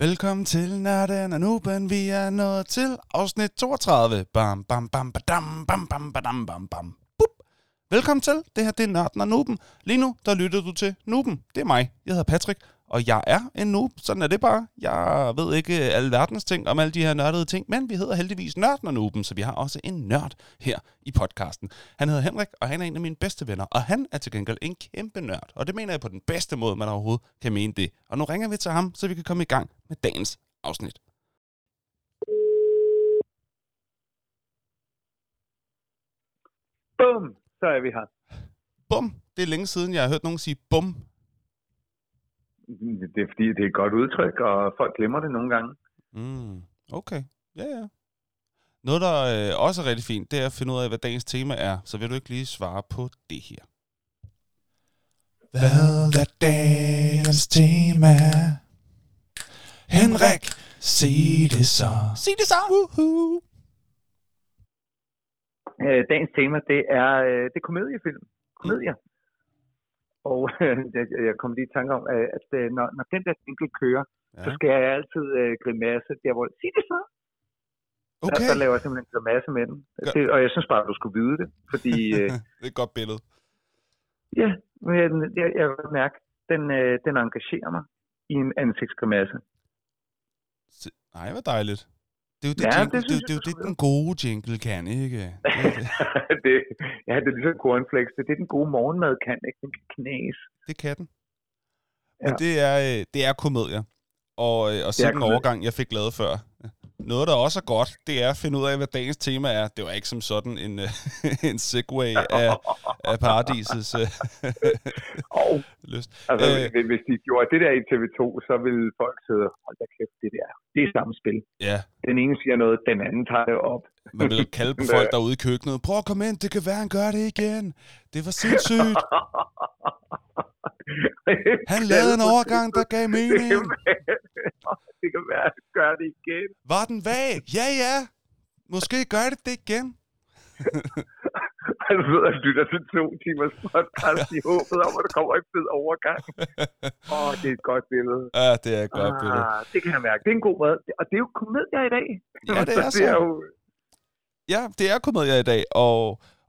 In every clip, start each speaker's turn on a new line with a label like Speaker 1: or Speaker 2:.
Speaker 1: Velkommen til Nørden og Nuben. Vi er nået til afsnit 32. Bam, bam, bam, badam, bam, bam, badam, bam, bam. Bup. Velkommen til. Det her det er Nørden og Nuben. Lige nu, der lytter du til Nuben. Det er mig. Jeg hedder Patrick, og jeg er en noob. Sådan er det bare. Jeg ved ikke alle verdens ting om alle de her nørdede ting, men vi hedder heldigvis Nørden og Nuben, så vi har også en nørd her i podcasten. Han hedder Henrik, og han er en af mine bedste venner, og han er til gengæld en kæmpe nørd. Og det mener jeg på den bedste måde, man overhovedet kan mene det. Og nu ringer vi til ham, så vi kan komme i gang med dagens afsnit.
Speaker 2: Bum, så er vi her.
Speaker 1: Bum. Det er længe siden, jeg har hørt nogen sige bum.
Speaker 2: Det er fordi, det er et godt udtryk, og folk glemmer det nogle gange.
Speaker 1: Mm, okay. Ja, ja. Noget, der øh, også er rigtig fint, det er at finde ud af, hvad dagens tema er. Så vil du ikke lige svare på det her. Hvad er dagens tema? Henrik, sig det så. Sig det så. Woohoo.
Speaker 2: Øh, dagens tema, det er, øh, det er komediefilm. Komedier. Og jeg, jeg kom lige i tanke om, at, at øh, når, når den der jingle kører, ja. så skal jeg altid øh, grimasse der, hvor sig det så.
Speaker 1: Okay.
Speaker 2: Der, der laver jeg simpelthen en grimasse med den. Det, og jeg synes bare, at du skulle vide det, fordi... Øh,
Speaker 1: det er et godt billede.
Speaker 2: Ja, men jeg, jeg, jeg vil mærke, den, øh, den engagerer mig i en ansigtsgrimasse.
Speaker 1: Nej, hvor dejligt. Det er jo det,
Speaker 2: Ja,
Speaker 1: jingle,
Speaker 2: det
Speaker 1: det, det, det, det den gode jingle kan, ikke? Det
Speaker 2: ja, det er ligesom cornflakes. Det er den gode morgenmad kan, ikke? Den kan knæse.
Speaker 1: Det kan den. Men
Speaker 2: Ja.
Speaker 1: det, er, øh, det er komedier. Og, øh, og sådan en overgang, jeg fik lavet før. Noget, der også er godt, det er at finde ud af, hvad dagens tema er. Det var ikke som sådan en, øh, en segway af, af paradisets
Speaker 2: Og
Speaker 1: lyst.
Speaker 2: altså,
Speaker 1: Øh.
Speaker 2: øh, hvis de gjorde det der i TV2, så ville folk sidde, hold da kæft, det der. Det er samme spil.
Speaker 1: Ja,
Speaker 2: Den ene siger noget, den anden tager det op.
Speaker 1: man vil kalde på folk derude i køkkenet. Prøv at komme ind, det kan være, han gør det igen. Det var sindssygt. Han lavede en overgang, der gav mening.
Speaker 2: det kan være, at han gør det igen.
Speaker 1: Var den vag? Ja, ja. Måske gør det det igen.
Speaker 2: Han ved at lytter til to timers podcast i håbet om, at der kommer en fed overgang. Åh, oh, det er et godt billede.
Speaker 1: Ja, det er et godt billede.
Speaker 2: Ah, det kan jeg mærke. Det er en god måde. Og det er jo komedier i dag.
Speaker 1: Ja, det er
Speaker 2: det er
Speaker 1: så.
Speaker 2: jo,
Speaker 1: Ja, det er komedier i dag, og,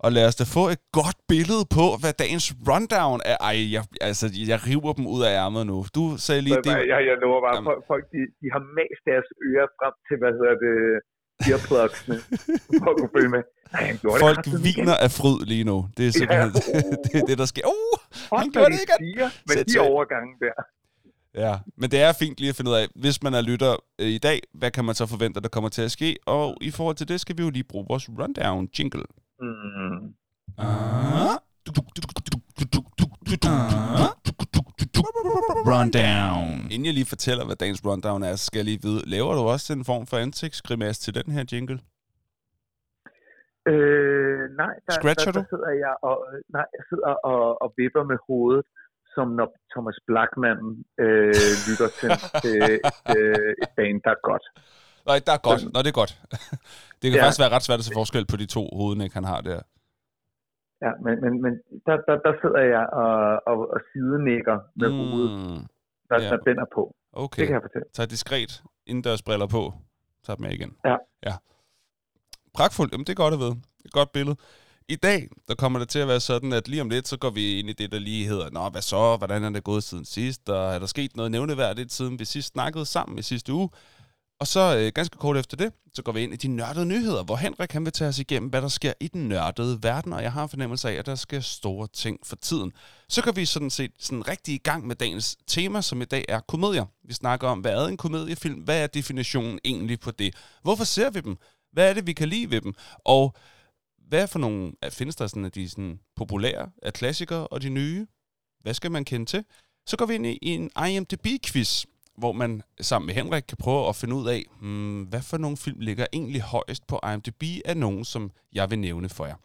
Speaker 1: og lad os da få et godt billede på, hvad dagens rundown er. Ej, jeg, altså, jeg river dem ud af ærmet nu. Du sagde lige,
Speaker 2: så,
Speaker 1: det,
Speaker 2: jeg, jeg lover bare,
Speaker 1: Jamen.
Speaker 2: folk, de, de har mast deres ører frem til, hvad hedder det, earplugsene, for at kunne følge med. Gjorde
Speaker 1: folk
Speaker 2: det
Speaker 1: viner af fryd lige nu. Det er simpelthen
Speaker 2: Ja.
Speaker 1: det, er det, der sker. Uh, han gjorde
Speaker 2: de
Speaker 1: det igen.
Speaker 2: Siger, med
Speaker 1: Sæt
Speaker 2: de overgange der.
Speaker 1: Ja, men det er fint lige at finde ud af, hvis man er lytter øh, i dag, hvad kan man så forvente, der kommer til at ske? Og i forhold til det skal vi jo lige bruge vores rundown jingle.
Speaker 2: Mm.
Speaker 1: Ah. Rundown. Inden jeg lige fortæller, hvad dagens rundown er, skal jeg lige vide, laver du også en form for ansigtsgrimas til den her jingle?
Speaker 2: Øh, nej, der,
Speaker 1: Scratcher
Speaker 2: der, der
Speaker 1: du?
Speaker 2: sidder jeg og, nej, jeg sidder og, og vipper med hovedet, som når Thomas Blackman øh, lytter til, til et, øh, et band, der er godt.
Speaker 1: Nej, der er godt. Nå, det er godt. Det kan
Speaker 2: Ja.
Speaker 1: faktisk være ret svært at se forskel på de to hovednæk, han har der.
Speaker 2: Ja, men, men, men der, der, der sidder jeg og, og, og sidenækker med mm. hovedet, når,
Speaker 1: ja.
Speaker 2: når den er på.
Speaker 1: Okay.
Speaker 2: Det kan jeg fortælle.
Speaker 1: Tag diskret indendørsbriller på. Tag dem af igen.
Speaker 2: Ja.
Speaker 1: ja. Pragtfuldt. Jamen, det er godt at vide. Et godt billede. I dag, der kommer det til at være sådan, at lige om lidt, så går vi ind i det, der lige hedder, Nå, hvad så? Hvordan er det gået siden sidst? Og er der sket noget nævneværdigt, siden vi sidst snakkede sammen i sidste uge? Og så øh, ganske kort efter det, så går vi ind i de nørdede nyheder, hvor Henrik han vil tage os igennem, hvad der sker i den nørdede verden, og jeg har en fornemmelse af, at der sker store ting for tiden. Så går vi sådan set sådan rigtig i gang med dagens tema, som i dag er komedier. Vi snakker om, hvad er en komediefilm? Hvad er definitionen egentlig på det? Hvorfor ser vi dem? Hvad er det, vi kan lide ved dem? Og hvad for nogle, er- findes der sådan af de sådan populære, af klassikere og de nye? Hvad skal man kende til? Så går vi ind i en IMDb-quiz, hvor man sammen med Henrik kan prøve at finde ud af, hmm, hvad for nogle film ligger egentlig højest på IMDb af nogen, som jeg vil nævne for jer.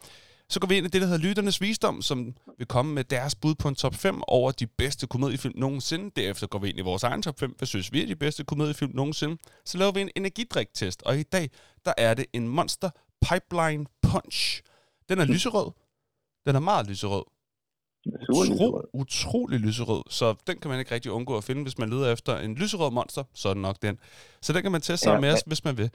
Speaker 1: Så går vi ind i det, der hedder Lytternes Visdom, som vil komme med deres bud på en top 5 over de bedste komediefilm nogensinde. Derefter går vi ind i vores egen top 5, hvad synes vi er de bedste komediefilm nogensinde. Så laver vi en energidriktest, og i dag, der er det en Monster Pipeline Punch. Den er lyserød. Den er meget lyserød. Utro, utrolig lyserød, så den kan man ikke rigtig undgå at finde, hvis man leder efter en lyserød monster, så er det nok den. Så den kan man teste sammen ja, med os, hvis man vil.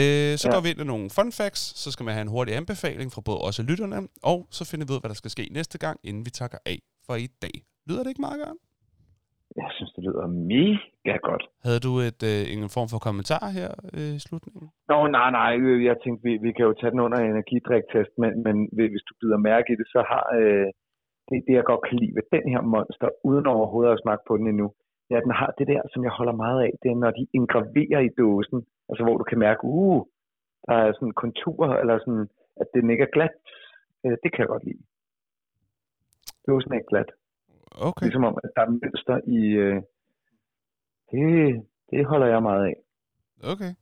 Speaker 1: Øh, så ja. går vi ind i nogle fun facts, så skal man have en hurtig anbefaling fra både os og lytterne, og så finder vi ud, hvad der skal ske næste gang, inden vi takker af for i dag. Lyder det ikke meget godt?
Speaker 2: Jeg synes, det lyder mega godt.
Speaker 1: Havde du et, øh, en form for kommentar her øh, i slutningen?
Speaker 2: Nå, nej, nej. Jeg tænkte, vi, vi kan jo tage den under energidriktest, men, men hvis du bider mærke i det, så har øh, det, det, jeg godt kan lide ved den her monster, uden overhovedet at smage på den endnu, ja, den har det der, som jeg holder meget af, det er, når de ingraverer i dåsen, altså hvor du kan mærke, uh, der er sådan konturer, eller sådan, at den ikke er glat. Øh, det kan jeg godt lide. Dåsen er ikke glat.
Speaker 1: Okay.
Speaker 2: Ligesom om, at der er mønster i... Øh, det, det holder jeg meget af.
Speaker 1: Okay.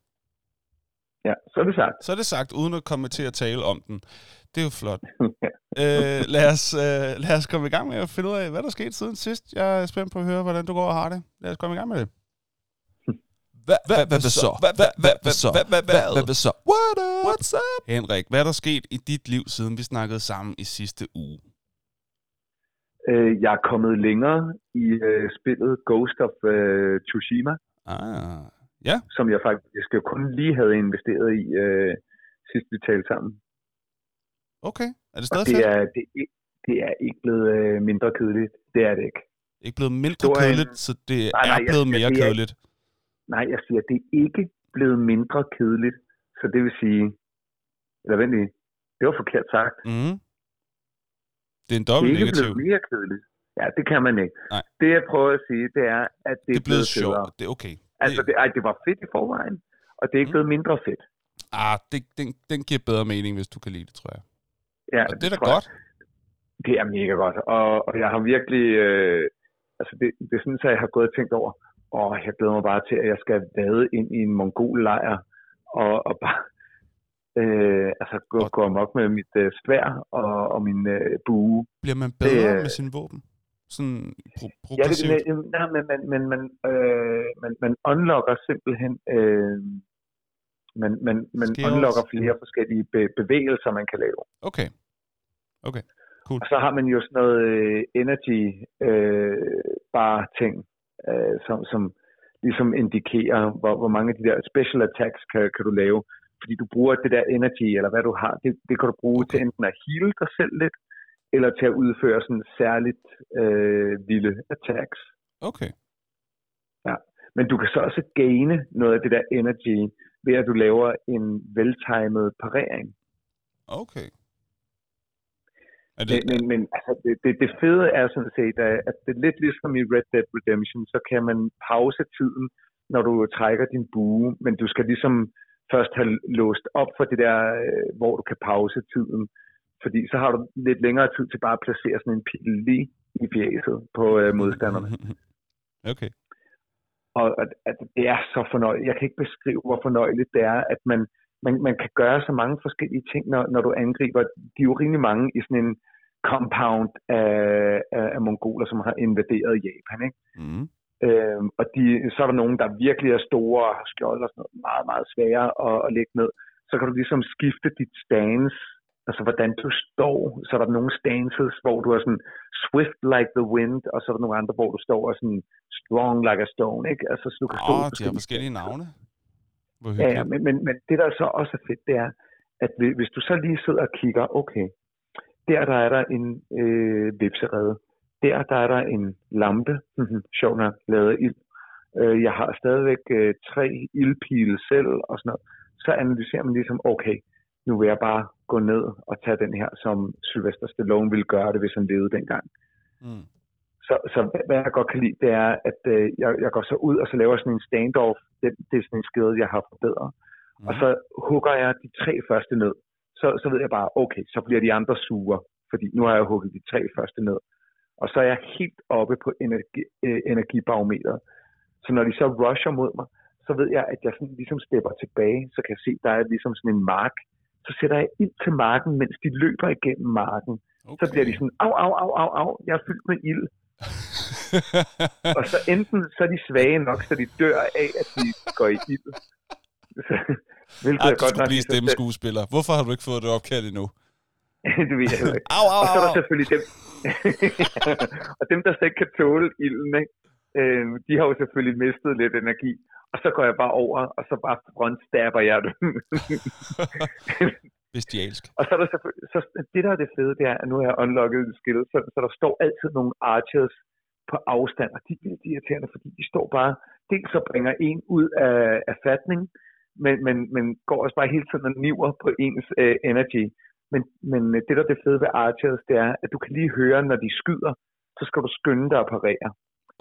Speaker 2: Ja, så er det sagt.
Speaker 1: Så er det sagt, uden at komme til at tale om den. Det er jo flot. øh, lad, os, øh, lad os komme i gang med at finde ud af, hvad der skete siden sidst. Jeg er spændt på at høre, hvordan du går og har det. Lad os komme i gang med det.
Speaker 3: Hvad så? Hvad så? Hvad så?
Speaker 1: What's up? Henrik, hvad er der sket i dit liv, siden vi snakkede sammen i sidste uge?
Speaker 2: Øh, jeg er kommet længere i øh, spillet Ghost of øh, Tsushima.
Speaker 1: Ah, ja.
Speaker 2: Som jeg faktisk jo kun lige havde investeret i øh, sidst vi talte sammen.
Speaker 1: Okay. Er det stadig
Speaker 2: det
Speaker 1: fedt?
Speaker 2: Er, det, det er ikke blevet øh, mindre kedeligt. Det er det ikke.
Speaker 1: Ikke blevet mindre kedeligt, så det nej, nej, er blevet mere
Speaker 2: det
Speaker 1: er, kedeligt?
Speaker 2: Nej, jeg siger, det er ikke blevet mindre kedeligt. Så det vil sige... Eller vent lige. Det var forkert sagt.
Speaker 1: Mm. Det er en dobbelt
Speaker 2: det er ikke
Speaker 1: negativ.
Speaker 2: blevet mere kedeligt. Ja, det kan man ikke.
Speaker 1: Nej.
Speaker 2: Det jeg prøver at sige, det er, at det,
Speaker 1: Det er blevet sjovt. Det er okay.
Speaker 2: Altså, det, ej, det var fedt i forvejen, og det er ikke
Speaker 1: Mm.
Speaker 2: blevet mindre fedt.
Speaker 1: Ah, det, den, den giver bedre mening, hvis du kan lide det, tror jeg.
Speaker 2: Ja,
Speaker 1: Og det er da
Speaker 2: jeg.
Speaker 1: godt.
Speaker 2: Det er mega godt, og, og jeg har virkelig, øh, altså det, det er sådan, at jeg har gået og tænkt over, og jeg glæder mig bare til, at jeg skal vade ind i en mongol-lejr, og, og bare, øh, altså gå,
Speaker 1: Og-
Speaker 2: gå amok med mit øh, svær og, og min øh, bue.
Speaker 1: Bliver man bedre
Speaker 2: Det, øh,
Speaker 1: med sin våben? Sådan pro-
Speaker 2: Ja, det,
Speaker 1: progressivt?
Speaker 2: men, nej, men, men, men man, øh, man, man unlocker simpelthen, øh, man, man, man
Speaker 1: Skills.
Speaker 2: unlocker flere forskellige be, bevægelser, man kan lave.
Speaker 1: Okay. Okay. Cool.
Speaker 2: Og så har man jo sådan noget øh, energy øh, bar ting, øh, som, som ligesom indikerer, hvor, hvor mange af de der special attacks kan, kan du lave. Fordi du bruger det der energy, eller hvad du har, det, det kan du bruge okay. til enten at heal dig selv lidt, eller til at udføre sådan særligt øh, vilde attacks.
Speaker 1: Okay.
Speaker 2: Men du kan så også gaine noget af det der energy, ved at du laver en veltimet parering.
Speaker 1: Okay. Er
Speaker 2: Men,
Speaker 1: det,
Speaker 2: men, men altså, det, det, det fede er sådan set, at at det er lidt ligesom i Red Dead Redemption, så kan man pause tiden, når du trækker din bue, men du skal ligesom først have låst op for det der, øh, hvor du kan pause tiden. Fordi så har du lidt længere tid til bare at placere sådan en pil lige i fjeset på øh, modstanderne.
Speaker 1: okay.
Speaker 2: Og at, at det er så fornøjeligt. Jeg kan ikke beskrive, hvor fornøjeligt det er, at man, man, man kan gøre så mange forskellige ting, når, når du angriber. De er jo rimelig mange i sådan en compound af, af, af mongoler, som har invaderet Japan. Ikke?
Speaker 1: Mm.
Speaker 2: Øhm, og de, så er der nogen, der virkelig er store skjold og sådan noget, meget, meget svære at, at lægge ned. Så kan du ligesom skifte dit stance, altså hvordan du står. Så er der nogle stances, hvor du er sådan swift like the wind, og så er der nogle andre, hvor du står og sådan strong like a stone. Ikke? Altså, så du kan stå
Speaker 1: oh, de har
Speaker 2: forskellige
Speaker 1: navne. Hvor
Speaker 2: Ja, ja men, men, men det, der så også er fedt, det er, at hvi- hvis du så lige sidder og kigger, okay, der, der er der en øh, vipserede. Der, der er der en lampe, mhm, sjov nok, lavet ild. Øh, jeg har stadigvæk øh, tre ildpile selv og sådan noget. Så analyserer man ligesom, okay, nu vil jeg bare gå ned og tage den her, som Sylvester Stallone ville gøre det, hvis han levede dengang.
Speaker 1: Mm.
Speaker 2: Så, så hvad- jeg godt kan lide, det er, at øh, jeg, jeg går så ud, og så laver sådan en standoff. Det, det er sådan en skade, jeg har forbedret.
Speaker 1: Mm.
Speaker 2: Og så hugger jeg de tre første ned. Så, så ved jeg bare, okay, så bliver de andre sure. Fordi nu har jeg hugget de tre første ned. Og så er jeg helt oppe på energi, øh, energibarometeret. Så når de så rusher mod mig, så ved jeg, at jeg sådan ligesom stepper tilbage. Så kan jeg se, der er ligesom sådan en mark. Så sætter jeg ild til marken, mens de løber igennem marken.
Speaker 1: okay.
Speaker 2: Så bliver de sådan, au, au, au, au, au, jeg er fyldt med ild. Og så enten så er de svage nok, så de dør af, at de går i ild. Hvilket
Speaker 1: Ej,
Speaker 2: er
Speaker 1: du
Speaker 2: godt nok
Speaker 1: blive stemmeskuespiller. Hvorfor har du ikke fået det opkald endnu?
Speaker 2: det ved jeg ikke.
Speaker 1: Au, au,
Speaker 2: Og så er der
Speaker 1: au.
Speaker 2: selvfølgelig dem, og dem, der slet ikke kan tåle ilden, ikke? Øh, de har jo selvfølgelig mistet lidt energi. Og så går jeg bare over, og så bare frontstabber jeg dem.
Speaker 1: Bestialsk.
Speaker 2: og så er der så det der er det fede, det er, at nu har jeg unlocket en skill, så, så der står altid nogle archers på afstand, og de er irriterende, fordi de står bare, dels så bringer en ud af, af fatning, men, men, men går også bare hele tiden og niver på ens øh, energy. Men, men øh, det der er det fede ved archers, det er, at du kan lige høre, når de skyder, så skal du skynde dig at parere.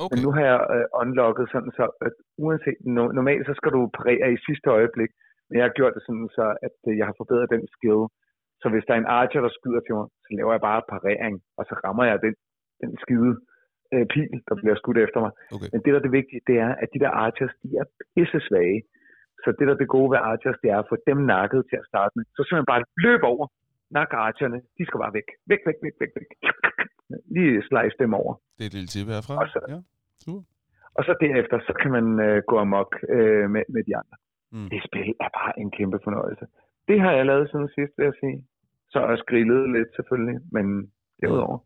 Speaker 1: Okay.
Speaker 2: Men nu har jeg øh, unlocket sådan, så at uanset, no, normalt så skal du parere i sidste øjeblik, men jeg har gjort det sådan, så at øh, jeg har forbedret den skill. Så hvis der er en archer, der skyder til mig, så laver jeg bare parering, og så rammer jeg den, den skide øh, pil, der bliver skudt efter mig.
Speaker 1: Okay.
Speaker 2: Men det, der er det vigtige, det er, at de der archers, de er pisse svage. Så det, der er det gode ved archers, det er at få dem nakket til at starte med. Så simpelthen bare løb over, nak archerne, de skal bare væk. Væk, væk, væk, væk, væk. Lige slice dem over.
Speaker 1: Det er et lille tip herfra.
Speaker 2: Og så-
Speaker 1: Ja. Super.
Speaker 2: Og så derefter, så kan man øh, gå amok øh, med, med de andre.
Speaker 1: Mm.
Speaker 2: Det spil er bare en kæmpe fornøjelse. Det har jeg lavet siden sidst, vil jeg sige. Så også grillet lidt selvfølgelig, men derudover.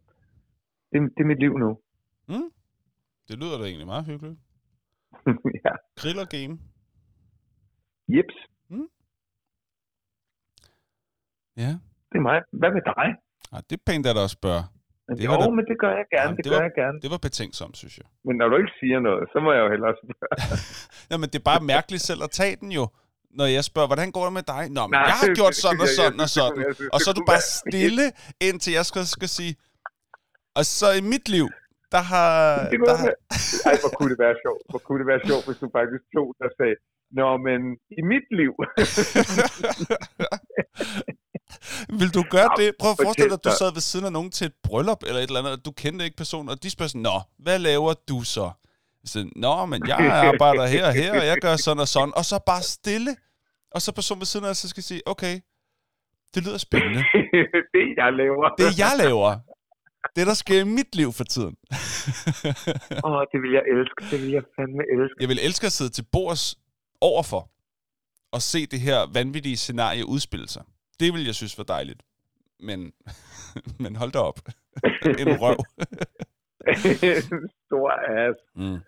Speaker 2: Det, det er mit liv nu.
Speaker 1: Mm. Det lyder da egentlig meget hyggeligt.
Speaker 2: ja.
Speaker 1: Griller game.
Speaker 2: Jeps,
Speaker 1: Ja.
Speaker 2: det er mig. Hvad med dig?
Speaker 1: Ej, det er pænt, at der også spørger.
Speaker 2: Men
Speaker 1: Det
Speaker 2: jo,
Speaker 1: var da-
Speaker 2: men det gør jeg gerne,
Speaker 1: Jamen,
Speaker 2: det,
Speaker 1: det
Speaker 2: gør
Speaker 1: var-
Speaker 2: jeg gerne.
Speaker 1: Det var betænksomt, synes jeg.
Speaker 2: Men når du ikke siger noget, så må jeg jo hellere spørge.
Speaker 1: Jamen, det er bare mærkeligt selv at tage den jo. Når jeg spørger, hvordan går det med dig? Nå, men
Speaker 2: Nej,
Speaker 1: jeg har gjort sådan og sådan og sådan. Og så er du bare stille, indtil jeg skal, skal sige... Og så i mit liv, der har...
Speaker 2: Det kunne
Speaker 1: Der har
Speaker 2: ej, hvor kunne det være sjovt. Hvor kunne det være sjovt, hvis du faktisk tog, der sagde, Nå, men i mit liv.
Speaker 1: Vil du gøre
Speaker 2: Nå,
Speaker 1: det? Prøv at forestille dig, at du sad ved siden af nogen til et bryllup eller et eller andet, og du kendte ikke personen, og de spørger sådan, Nå, hvad laver du så? Så, Nå, men jeg arbejder her og her, og jeg gør sådan og sådan. Og så bare stille. Og så personen ved siden af, så skal sige, okay, det lyder spændende.
Speaker 2: det, jeg laver.
Speaker 1: Det jeg laver, det der sker i mit liv for tiden.
Speaker 2: Åh, oh, det vil jeg elske. Det vil jeg fandme elske.
Speaker 1: jeg vil elske at sidde til bords overfor, og se det her vanvittige scenarie udspille sig. Det vil jeg synes var dejligt. Men, men hold da op. en røv.
Speaker 2: Stor ass.
Speaker 1: Mm.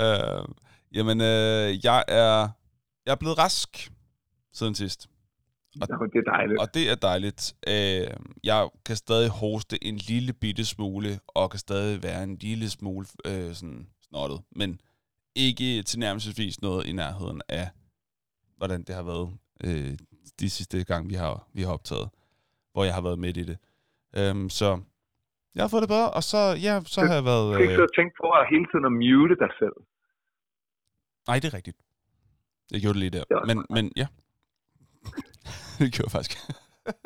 Speaker 1: Øh, jamen, øh, jeg er jeg er blevet rask siden sidst. Og-
Speaker 2: Nå, det er dejligt.
Speaker 1: Og det er dejligt. Øh, jeg kan stadig hoste en lille bitte smule, og kan stadig være en lille smule øh, sådan snottet. Men ikke tilnærmelsesvis noget i nærheden af, hvordan det har været øh, de sidste gang, vi har, vi har optaget. Hvor jeg har været midt i det. Øhm, så jeg har fået det bedre, og så, ja, så har jeg
Speaker 2: Du
Speaker 1: været...
Speaker 2: skal ikke
Speaker 1: Øh,
Speaker 2: tænke på at hele tiden at mute dig selv.
Speaker 1: nej, det er rigtigt. Jeg gjorde det lige der.
Speaker 2: Det
Speaker 1: Men, men ja. det gjorde jeg faktisk.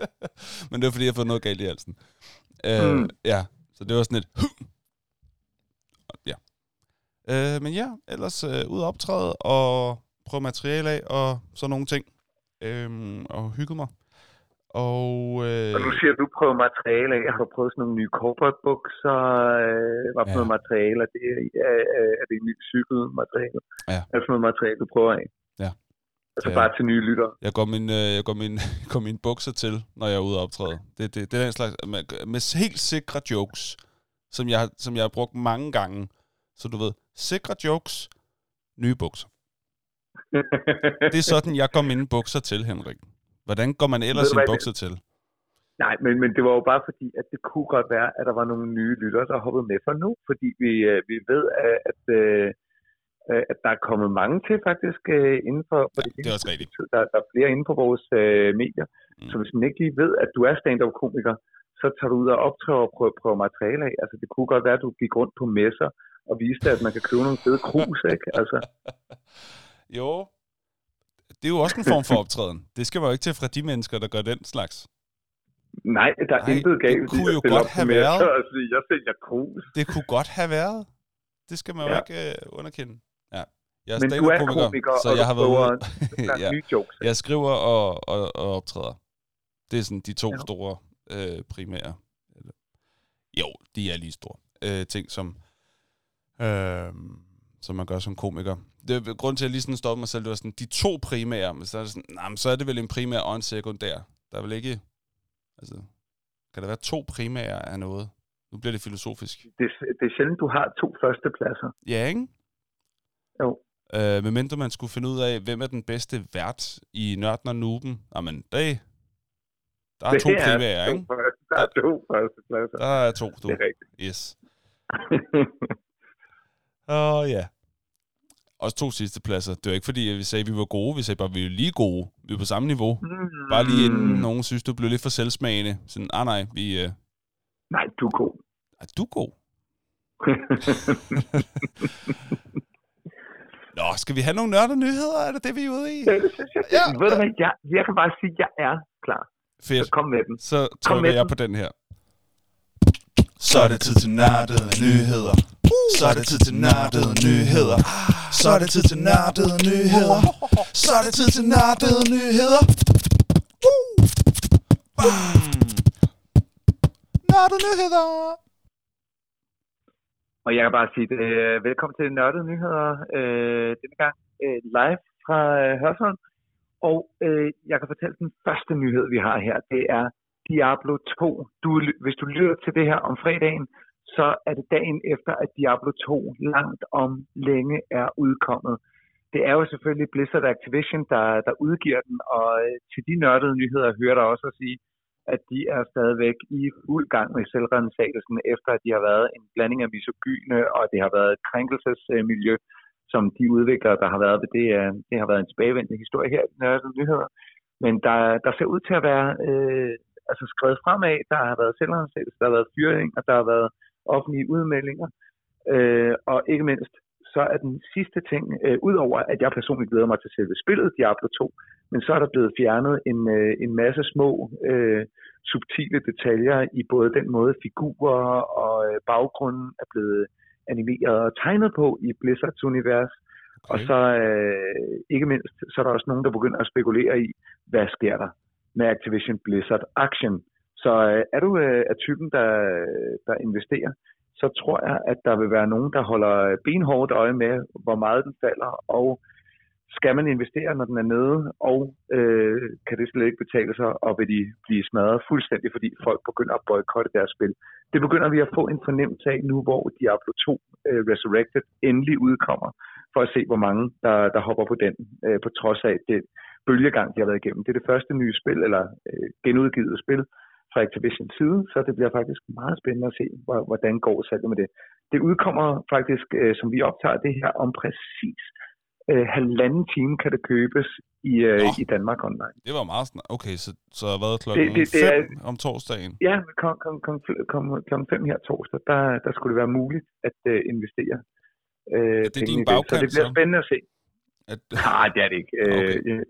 Speaker 1: men det var, fordi jeg har fået noget galt i halsen. Øh,
Speaker 2: Mm.
Speaker 1: Ja, så det var sådan et... ja. Øh, men ja, ellers øh, ud og optræde og prøve materiale af og sådan nogle ting. Øh, og hygge mig. Og, øh,
Speaker 2: Og nu siger du, du prøver materiale af. Har prøvet sådan nogle nye corporate-bukser? Øh, hvad for
Speaker 1: Ja.
Speaker 2: noget materiale? Er det, er, er- er det en ny cykelmateriale?
Speaker 1: Ja.
Speaker 2: Er det sådan noget materiale, du prøver af?
Speaker 1: Ja.
Speaker 2: Altså
Speaker 1: Ja.
Speaker 2: bare til nye lyttere.
Speaker 1: Jeg går min, øh, jeg går min, går min bukser til, når jeg er ude og optræde. Det, det, det er den slags, med, med helt sikre jokes, som jeg, har- som jeg har brugt mange gange. Så du ved, sikre jokes, nye bukser. Det er sådan, jeg går mine bukser til, Henrik. Hvordan går man ellers sine bukser til?
Speaker 2: Nej, men, men det var jo bare fordi, at det kunne godt være, at der var nogle nye lyttere, der hoppede med for nu. Fordi vi, øh, vi ved, at, at, øh, øh, at der er kommet mange til faktisk øh, inden for, for
Speaker 1: Ja,
Speaker 2: det
Speaker 1: det er også rigtigt.
Speaker 2: Der, der er flere inde på vores øh, medier.
Speaker 1: Mm.
Speaker 2: Så hvis man ikke lige ved, at du er stand-up-komiker, så tager du ud og optræder og prøver, prøver materiale af. Altså, det kunne godt være, at du gik rundt på messer og viste, at man kan købe nogle fede krus, ikke? Altså,
Speaker 1: Jo, det er jo også en form for optræden. Det skal man jo ikke til fra de mennesker, der gør den slags.
Speaker 2: nej, der er
Speaker 1: Nej,
Speaker 2: intet
Speaker 1: det
Speaker 2: galt i
Speaker 1: kunne
Speaker 2: at
Speaker 1: jo godt have
Speaker 2: messer
Speaker 1: været.
Speaker 2: og sige, jeg sælger krus.
Speaker 1: Det kunne godt have været. Det skal man jo
Speaker 2: Ja.
Speaker 1: ikke øh, underkende. Ja. Jeg er
Speaker 2: Men du er
Speaker 1: stand-up-komiker,
Speaker 2: komiker,
Speaker 1: så jeg har været ude. Ja.
Speaker 2: jokes.
Speaker 1: Jeg skriver og, og, og optræder. Det er sådan de to
Speaker 2: Ja.
Speaker 1: store øh, primære. Jo, de er lige store. Øh, ting, som, øh, som man gør som komiker. Det er grund til, at jeg lige sådan stoppede mig selv, det var sådan, de to primære, men så er, det sådan, nej, men så er det vel en primær og en sekundær. Der er vel ikke, altså, Kan der være to primære af noget? Nu bliver det filosofisk.
Speaker 2: Det, det er sjældent, du har to førstepladser.
Speaker 1: Ja, ikke?
Speaker 2: Jo.
Speaker 1: Øh, men mindre man skulle finde ud af, hvem er den bedste vært i Nørden og Nuben. Jamen, det, der er
Speaker 2: Det
Speaker 1: to
Speaker 2: er
Speaker 1: primære,
Speaker 2: to
Speaker 1: ikke?
Speaker 2: Der er to førstepladser.
Speaker 1: Der er to, du.
Speaker 2: Det er rigtigt.
Speaker 1: Yes. Åh, ja. Også to sidste pladser. Det var ikke fordi, at vi sagde, at vi var gode. Vi sagde bare, at vi er lige gode. Vi er på samme niveau. Bare lige inden
Speaker 2: Mm.
Speaker 1: nogen synes, du blev lidt for selvsmagende. Sådan, ah nej, vi... Øh,
Speaker 2: Nej, du er god.
Speaker 1: er du god? Nå, skal vi have nogle nørder nyheder? Er det det, vi er ude i?
Speaker 2: Ja, det synes jeg.
Speaker 1: Ja.
Speaker 2: Ved du hvad, jeg, jeg kan bare sige, at jeg er klar.
Speaker 1: Fedt.
Speaker 2: Så kom med den.
Speaker 1: Så
Speaker 2: Kom
Speaker 1: trykker
Speaker 2: med
Speaker 1: jeg på den her.
Speaker 3: Så er det tid til nørdede nyheder. Så er det tid til nørdede nyheder. Så er det tid til nørdede nyheder. Så er det tid til nørdede nyheder. Nørdede nyheder.
Speaker 2: Og jeg kan bare sige, det, velkommen til Nørdede Nyheder øh, denne gang øh, live fra øh, Hørsholm. Og øh, jeg kan fortælle den første nyhed, vi har her. Det er Diablo 2. Du, hvis du lytter til det her om fredagen, så er det dagen efter, at Diablo 2 langt om længe er udkommet. Det er jo selvfølgelig Blizzard Activision, der, der udgiver den, og øh, til de nørdede nyheder hører der også at sige, at de er stadigvæk i fuld gang med selvrensagelsen, efter at de har været en blanding af misogyne, og det har været et krænkelsesmiljø, som de udviklere, der har været ved det, er- det har været en tilbagevendende historie her i Nørdede Nyheder. Men der, der ser ud til at være øh, altså skrevet fremad. Der har været selvrensagelse, der har været fyring, og der har været offentlige udmeldinger. Øh, og ikke mindst, så er den sidste ting, øh, udover at jeg personligt glæder mig til selve spillet Diablo 2, men så er der blevet fjernet en, øh, en masse små øh, subtile detaljer i både den måde figurer og øh, baggrunden er blevet animeret og tegnet på i Blizzards univers. Okay. Og så øh, ikke mindst, så er der også nogen, der begynder at spekulere i, hvad sker der med Activision Blizzard Action. Så øh, er du øh, af typen, der, der investerer, så tror jeg, at der vil være nogen, der holder benhårdt øje med, hvor meget den falder, og skal man investere, når den er nede, og øh, kan det slet ikke betale sig, og vil de blive smadret fuldstændig, fordi folk begynder at boykotte deres spil. Det begynder vi at få en fornemmelse af nu, hvor Diablo 2 øh, Resurrected endelig udkommer, for at se, hvor mange, der, der hopper på den, øh, på trods af den bølgegang, de har været igennem. Det er det første nye spil, eller øh, genudgivet spil fra Activision side, så det bliver faktisk meget spændende at se, hvor- hvordan går salget med det. Det udkommer faktisk, øh, som vi optager det her, om præcis øh, halvanden time kan det købes i, øh,
Speaker 1: Nå.
Speaker 2: i Danmark online.
Speaker 1: Det var meget snart. Okay, så, så hvad klokken
Speaker 2: Det- det- det
Speaker 1: 5
Speaker 2: er-
Speaker 1: om torsdagen?
Speaker 2: Ja, kom, kom, kom, kom, kom fem her torsdag, der, der skulle det være muligt at øh, investere. Øh,
Speaker 1: det
Speaker 2: penge
Speaker 1: din
Speaker 2: i så
Speaker 1: bagkant,
Speaker 2: det bliver
Speaker 1: så?
Speaker 2: spændende at se.
Speaker 1: At,
Speaker 2: Nej, det er det ikke.
Speaker 1: Okay.
Speaker 2: Øh,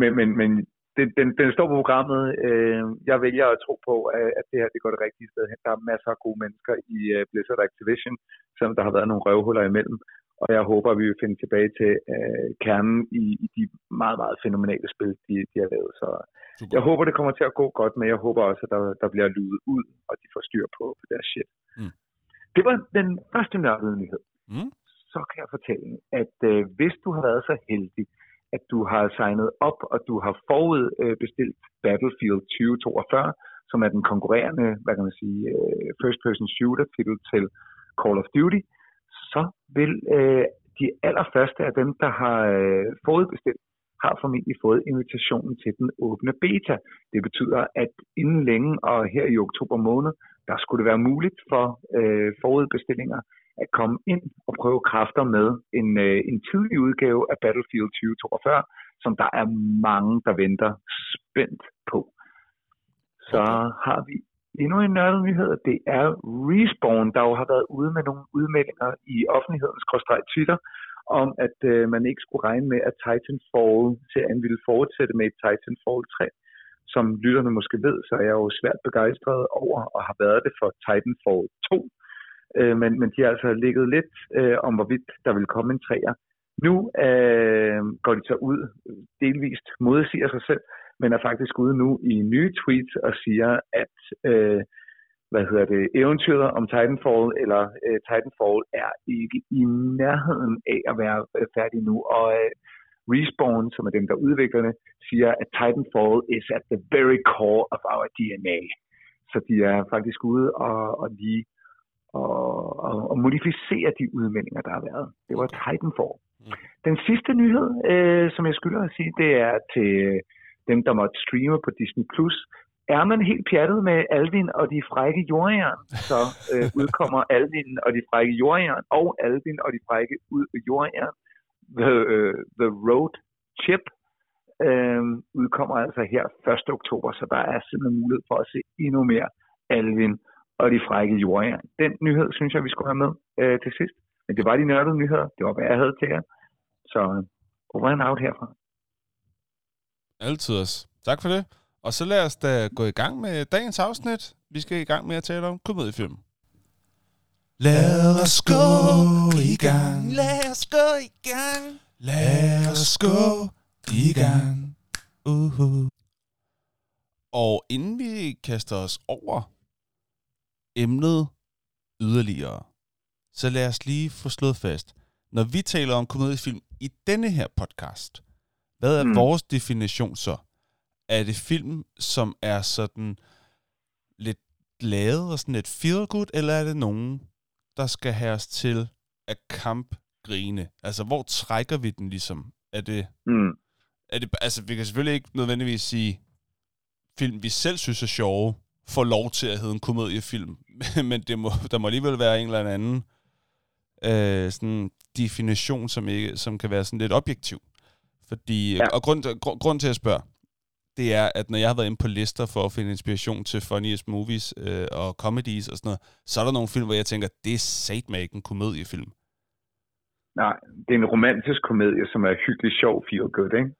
Speaker 2: men men, men, men den, den, står på programmet. Øh, jeg vælger at tro på, at, at det her det går det rigtige sted hen. Der er masser af gode mennesker i uh, Blizzard Activision, selvom der har været nogle røvhuller imellem. Og jeg håber, at vi vil finde tilbage til uh, kernen i, i de meget, meget fænomenale spil, de, de har lavet. Så
Speaker 1: super.
Speaker 2: jeg håber, det kommer til at gå godt, men jeg håber også, at der, der bliver luet ud, og de får styr på, på deres shit.
Speaker 1: Mm.
Speaker 2: Det var den første nørdede nyhed
Speaker 1: Mm?
Speaker 2: så kan jeg fortælle, at øh, hvis du har været så heldig, at du har signet op, og du har forudbestilt øh, Battlefield 2042, som er den konkurrerende, hvad kan man sige, øh, first-person shooter-titel til Call of Duty, så vil øh, de allerførste af dem, der har øh, forudbestilt, har formentlig fået invitationen til den åbne beta. Det betyder, at inden længe, og her i oktober måned, der skulle det være muligt for øh, forudbestillinger at komme ind og prøve kræfter med en, øh, en tidlig udgave af Battlefield 2042, som der er mange, der venter spændt på. Så har vi endnu en nørdet nyhed, det er Respawn, der jo har været ude med nogle udmeldinger i offentlighedens Twitter, om at øh, man ikke skulle regne med, at Titanfall-serien ville fortsætte med Titanfall 3. Som lytterne måske ved, så er jeg jo svært begejstret over og har været det for Titanfall 2. Øh, men, men de har altså ligget lidt øh, om, hvorvidt der vil komme en træer. Nu øh, går de så ud, delvist modsiger sig selv, men er faktisk ude nu i nye tweets og siger, at øh, hvad hedder det, eventyret om Titanfall eller øh, Titanfall er ikke i nærheden af at være øh, færdig nu. Og øh, Respawn, som er dem, der udvikler det, siger, at Titanfall is at the very core of our DNA. Så de er faktisk ude og, og lige og, og, og modificere de udmeldinger, der har været. Det var Titanfall.
Speaker 1: Mm.
Speaker 2: Den sidste nyhed, øh, som jeg skylder at sige, det er til dem, der måtte streame på Disney+. Plus. Er man helt pjattet med Alvin og de frække jordjern, så øh, udkommer Alvin og de frække jordjern og Alvin og de frække jordjern The, uh, The Road Chip øh, udkommer altså her 1. oktober, så der er simpelthen mulighed for at se endnu mere Alvin og de frække jordjern. Den nyhed synes jeg, vi skulle have med øh, til sidst. Men det var de nørdede nyheder. Det var, hvad jeg havde til jer. Så over and out herfra.
Speaker 1: Altid os. Tak for det. Og så lad os da gå i gang med dagens afsnit. Vi skal i gang med at tale om komediefilm.
Speaker 3: Lad os gå i gang.
Speaker 1: Lad os gå i gang.
Speaker 3: Lad os gå i gang.
Speaker 1: Uh-huh. Og inden vi kaster os over emnet yderligere, så lad os lige få slået fast. Når vi taler om komediefilm i denne her podcast, hvad er mm. Vores definition så? Er det film, som er sådan lidt lavet og sådan lidt feel good, eller er det nogen, der skal have os til at kampgrine? Altså, hvor trækker vi den ligesom? Er det,
Speaker 2: Mm.
Speaker 1: er det, altså, vi kan selvfølgelig ikke nødvendigvis sige, film, vi selv synes er sjove, får lov til at hedde en komediefilm. Men det må, der må alligevel være en eller anden øh, sådan definition, som, ikke, som kan være sådan lidt objektiv. Fordi, ja.
Speaker 2: Ja.
Speaker 1: Og grund, grund, grund til at spørge, det er, at når jeg har været inde på lister for at finde inspiration til funniest movies øh, og comedies og sådan noget, så er der nogle film, hvor jeg tænker, det er satme ikke en komediefilm.
Speaker 2: Nej, det er en romantisk komedie, som er hyggelig sjov, feel good, ikke?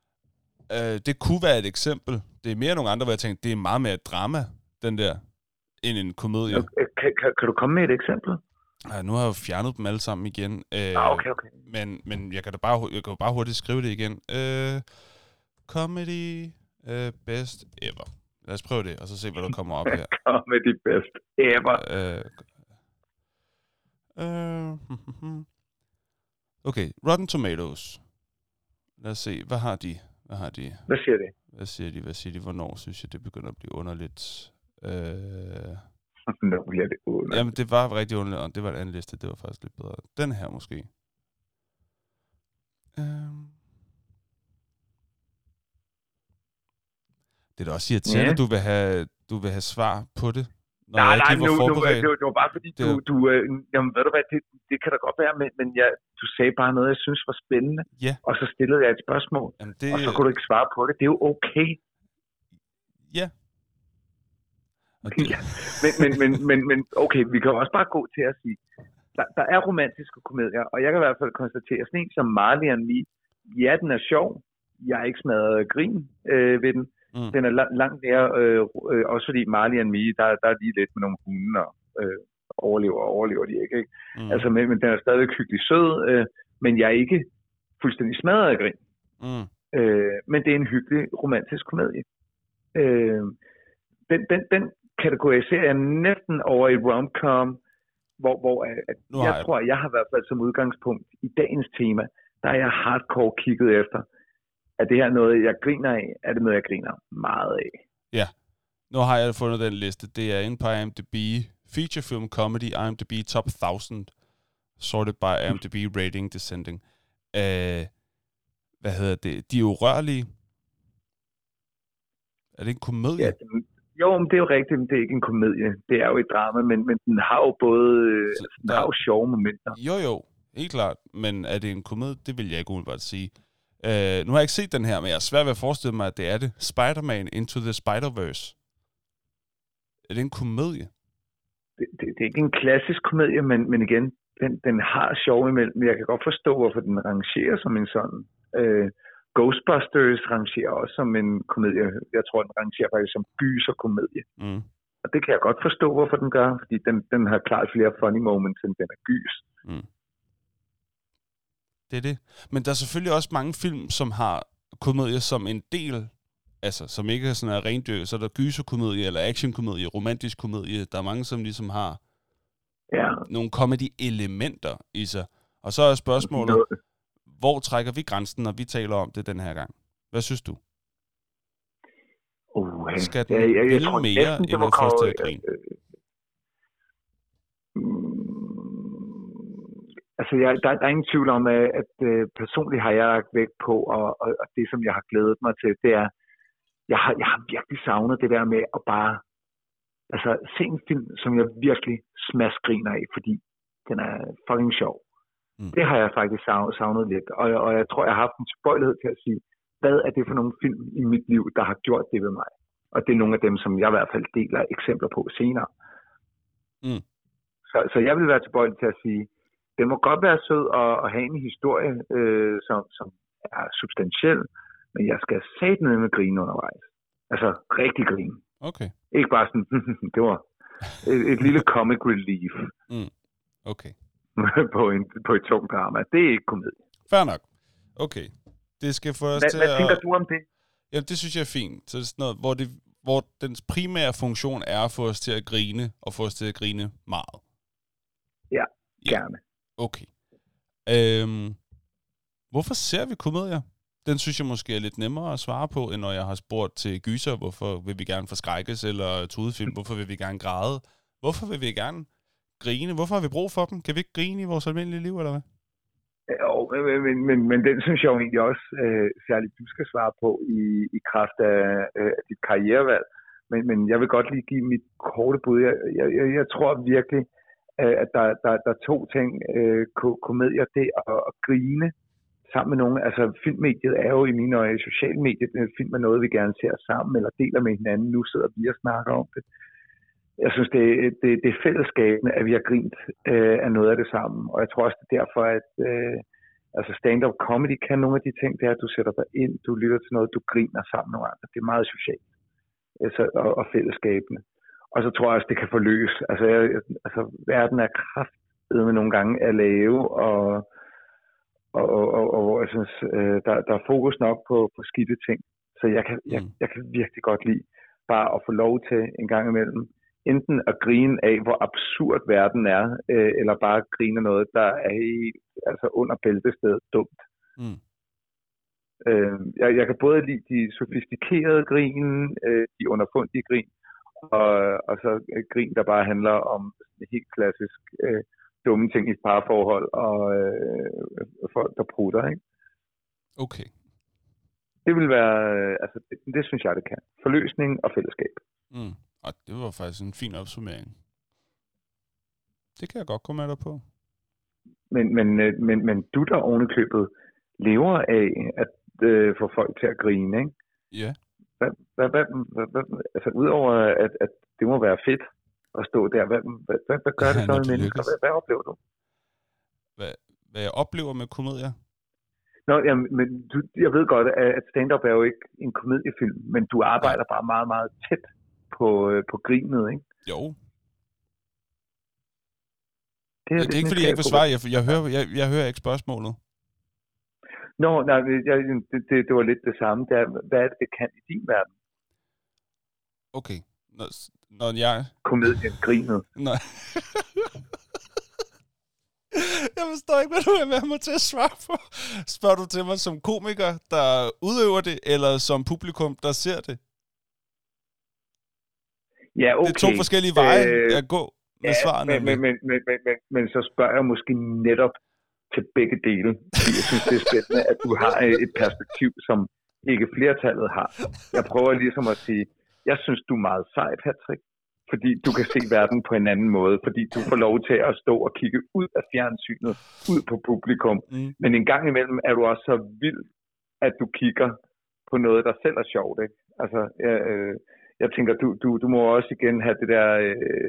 Speaker 1: Øh, det kunne være et eksempel. Det er mere nogle andre, hvor jeg tænker, det er meget mere drama, den der, end en komedie.
Speaker 2: Kan, kan, kan du komme med et eksempel?
Speaker 1: Ja, nu har jeg jo fjernet dem alle sammen igen. Øh,
Speaker 2: Ah, okay, okay.
Speaker 1: Men, men jeg kan da bare, jeg kan jo bare hurtigt skrive det igen. Øh, comedy øh, best ever. Lad os prøve det, og så se, hvad der kommer op her.
Speaker 2: Kom med de bedste ever.
Speaker 1: Øh, øh, okay, Rotten Tomatoes. Lad os se, hvad har de? Hvad har de?
Speaker 2: Hvad siger det?
Speaker 1: Hvad siger de? Hvad siger de? Hvornår synes jeg, det begynder at blive underligt? Øh,
Speaker 2: Nu bliver det under.
Speaker 1: jamen, det var rigtig underligt, og det var en anden liste. Det var faktisk lidt bedre. Den her måske. Øh, det er da også irriterende,
Speaker 2: Ja.
Speaker 1: at du vil have, du vil have svar på det, når
Speaker 2: Nej,
Speaker 1: jeg
Speaker 2: nej,
Speaker 1: ikke
Speaker 2: nu,
Speaker 1: lige var
Speaker 2: nu,
Speaker 1: forberedt.
Speaker 2: det, var, det var bare fordi, du,
Speaker 1: Det-
Speaker 2: du øh, jamen, ved du hvad, det, det kan da godt være, men, men jeg, du sagde bare noget, jeg synes var spændende,
Speaker 1: Ja.
Speaker 2: og så stillede jeg et spørgsmål,
Speaker 1: Jamen, det,
Speaker 2: og så kunne du ikke svare på det. Det er jo okay.
Speaker 1: Ja.
Speaker 2: Ja. Men, men, men, men, men okay, vi kan også bare gå til at sige, der, der er romantiske komedier, og jeg kan i hvert fald konstatere, sådan en som Marley and Me, ja, den er sjov, jeg er ikke smadret grin øh, ved den.
Speaker 1: Mm.
Speaker 2: Den er lang, langt mere, øh, øh, også fordi Marley and Me, der, der er lige lidt med nogle hunde, og øh, overlever og overlever de ikke. ikke?
Speaker 1: mm,
Speaker 2: Altså, men, men den er stadig hyggelig sød, øh, men jeg er ikke fuldstændig smadret af grin.
Speaker 1: mm,
Speaker 2: Øh, men det er en hyggelig romantisk komedie. Øh, den, den, den kategoriserer jeg næsten over i rom-com, hvor, hvor at, at
Speaker 1: Nu
Speaker 2: jeg,
Speaker 1: jeg-
Speaker 2: tror, at jeg har i hvert fald som udgangspunkt i dagens tema, der er jeg hardcore kigget efter. Er det her noget, jeg griner af? Er det noget, jeg griner meget af?
Speaker 1: Nu har jeg fundet den liste. Det er inde på IMDb. Feature Film Comedy, IMDb Top 1000. Sorted by IMDb Rating Descending. Uh, hvad hedder det? De er urørlige. Er det en komedie?
Speaker 2: Ja, den, jo, men det er jo rigtigt, men det er ikke en komedie. Det er jo et drama, men, men den har jo både øh,
Speaker 1: Så
Speaker 2: altså, den
Speaker 1: der-
Speaker 2: har jo sjove momenter.
Speaker 1: Jo, jo. Helt klart. Men er det en komedie? Det vil jeg ikke umiddelbart sige. Uh, nu har jeg ikke set den her, men jeg er svært ved at forestille mig, at det er det. Spider-Man Into the Spider-Verse. Er det en komedie?
Speaker 2: det, det, det er ikke en klassisk komedie, men, men igen, den, den har sjov imellem. Jeg kan godt forstå, hvorfor den rangerer som en sådan. Øh, Ghostbusters rangerer også som en komedie. Jeg tror, den rangerer faktisk som gyserkomedie.
Speaker 1: Mm.
Speaker 2: Og det kan jeg godt forstå, hvorfor den gør, fordi den, den har klart flere funny moments, end den er gys.
Speaker 1: Det er det. Men der er selvfølgelig også mange film, som har komedier som en del, altså som ikke er sådan en rendyrket. Så er der gyserkomedie, eller actionkomedie, romantisk komedie. Der er mange, som ligesom har
Speaker 2: Ja,
Speaker 1: nogle comedy-elementer i sig. Og så er spørgsmålet,
Speaker 2: noget,
Speaker 1: hvor trækker vi grænsen, når vi taler om det den her gang? Hvad synes du?
Speaker 2: uh,
Speaker 1: Skal den vil mere
Speaker 2: næsten,
Speaker 1: end at os til at grine?
Speaker 2: øh, mm, Altså, jeg, der, der er ingen tvivl om, at, at øh, personligt har jeg lagt vægt på, og, og, og det, som jeg har glædet mig til, det er, jeg har, jeg har virkelig savnet det der med at bare altså, se en film, som jeg virkelig smaskgriner af, fordi den er fucking sjov.
Speaker 1: Mm.
Speaker 2: Det har jeg faktisk savnet, lidt, og, og jeg tror, jeg har haft en tilbøjelighed til at sige, hvad er det for nogle film i mit liv, der har gjort det ved mig? Og det er nogle af dem, som jeg i hvert fald deler eksempler på senere.
Speaker 1: Mm.
Speaker 2: Så, så jeg vil være tilbøjelig til at sige, det må godt være sød og, og have en historie, øh, som, som er substantiel, men jeg skal sætte ned med grine undervejs. Altså rigtig grine.
Speaker 1: Okay,
Speaker 2: Ikke bare sådan, det var et, et lille comic relief
Speaker 1: okay.
Speaker 2: på, en, på et tungt drama. Det er ikke komedie.
Speaker 1: Fair nok. Okay. Det skal få os
Speaker 2: Hvad,
Speaker 1: til
Speaker 2: hvad
Speaker 1: at...
Speaker 2: tænker du om det?
Speaker 1: Jamen, det synes jeg er fint. Så det er sådan noget, hvor, det, hvor dens primære funktion er at få os til at grine, og få os til at grine meget. Ja.
Speaker 2: Gerne.
Speaker 1: Okay. Øhm, hvorfor ser vi komedier? Den synes jeg måske er lidt nemmere at svare på, end når jeg har spurgt til gyser, hvorfor vil vi gerne forskrækkes, eller tudefilm, hvorfor vil vi gerne græde? Hvorfor vil vi gerne grine? Hvorfor har vi brug for dem? Kan vi ikke grine i vores almindelige liv, eller hvad?
Speaker 2: Jo, men, men, men, men den synes jeg jo egentlig også øh, særligt, du skal svare på i, i kraft af, øh, dit karrierevalg. Men, men jeg vil godt lige give mit korte bud. Jeg, jeg, jeg, jeg tror virkelig, øh, at der, der, der er to ting. Øh, komedier, det at, at grine sammen med nogen. Altså filmmediet er jo i mine øjne socialmediet. Film er noget, vi gerne ser sammen eller deler med hinanden. Nu sidder vi og snakker om det. Jeg synes, det, det, det er fællesskabene, at vi har grint øh, af noget af det sammen. Og jeg tror også, det er derfor, at øh, altså stand-up comedy kan nogle af de ting, det er, at du sætter dig ind, du lytter til noget, du griner sammen med andre. Det er meget socialt altså, og, og fællesskabende. Og så tror jeg også, det kan forløse. Altså, jeg, altså verden er kraftedeme nogle gange at lave, og, og, og, og, og hvor jeg synes, øh, der, der er fokus nok på, på skidte ting. Så jeg kan, jeg,
Speaker 1: Mm.
Speaker 2: jeg kan virkelig godt lide bare at få lov til en gang imellem, enten at grine af, hvor absurd verden er, øh, eller bare grine af noget, der er i, altså under bæltestedet dumt.
Speaker 1: Mm.
Speaker 2: Øh, jeg, jeg kan både lide de sofistikerede grin, øh, de underfundige grin, og, og så grin, der bare handler om helt klassisk øh, dumme ting i et parforhold, og øh, folk, der prutter. Ikke?
Speaker 1: Okay.
Speaker 2: Det vil være, øh, altså det, det synes jeg, det kan. Forløsning og fællesskab.
Speaker 1: Mm. Og det var faktisk en fin opsummering. Det kan jeg godt komme med dig på.
Speaker 2: Men, men, øh, men, men du der ovenikøbet lever af at øh, få folk til at grine, ikke?
Speaker 1: Ja.
Speaker 2: Hvad, hvad, hvad, hvad, hvad, altså udover at, at det må være fedt at stå der, hvad, hvad, hvad, hvad gør
Speaker 1: Ja,
Speaker 2: det så med mennesker? Hvad, hvad oplever du?
Speaker 1: Hvad, hvad jeg oplever med komedier?
Speaker 2: Nå, jamen, men du, jeg ved godt, at stand-up er jo ikke en komediefilm, men du arbejder bare meget, meget tæt på, øh, på grinet, ikke?
Speaker 1: Jo.
Speaker 2: Det,
Speaker 1: Det er ikke, fordi jeg ikke vil svare. Jeg, jeg, hører, jeg, jeg hører ikke spørgsmålet.
Speaker 2: Nå, nej, jeg, det, det, det var lidt det samme. Det er, hvad er det, det kan i din verden?
Speaker 1: Okay. Når, når jeg...
Speaker 2: Komedien, grinet.
Speaker 1: Når... jeg forstår ikke, hvad du vil være med til at svare på. Spørger du til mig som komiker, der udøver det, eller som publikum, der ser det?
Speaker 2: Ja, okay.
Speaker 1: Det er to forskellige veje
Speaker 2: Øh,
Speaker 1: at gå med svaret.
Speaker 2: men,
Speaker 1: nemlig.
Speaker 2: men, men, men, men, men, men så spørger jeg måske netop til begge dele. Jeg synes, det er spændende, at du har øh, et perspektiv, som ikke flertallet har. Jeg prøver ligesom at sige, jeg synes, du er meget sej, Patrick. Fordi du kan se verden på en anden måde. Fordi du får lov til at stå og kigge ud af fjernsynet, ud på publikum.
Speaker 1: Mm.
Speaker 2: Men en gang imellem er du også så vild, at du kigger på noget, der selv er sjovt. Ikke? Altså, jeg, øh, jeg tænker, du, du, du må også igen have det der øh,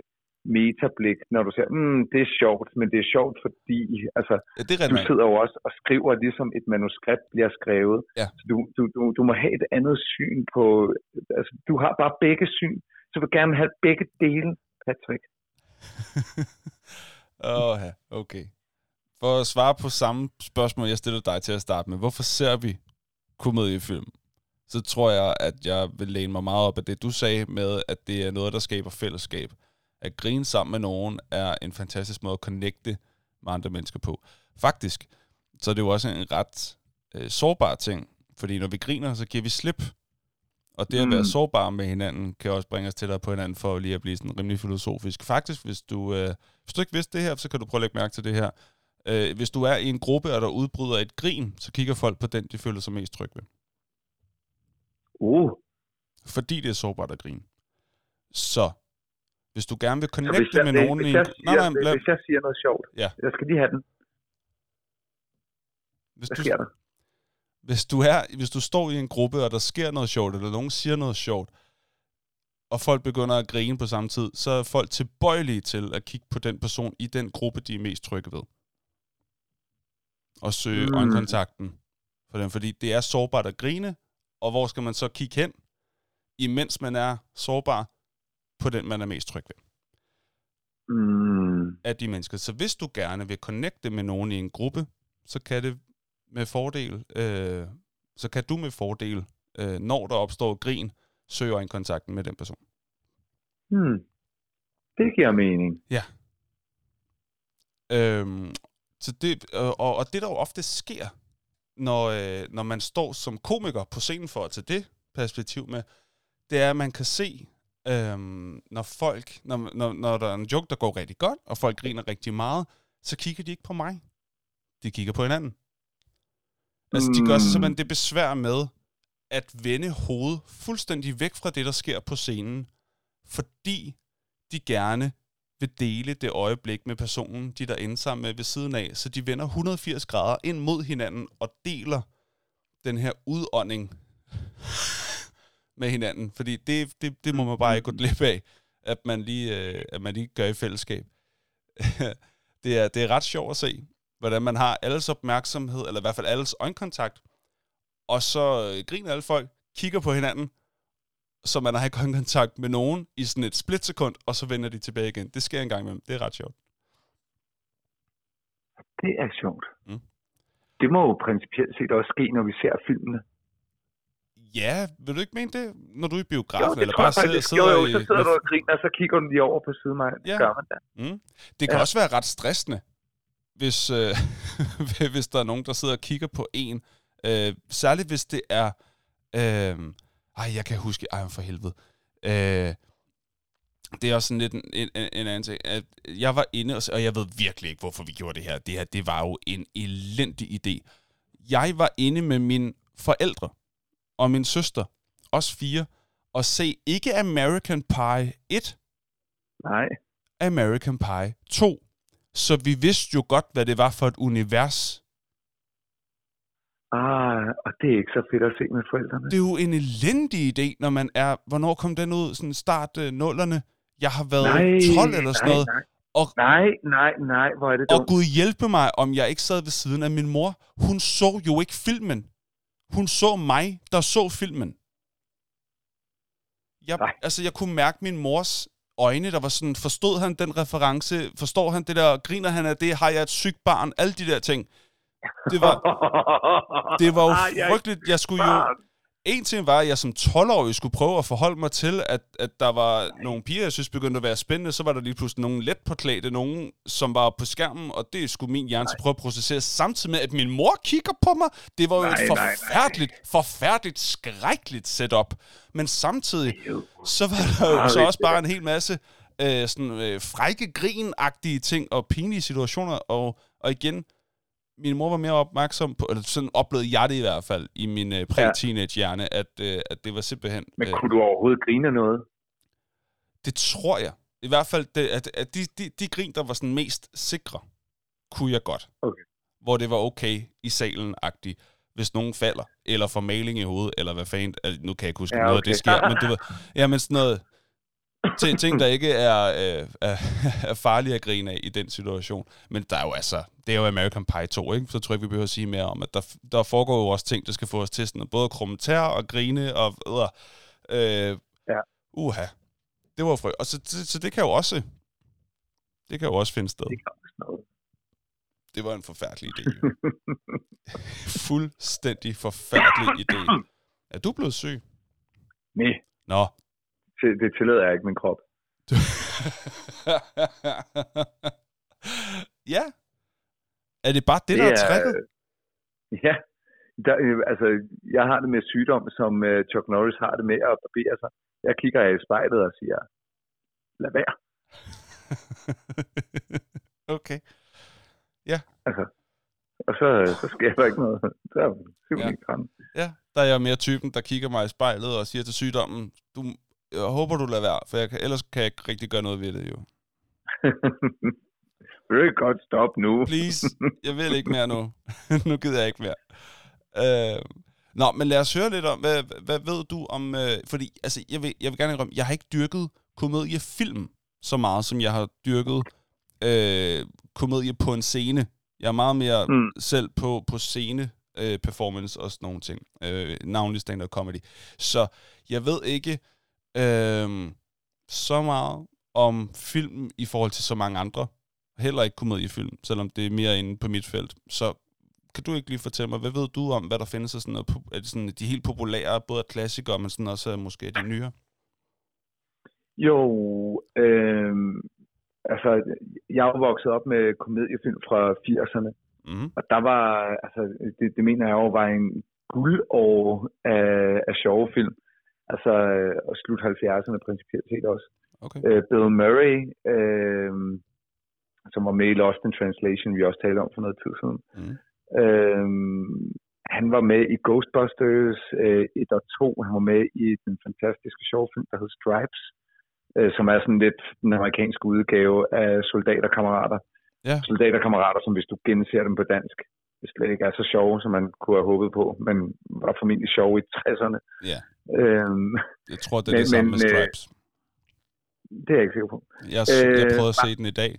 Speaker 2: metablik, når du siger, mm, det er sjovt, men det er sjovt, fordi altså,
Speaker 1: Ja, det
Speaker 2: du sidder jo også og skriver, ligesom et manuskript bliver skrevet.
Speaker 1: Ja.
Speaker 2: Så du, du, du, du må have et andet syn på, altså, du har bare begge syn, så du vil gerne have begge dele, Patrick.
Speaker 1: Åh, ja, okay. For at svare på samme spørgsmål, jeg stillede dig til at starte med. Hvorfor ser vi komediefilm? Så tror jeg, at jeg vil læne mig meget op af det, du sagde med, at det er noget, der skaber fællesskab. At grine sammen med nogen er en fantastisk måde at connecte med andre mennesker på. Faktisk, så er det jo også en ret øh, sårbar ting. Fordi når vi griner, så giver vi slip. Og det at være
Speaker 2: Mm.
Speaker 1: sårbar med hinanden, kan også bringe os tættere på hinanden, for lige at blive sådan rimelig filosofisk. Faktisk, hvis du, øh, hvis du ikke vidste det her, så kan du prøve at lægge mærke til det her. Øh, hvis du er i en gruppe, og der udbryder et grin, så kigger folk på den, de føler sig mest trygge ved.
Speaker 2: Uh,
Speaker 1: Fordi det er sårbart at grine. Så, hvis du gerne vil connecte
Speaker 2: jeg,
Speaker 1: med
Speaker 2: hvis,
Speaker 1: nogen i
Speaker 2: jeg siger,
Speaker 1: lad-
Speaker 2: hvis jeg siger noget sjovt,
Speaker 1: Ja.
Speaker 2: jeg skal lige have den.
Speaker 1: hvis
Speaker 2: Hvad
Speaker 1: du,
Speaker 2: sker der?
Speaker 1: hvis du er, hvis du står i en gruppe, og der sker noget sjovt, eller nogen siger noget sjovt, og folk begynder at grine på samme tid, så er folk tilbøjelige til at kigge på den person i den gruppe, de er mest trygge ved. Og søge
Speaker 2: mm.
Speaker 1: øjenkontakten for dem, fordi det er sårbart at grine, og hvor skal man så kigge hen, imens man er sårbar på den, man er mest tryg ved
Speaker 2: Mm,
Speaker 1: af de mennesker. Så hvis du gerne vil connecte med nogen i en gruppe, så kan det med fordel, øh, så kan du med fordel, øh, når der opstår grin, søge øjenkontakten med den person.
Speaker 2: hmm. Det giver mening.
Speaker 1: Øhm, så det, og, og det der jo ofte sker, når, øh, når man står som komiker på scenen for at tage det perspektiv med, det er, at man kan se, øhm, når folk, når, når, når der er en joke, der går rigtig godt, og folk griner rigtig meget, så kigger de ikke på mig. De kigger på hinanden. Altså, de gør sig
Speaker 2: Mm.
Speaker 1: simpelthen det besvær med at vende hovedet fuldstændig væk fra det, der sker på scenen, fordi de gerne vil dele det øjeblik med personen, de der ender sammen med ved siden af. Så de vender 180 grader ind mod hinanden og deler den her udånding med hinanden. Fordi det, det, det må man bare ikke gå glip af, at man lige, øh, at man lige gør i fællesskab. det, er, det er ret sjovt at se, hvordan man har alles opmærksomhed, eller i hvert fald alles øjenkontakt, og så øh, griner alle folk, kigger på hinanden, så man har ikke øjenkontakt med nogen i sådan et splitsekund, og så vender de tilbage igen. Det sker en gang imellem. Det er ret sjovt.
Speaker 2: Det er sjovt.
Speaker 1: Mm.
Speaker 2: Det må jo principielt set også ske, når vi ser filmene.
Speaker 1: Ja, vil du ikke mene det, når du er i
Speaker 2: Jo,
Speaker 1: biografen,
Speaker 2: det
Speaker 1: eller
Speaker 2: tror
Speaker 1: bare
Speaker 2: jeg
Speaker 1: sidder, sidder
Speaker 2: Jo, jo,
Speaker 1: i...
Speaker 2: så sidder du og griner, og så kigger du lige over på siden af mig. Det
Speaker 1: Ja.
Speaker 2: gør man da.
Speaker 1: Mm. Det kan. Ja. også være ret stressende, hvis, øh, hvis der er nogen, der sidder og kigger på en. Øh, særligt hvis det er... Øh, ej, jeg kan huske... Ej, for helvede. Øh, det er også sådan lidt en, en, en anden ting. At jeg var inde, og, jeg ved virkelig ikke, hvorfor vi gjorde det her. Det her, det var jo en elendig idé. Jeg var inde med mine forældre og min søster, os fire, og se ikke American Pie 1,
Speaker 2: Nej.
Speaker 1: American Pie 2. Så vi vidste jo godt, hvad det var for et univers.
Speaker 2: Ah, og det er ikke så fedt at se med forældrene.
Speaker 1: Det er jo en elendig idé, når man er... Hvornår kom den ud? Sådan start øh, nullerne. Jeg har været
Speaker 2: nej,
Speaker 1: 12 eller sådan
Speaker 2: nej,
Speaker 1: noget.
Speaker 2: Nej,
Speaker 1: Og,
Speaker 2: nej, nej, nej, hvor er det
Speaker 1: og
Speaker 2: dumt.
Speaker 1: Gud hjælpe mig, om jeg ikke sad ved siden af min mor. Hun så jo ikke filmen. Hun så mig, der så filmen. Jeg,
Speaker 2: Nej.
Speaker 1: altså, jeg kunne mærke min mors øjne, der var sådan, forstod han den reference? Forstår han det der? Griner han af det? Har jeg et sygt barn? Alle de der ting. Det var, det var jo
Speaker 2: jeg
Speaker 1: frygteligt. Jeg skulle jo... En ting var, at jeg som 12-årig skulle prøve at forholde mig til, at, at der var nogle piger, jeg synes begyndte at være spændende. Så var der lige pludselig nogle let påklædte, nogen, som var på skærmen, og det skulle min hjerne så prøve at processere, samtidig med, at min mor kigger på mig. Det var jo
Speaker 2: Nej,
Speaker 1: et
Speaker 2: nej, nej.
Speaker 1: forfærdeligt, forfærdeligt, skrækkeligt setup. Men samtidig, så var der jo så også bare en hel masse øh, sådan, øh, frække, grinagtige ting og pinlige situationer. Og, og igen, min mor var mere opmærksom på, eller sådan oplevede jeg det i hvert fald, i min øh, præ-teenage-hjerne, at, øh, at det var simpelthen...
Speaker 2: Men
Speaker 1: Øh,
Speaker 2: kunne du overhovedet grine noget?
Speaker 1: det tror jeg. I hvert fald, det, at, at de, de, de grin, der var sådan mest sikre, kunne jeg godt.
Speaker 2: Okay.
Speaker 1: Hvor det var okay i salen-agtigt, hvis nogen falder, eller får maling i hovedet, eller hvad fanden, altså, nu kan jeg ikke huske,
Speaker 2: Ja,
Speaker 1: ja, noget det
Speaker 2: okay.
Speaker 1: sker, men du ved, ja, men sådan noget, ting, ting der ikke er, øh, er, er farlige at grine af i den situation. Men der er jo altså, det er jo American Pie 2, ikke? Så tror jeg ikke, vi behøver at sige mere om, at der, der foregår jo også ting, der skal få os til sådan både at krumme tær og grine og øh, øh,
Speaker 2: Ja.
Speaker 1: uha. Det var frø. Og så, så, så, det kan jo også, det kan jo også finde sted.
Speaker 2: Det kan også noget.
Speaker 1: Det var en forfærdelig idé. Fuldstændig forfærdelig idé. Er du blevet syg?
Speaker 2: Nej,
Speaker 1: Nå.
Speaker 2: Det, det tillader jeg ikke min krop.
Speaker 1: ja. Er det bare det, der er tricket?
Speaker 2: Ja, der, øh, altså, jeg har det med sygdom, som øh, Chuck Norris har det med at barbere sig. Jeg kigger i spejlet og siger, lad være.
Speaker 1: okay.
Speaker 2: Altså, og så, så sker der ikke noget. Så er det
Speaker 1: Ja.
Speaker 2: ja.
Speaker 1: Ja, der er jeg mere typen, der kigger mig i spejlet og siger til sygdommen, du, jeg håber, du lader være, for jeg kan, ellers kan jeg ikke rigtig gøre noget ved det jo.
Speaker 2: Vil du ikke godt stoppe nu?
Speaker 1: Please, jeg vil ikke mere nu. nu gider jeg ikke mere. Øh, nå, men lad os høre lidt om, hvad, hvad ved du om... Øh, fordi, altså, jeg vil, jeg vil gerne indrømme, jeg har ikke dyrket komediefilm så meget, som jeg har dyrket øh, komedie på en scene. Jeg er meget mere mm.
Speaker 2: Mm.
Speaker 1: selv på, på scene øh, performance og sådan nogle ting. Øh, navnlig stand-up comedy. Så jeg ved ikke øh, så meget om film i forhold til så mange andre. Heller ikke komediefilm, selvom det er mere inde på mit felt. Så kan du ikke lige fortælle mig, hvad ved du om, hvad der findes af sådan noget, er det sådan de helt populære, både klassikere, men sådan også måske de nyere?
Speaker 2: Jo, øh, altså, jeg er vokset op med komediefilm fra 80'erne,
Speaker 1: Mm.
Speaker 2: og der var, altså, det, det mener jeg jo var en guldår af, af sjove film. Altså, øh, og slut 70'erne principielt set også.
Speaker 1: Okay.
Speaker 2: Øh, Bill Murray, øh, som var med i Lost in Translation, vi også talte om for noget tid siden.
Speaker 1: Mm.
Speaker 2: Øh, han var med i Ghostbusters øh, 1 og 2. Han var med i den fantastiske sjovfilm, der hed Stripes, øh, som er sådan lidt den amerikanske udgave af Soldaterkammerater.
Speaker 1: Ja.
Speaker 2: Soldaterkammerater, som hvis du genser dem på dansk, slet ikke er så sjove, som man kunne have håbet på, men var formentlig sjove i 60'erne.
Speaker 1: Ja,
Speaker 2: Øhm,
Speaker 1: jeg tror, det er det
Speaker 2: Men-
Speaker 1: samme
Speaker 2: men,
Speaker 1: med
Speaker 2: øh,
Speaker 1: Stripes.
Speaker 2: det er jeg ikke sikker på.
Speaker 1: Jeg, øh, jeg
Speaker 2: øh,
Speaker 1: prøvede at se den i dag.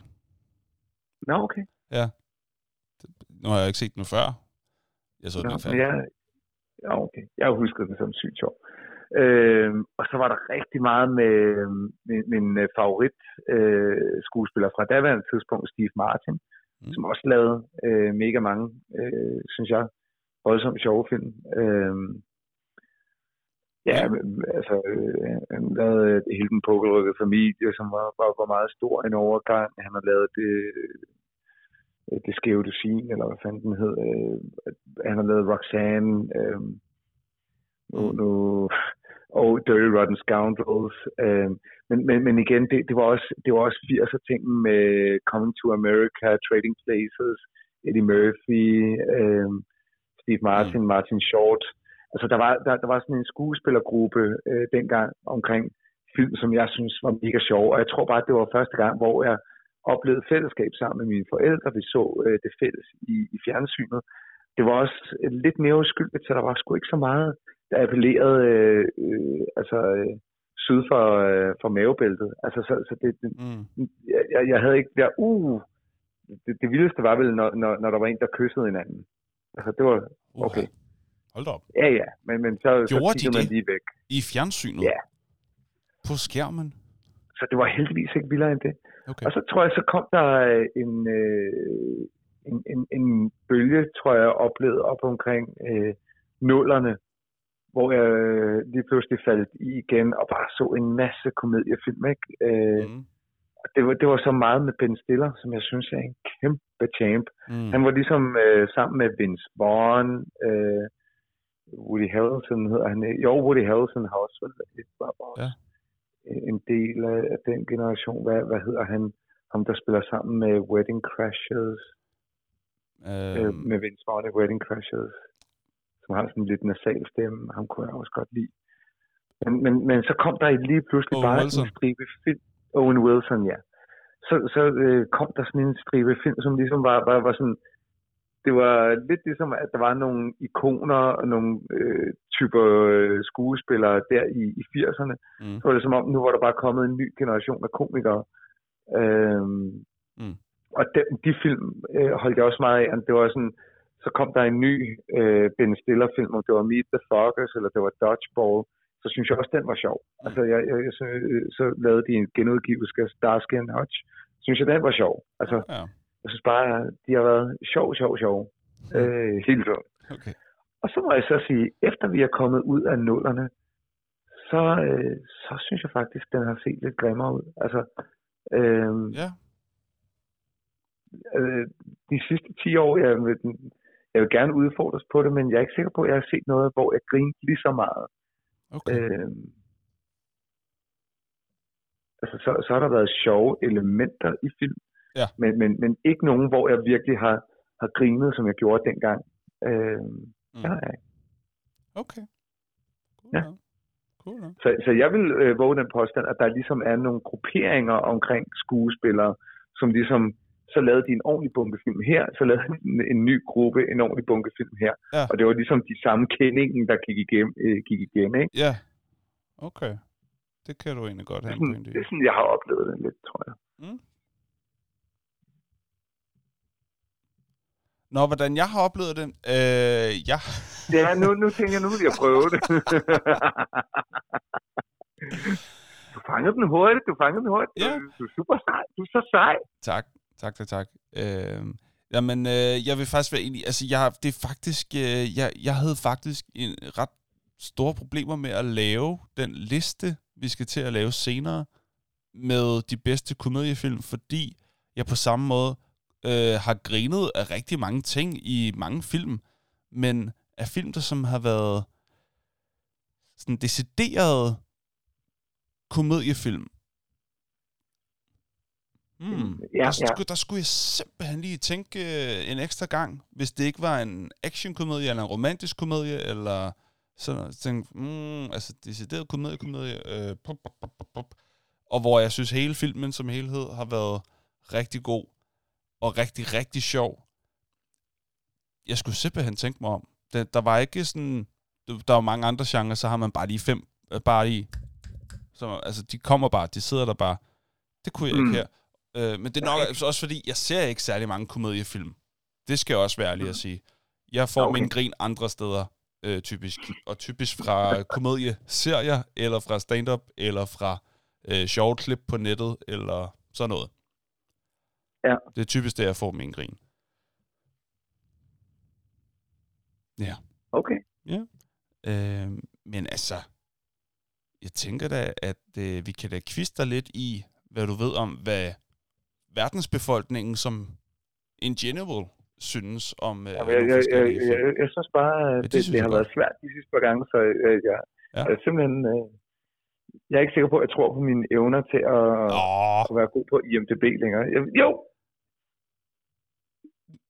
Speaker 2: Nå, okay.
Speaker 1: Nu har jeg ikke set den før. Jeg så den
Speaker 2: Nå, men
Speaker 1: færdig.
Speaker 2: jeg, ja, okay. Jeg husker den som sygt sjov. Øhm, og så var der rigtig meget med min, min øh, favorit øh, skuespiller fra daværende tidspunkt, Steve Martin.
Speaker 1: Mm.
Speaker 2: som også lavede øh, mega mange, øh, synes jeg, voldsomt sjove film. Øhm, ja, altså, øh, han lavede øh, hele den pukkelrykkede familie, som var, var, var meget stor en overgang. Han har lavet det, øh, det skæve dusin, eller hvad fanden den hed. Øh, han har lavet Roxanne, øh, nu,
Speaker 1: Mm.
Speaker 2: nu, og Dirty Rotten Scoundrels. Øh, men, men, men igen, det, det, var også, det var også 80'er ting med Coming to America, Trading Places, Eddie Murphy, øh, Steve Martin, mm. Martin Short. Altså, der var, der, der var sådan en skuespillergruppe øh, dengang omkring film, som jeg synes var mega sjov. Og jeg tror bare, at det var første gang, hvor jeg oplevede fællesskab sammen med mine forældre. Vi så øh, det fælles i, i fjernsynet. Det var også lidt mere uskyldigt, så der var sgu ikke så meget, der appellerede øh, øh, altså, øh, syd for, øh, for mavebæltet. Altså, så, så det, det,
Speaker 1: Mm.
Speaker 2: jeg, jeg- jeg havde ikke der, uh, det, det vildeste var vel, når, når, når der var en, der kyssede hinanden. Altså, det var, okay.
Speaker 1: Hold da op.
Speaker 2: ja ja, men, men så, så
Speaker 1: Gjorde de
Speaker 2: kiggede man lige væk.
Speaker 1: I fjernsynet?
Speaker 2: Ja.
Speaker 1: På skærmen?
Speaker 2: Så det var heldigvis ikke vildere end det.
Speaker 1: Okay.
Speaker 2: Og så tror jeg, så kom der øh, en, øh, en, en, en bølge, tror jeg, oplevede op omkring øh, nullerne, hvor jeg øh, lige pludselig faldt i igen og bare så en masse komediefilm. Ikke? Øh,
Speaker 1: Mm.
Speaker 2: det, var, det var så meget med Ben Stiller, som jeg synes er en kæmpe champ.
Speaker 1: Mm.
Speaker 2: Han var ligesom øh, sammen med Vince Vaughn, øh, Woody Harrelson hedder han. Jo, Woody Harrelson har også været var også
Speaker 1: Ja.
Speaker 2: en del af, den generation. Hvad, hvad hedder han? Ham, der spiller sammen med Wedding Crashers. Øh,
Speaker 1: Øhm,
Speaker 2: med Vince Vaughn i Wedding Crashers. Som har sådan lidt nasal stemme. Ham kunne jeg også godt lide. Men, men, men så kom der lige pludselig
Speaker 1: Owen
Speaker 2: bare
Speaker 1: Wilson.
Speaker 2: en stribe film. Owen Wilson, ja. Så, så øh, kom der sådan en stribe film, som ligesom var, var, var sådan... Det var lidt ligesom, at der var nogle ikoner og nogle øh, typer øh, skuespillere der i, i 80'erne.
Speaker 1: mm.
Speaker 2: Så var det som om, nu var der bare kommet en ny generation af komikere. Øhm,
Speaker 1: Mm.
Speaker 2: Og de, de film øh, holdt jeg også meget af. Det var sådan, så kom der en ny øh, Ben Stiller-film, om det var Meet the Fockers, eller det var Dodgeball. Så synes jeg også, den var sjov. Altså, jeg, jeg, jeg, så, så lavede de en genudgivelse af Starsky and Hutch. Synes jeg, den var sjov. Altså,
Speaker 1: Ja,
Speaker 2: jeg synes bare, de har været sjov, sjov, sjov. Øh, helt sjovt.
Speaker 1: okay.
Speaker 2: Og så må jeg så sige, efter vi er kommet ud af nullerne, så, øh, så synes jeg faktisk, den har set lidt grimmere ud. Altså, øh,
Speaker 1: Ja,
Speaker 2: øh, de sidste 10 år, jeg, med den, jeg vil gerne udfordres på det, men jeg er ikke sikker på, at jeg har set noget, hvor jeg grinte lige så meget.
Speaker 1: Okay.
Speaker 2: Øh, altså, så, så har der været sjove elementer i film,
Speaker 1: Ja.
Speaker 2: men, men, men ikke nogen, hvor jeg virkelig har, har grinet, som jeg gjorde dengang. Øh,
Speaker 1: Mm.
Speaker 2: ja, ja.
Speaker 1: Okay. Cool
Speaker 2: Ja.
Speaker 1: Cool.
Speaker 2: Så, så jeg vil øh, våge den påstand, at der ligesom er nogle grupperinger omkring skuespillere, som ligesom, så lavede de en ordentlig bunkefilm her, så lavede de en, en ny gruppe en ordentlig bunkefilm her.
Speaker 1: Ja.
Speaker 2: Og det var ligesom de samme kendingen, der gik igennem, øh, gik igen ikke?
Speaker 1: Ja. Okay. Det kan du egentlig godt have
Speaker 2: sådan, det er sådan, jeg har oplevet det lidt, tror jeg.
Speaker 1: Nå, hvordan jeg har oplevet det? Øh, ja.
Speaker 2: Ja, nu, nu tænker jeg, nu vil jeg prøve det. du fangede den hurtigt, du fangede den hurtigt.
Speaker 1: Ja.
Speaker 2: Du, du er super sej, du er så sej.
Speaker 1: Tak, tak, tak, tak. Øh, jamen, øh, jeg vil faktisk være enig. Altså, jeg, det er faktisk, øh, jeg, jeg havde faktisk en ret store problemer med at lave den liste, vi skal til at lave senere, med de bedste komediefilm, fordi jeg på samme måde øh, har grinet af rigtig mange ting i mange film, men af film, der som har været sådan decideret komediefilm. Hmm.
Speaker 2: Ja,
Speaker 1: der, skulle,
Speaker 2: ja.
Speaker 1: der skulle jeg simpelthen lige tænke øh, en ekstra gang, hvis det ikke var en actionkomedie, eller en romantisk komedie, eller sådan tænkte, mm, altså decideret komedie, komedie, øh, pop, pop, pop, pop, pop. og hvor jeg synes, hele filmen som helhed har været rigtig god, og rigtig, rigtig sjov. Jeg skulle simpelthen tænke mig om. Der, der var ikke sådan, der var mange andre genrer, så har man bare lige fem, øh, bare lige, så, altså de kommer bare, de sidder der bare. Det kunne jeg
Speaker 2: Mm.
Speaker 1: ikke her. Øh, men det er nok altså også fordi, jeg ser ikke særlig mange komediefilm. Det skal jeg også være ærlig at sige. Jeg får okay.
Speaker 2: Okay.
Speaker 1: min grin andre steder, øh, typisk. Og typisk fra komedieserier, eller fra stand-up, eller fra øh, sjove klip på nettet, eller sådan noget.
Speaker 2: Ja.
Speaker 1: Det er typisk det, jeg får min grin. Ja.
Speaker 2: Okay.
Speaker 1: Øh, men altså, jeg tænker da, at øh, vi kan da kviste dig lidt i, hvad du ved om, hvad verdensbefolkningen som in general synes om øh,
Speaker 2: Jamen, jeg, jeg, jeg, jeg, jeg, synes bare, at
Speaker 1: Ja,
Speaker 2: det,
Speaker 1: det
Speaker 2: det, har
Speaker 1: godt.
Speaker 2: været svært de sidste par gange, så øh, jeg,
Speaker 1: Ja.
Speaker 2: er simpelthen... Øh, jeg er ikke sikker på, at jeg tror på mine evner til at, at være god på IMDb længere. Jeg, jo!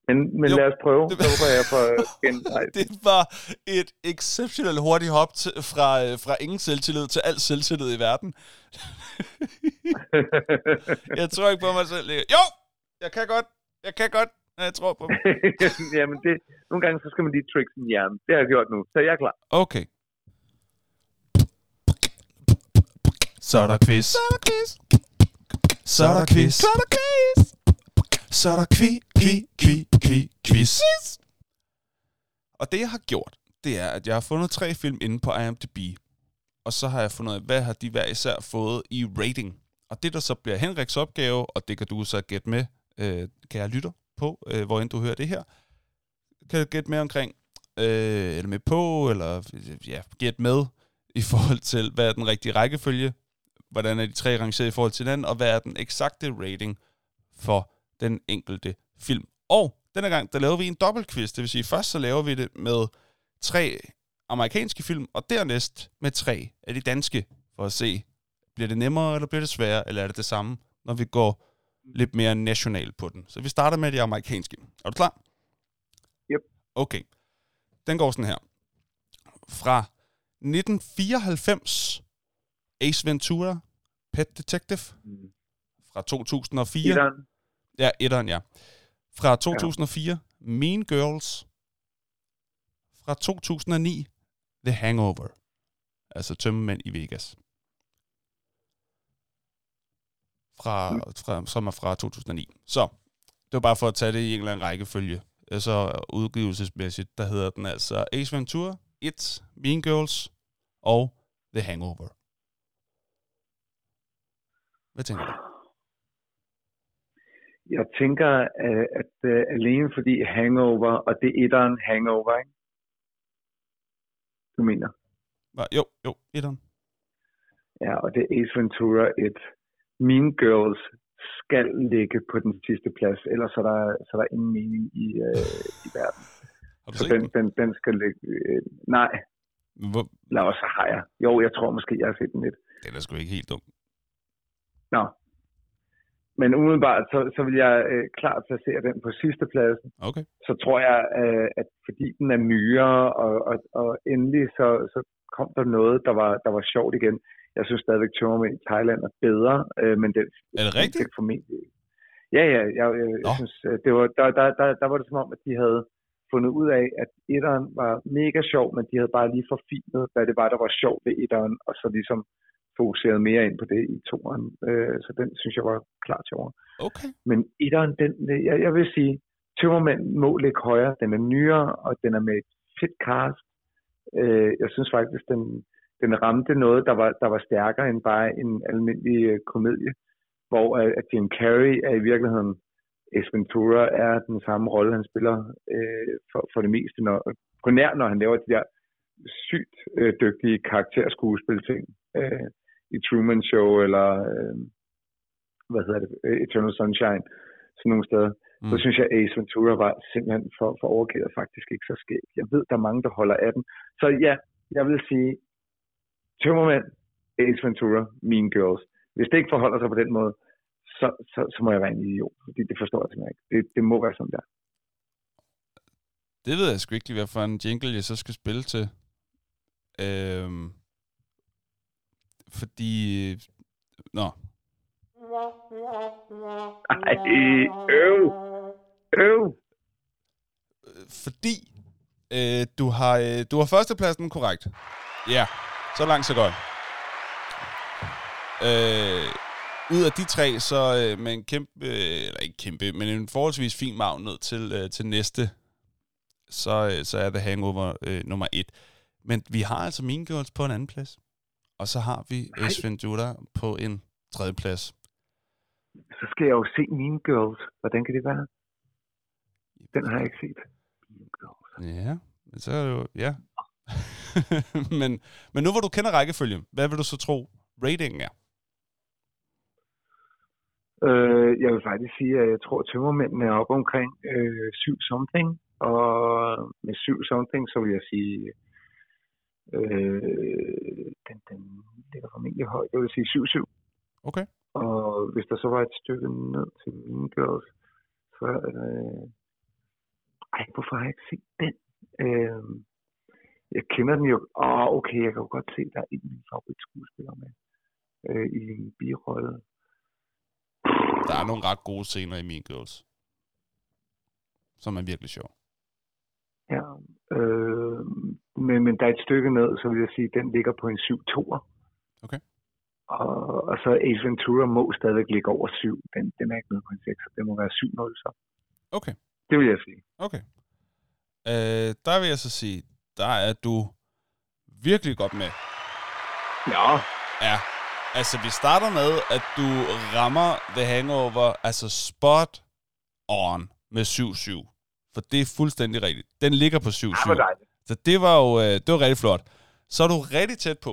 Speaker 2: Men, men
Speaker 1: Jo.
Speaker 2: lad os prøve.
Speaker 1: Det-
Speaker 2: håber jeg for igen. Nej,
Speaker 1: det var et exceptionelt hurtigt hop til, fra, øh, fra ingen selvtillid til al selvtillid i verden. jeg tror ikke på mig selv. Jo, jeg kan godt. Jeg kan godt. Jeg tror på mig.
Speaker 2: Jamen, det, nogle gange så skal man lige trick sin hjerne. Det har jeg gjort nu, så jeg er klar.
Speaker 1: Okay.
Speaker 3: Så er der quiz.
Speaker 1: Så er der quiz.
Speaker 3: Så er der quiz.
Speaker 1: Så er der quiz.
Speaker 3: Så er der kvi, kvi, kvi, kvi, quiz.
Speaker 1: Og det, jeg har gjort, det er, at jeg har fundet tre film inde på IMDb. Og så har jeg fundet ud af, hvad har de hver især fået i rating. Og det, der så bliver Henriks opgave, og det kan du så gætte med, øh, kan jeg lytte på, øh, hvor end du hører det her, kan du gætte med omkring, øh, eller med på, eller ja, gætte med i forhold til, hvad er den rigtige rækkefølge, hvordan er de tre rangeret i forhold til den, og hvad er den eksakte rating for den enkelte film. Og denne gang, der laver vi en dobbeltquiz, det vil sige, først så laver vi det med tre amerikanske film, og dernæst med tre af de danske, for at se, bliver det nemmere, eller bliver det sværere, eller er det det samme, når vi går lidt mere national på den. Så vi starter med de amerikanske. Er du klar?
Speaker 2: Yep.
Speaker 1: Okay. Den går sådan her. Fra 1994, Ace Ventura, Pet Detective.
Speaker 2: Mm.
Speaker 1: Fra 2004,
Speaker 2: Etteren.
Speaker 1: Ja, etteren, ja. Fra 2004, ja. Mean Girls. Fra 2009, The Hangover. Altså Tømmermænd i Vegas. Fra, fra, som er fra 2009. Så, det var bare for at tage det i en eller anden rækkefølge. Så udgivelsesmæssigt, der hedder den altså Ace Ventura, It, Mean Girls og The Hangover. Hvad tænker du?
Speaker 2: Jeg tænker, øh, at uh, alene fordi Hangover, og det er etteren Hangover, ikke? Du mener?
Speaker 1: Hva? Jo, jo, etteren.
Speaker 2: Ja, og det er Ace Ventura 1. Mean Girls skal ligge på den sidste plads, ellers så er der, så er der ingen mening i, øh, i verden. Så den,
Speaker 1: den?
Speaker 2: den, den skal ligge... Øh, nej,
Speaker 1: Hvor,
Speaker 2: lad os har jeg. Jo, jeg tror måske, jeg har set den lidt.
Speaker 1: den er sgu ikke helt dum.
Speaker 2: Nå. Men umiddelbart, så, så vil jeg øh, klart placere den på sidste pladsen.
Speaker 1: Okay.
Speaker 2: Så tror jeg, øh, at fordi den er nyere, og, og, og endelig så, så kom der noget, der var, der var sjovt igen. Jeg synes stadigvæk, Tømmermænd i Thailand er bedre, øh, men den,
Speaker 1: Er det rigtigt?
Speaker 2: formentlig... Ja, ja, jeg, jeg, jeg synes, øh, det var, der, der, der, der var det som om, at de havde fundet ud af, at etteren var mega sjov, men de havde bare lige forfinet, hvad det var, der var sjovt ved etteren, og så ligesom fokuseret mere ind på det i toeren. Øh, så den synes jeg var klar til over.
Speaker 1: Okay.
Speaker 2: Men etteren, den, jeg, jeg vil sige, Tømmermænd må ligge højere. Den er nyere, og den er med et fedt cast. Øh, jeg synes faktisk, den, den ramte noget, der var, der var stærkere end bare en almindelig øh, komedie, hvor øh, at Jim Carrey er i virkeligheden, Ace Ventura er den samme rolle, han spiller øh, for, for det meste, når, på nær når han laver de der sygt øh, dygtige karakterskuespilting øh, i Truman Show, eller øh, hvad hedder det, Eternal Sunshine, sådan nogle steder. Mm. Så synes jeg, Ace Ventura var simpelthen for, for overgivet faktisk ikke så skægt. Jeg ved, der er mange, der holder af den. Så ja, jeg vil sige, Tømmermænd, Ace Ventura, Mean Girls. Hvis det ikke forholder sig på den måde, så, så, så må jeg være en idiot, fordi det forstår jeg simpelthen ikke. Det, det må være sådan der.
Speaker 1: Det ved jeg sgu ikke lige, hvad for en jingle jeg så skal spille til. Øhm, fordi... Nå,
Speaker 2: Ej, øv, øv.
Speaker 1: fordi øh, du har øh, du har førstepladsen korrekt. Ja, så langt så godt. Øh, ud af de tre, så øh, med en kæmpe, øh, eller ikke kæmpe, men en forholdsvis fin mav ned til, øh, til næste, så, øh, så er det Hangover øh, nummer et. Men vi har altså Mean Girls på en anden plads. Og så har vi
Speaker 2: Nej.
Speaker 1: Ace Ventura på en tredje plads.
Speaker 2: Så skal jeg jo se Mean Girls. Hvordan kan det være? Den har jeg ikke set. Mean Girls.
Speaker 1: Ja, men så er det jo, ja. men, men nu hvor du kender rækkefølgen, hvad vil du så tro ratingen er?
Speaker 2: Øh, jeg vil faktisk sige, at jeg tror, at tømmermændene er oppe omkring øh, 7 something. Og med 7 something, så vil jeg sige, øh, den, den ligger formentlig højt. Jeg vil sige 7-7.
Speaker 1: Okay.
Speaker 2: Og hvis der så var et stykke ned til Mean Girls, så er det... Ej, hvorfor har jeg ikke set den? Øh, jeg kender den jo... Åh, oh, okay, jeg kan jo godt se, der er en af mine favoritskuespillere med øh, i en birolle.
Speaker 1: Der er nogle ret gode scener i Mean Girls, som er virkelig sjov.
Speaker 2: Ja, øh, men, men der er et stykke ned, så vil jeg sige, at den ligger på en 7-2'er.
Speaker 1: Okay.
Speaker 2: Og, og så Ace Ventura må stadigvæk ligge over 7. Den, den er ikke nede på en 6, det må være 7-0 så.
Speaker 1: Okay,
Speaker 2: Det vil jeg sige.
Speaker 1: okay. Øh, der vil jeg så sige, der er du virkelig godt med.
Speaker 2: Ja,
Speaker 1: Ja, altså vi starter med, at du rammer The Hangover, altså spot on med 7-7. For det er fuldstændig rigtigt. Den ligger på 7-7.
Speaker 2: det var dejligt.
Speaker 1: Så det var jo øh, det var rigtig flot. Så er du rigtig tæt på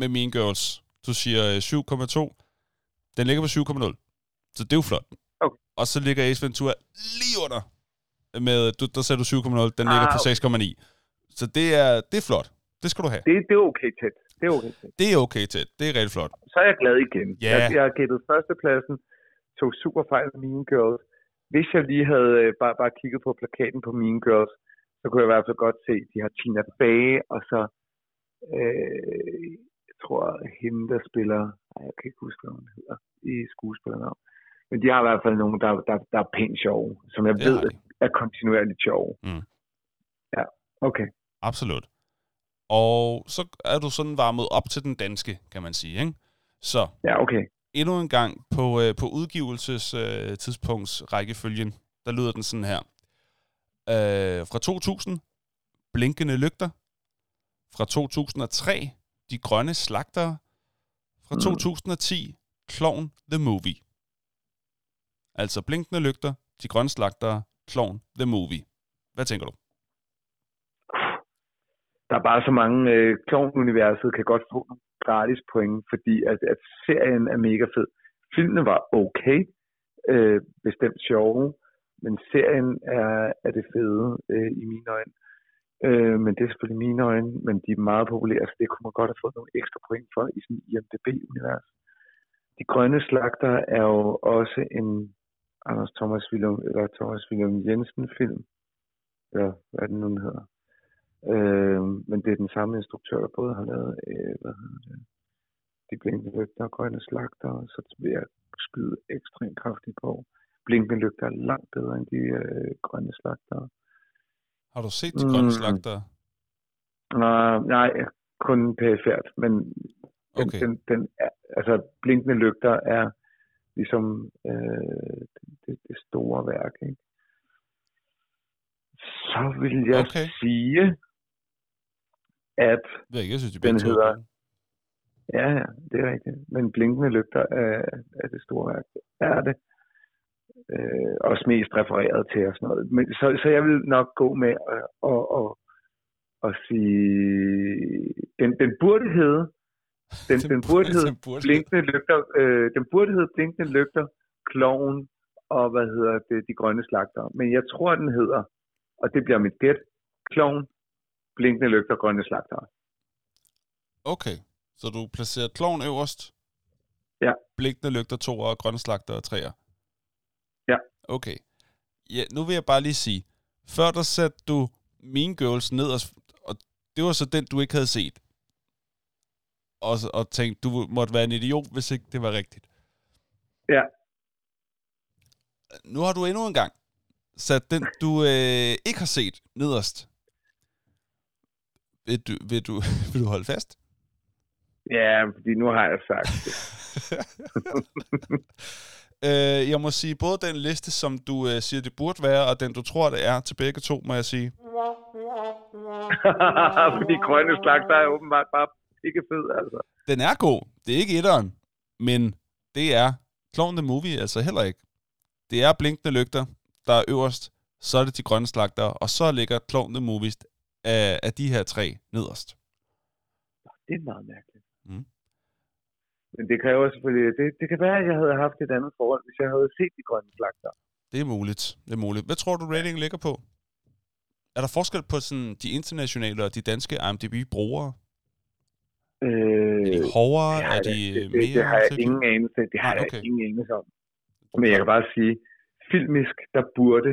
Speaker 1: med Mean Girls. Du siger øh, 7,2. Den ligger på 7,0. Så det er jo flot.
Speaker 2: Okay.
Speaker 1: Og så ligger Ace Ventura lige under. Med, du, der sagde du 7,0. Den ligger
Speaker 2: Ah,
Speaker 1: på 6,9. Så det er, det er flot. Det skal du have.
Speaker 2: Det, det er okay tæt. Det er okay tæt.
Speaker 1: Det er okay tæt. Det er rigtig flot.
Speaker 2: Så er jeg glad igen.
Speaker 1: Ja.
Speaker 2: Jeg, jeg har gættet førstepladsen, tog super fejl af Mean Girls. Hvis jeg lige havde øh, bare, bare kigget på plakaten på Mean Girls, så kunne jeg i hvert fald godt se, at de har Tina tilbage, og så, øh, jeg tror, hende, der spiller, ej, jeg kan ikke huske, hvad hun hedder, i skuespillernavn. Men de har i hvert fald nogen, der, der, der er pænt sjove, som jeg
Speaker 1: Det
Speaker 2: ved er kontinuerligt sjove.
Speaker 1: Mm.
Speaker 2: Ja, okay.
Speaker 1: Absolut. Og så er du sådan varmet op til den danske, kan man sige. Ikke? Så
Speaker 2: Ja, okay.
Speaker 1: Endnu en gang på, øh, på udgivelsestidspunkts øh, tidspunkts rækkefølgen, der lyder den sådan her. Øh, fra 2000, Blinkende Lygter. Fra 2003, De Grønne Slagtere. Fra
Speaker 2: Mm.
Speaker 1: 2010, Clown The Movie. Altså Blinkende Lygter, De Grønne Slagtere, Clown The Movie. Hvad tænker du?
Speaker 2: der er bare så mange øh, klovn-universet kan godt få nogle gratis point, fordi at, at serien er mega fed. Filmene var okay, øh, bestemt sjove, men serien er, er det fede øh, i mine øjne. Øh, men det er selvfølgelig mine øjne, men de er meget populære, så det kunne man godt have fået nogle ekstra point for i sådan IMDb-univers. De grønne slagter er jo også en Anders Thomas Willum, eller Thomas Willum Jensen film. Ja, hvad er den nu den hedder. Øh, men det er den samme instruktør, der både har lavet, øh, hvad hedder det, De blinkende lygter og grønne slagter, så vil jeg skyde ekstremt kraftigt på. Blinkende lygter er langt bedre end de øh, grønne slagter.
Speaker 1: Har du set de grønne
Speaker 2: Mm.
Speaker 1: slagter?
Speaker 2: Uh, nej, kun perifært, men den,
Speaker 1: Okay.
Speaker 2: den, den er, altså blinkende lygter er ligesom øh, det, det store værk. Ikke? Så vil jeg
Speaker 1: Okay.
Speaker 2: sige, at
Speaker 1: Jeg ved ikke, jeg synes, de
Speaker 2: Den
Speaker 1: to er
Speaker 2: hedder- ja, ja, det er rigtigt, men blinkende lygter er, er det store værk. Er det. Øh, også mest refereret til og sådan noget. Men, så, så jeg vil nok gå med at, at, at, at sige, den, den burde hedde, den, den burde hedde blinkende lygter, øh, den burde hedde blinkende lygter, kloven og hvad hedder det, de grønne slagter. Men jeg tror, den hedder, og det bliver mit gæt, kloven, blinkende lygter, grønne slagter.
Speaker 1: Okay, så du placerer kloven øverst?
Speaker 2: Ja.
Speaker 1: Blinkende lygter to og grønne slagter og træer?
Speaker 2: Ja.
Speaker 1: Okay. Ja, nu vil jeg bare lige sige, før der satte du Mean Girls nederst, og det var så den, du ikke havde set. Og, og tænkte, du måtte være en idiot, hvis ikke det var rigtigt.
Speaker 2: Ja.
Speaker 1: Nu har du endnu en gang sat den, du øh, ikke har set nederst. Vil du, vil, du, vil du holde fast?
Speaker 2: Ja, fordi nu har jeg sagt det.
Speaker 1: øh, jeg må sige, både den liste, som du øh, siger, det burde være, og den, du tror, det er, til begge to, må jeg sige.
Speaker 2: fordi grønne slagter er åbenbart bare ikke fed, altså.
Speaker 1: Den er god. Det er ikke etteren, men det er Clown the Movie altså heller ikke. Det er blinkende lygter, der er øverst, så er det de grønne slagter, og så ligger Clown the Movie af, af de her tre nederst.
Speaker 2: Det er meget mærkeligt.
Speaker 1: Mm.
Speaker 2: Men det kræver selvfølgelig, det, det kan være, at jeg havde haft et andet forhold, hvis jeg havde set de grønne slagter.
Speaker 1: Det er muligt. Det er muligt. Hvad tror du, ratingen ligger på? Er der forskel på sådan de internationale og de danske IMDb-brugere?
Speaker 2: Øh,
Speaker 1: Er de hårdere?
Speaker 2: det, har
Speaker 1: er
Speaker 2: jeg-
Speaker 1: de
Speaker 2: det,
Speaker 1: øh,
Speaker 2: det,
Speaker 1: mere?
Speaker 2: det, har jeg ingen anelse, det har jeg
Speaker 1: okay.
Speaker 2: ingen anelse om. Men jeg kan bare sige, filmisk, der burde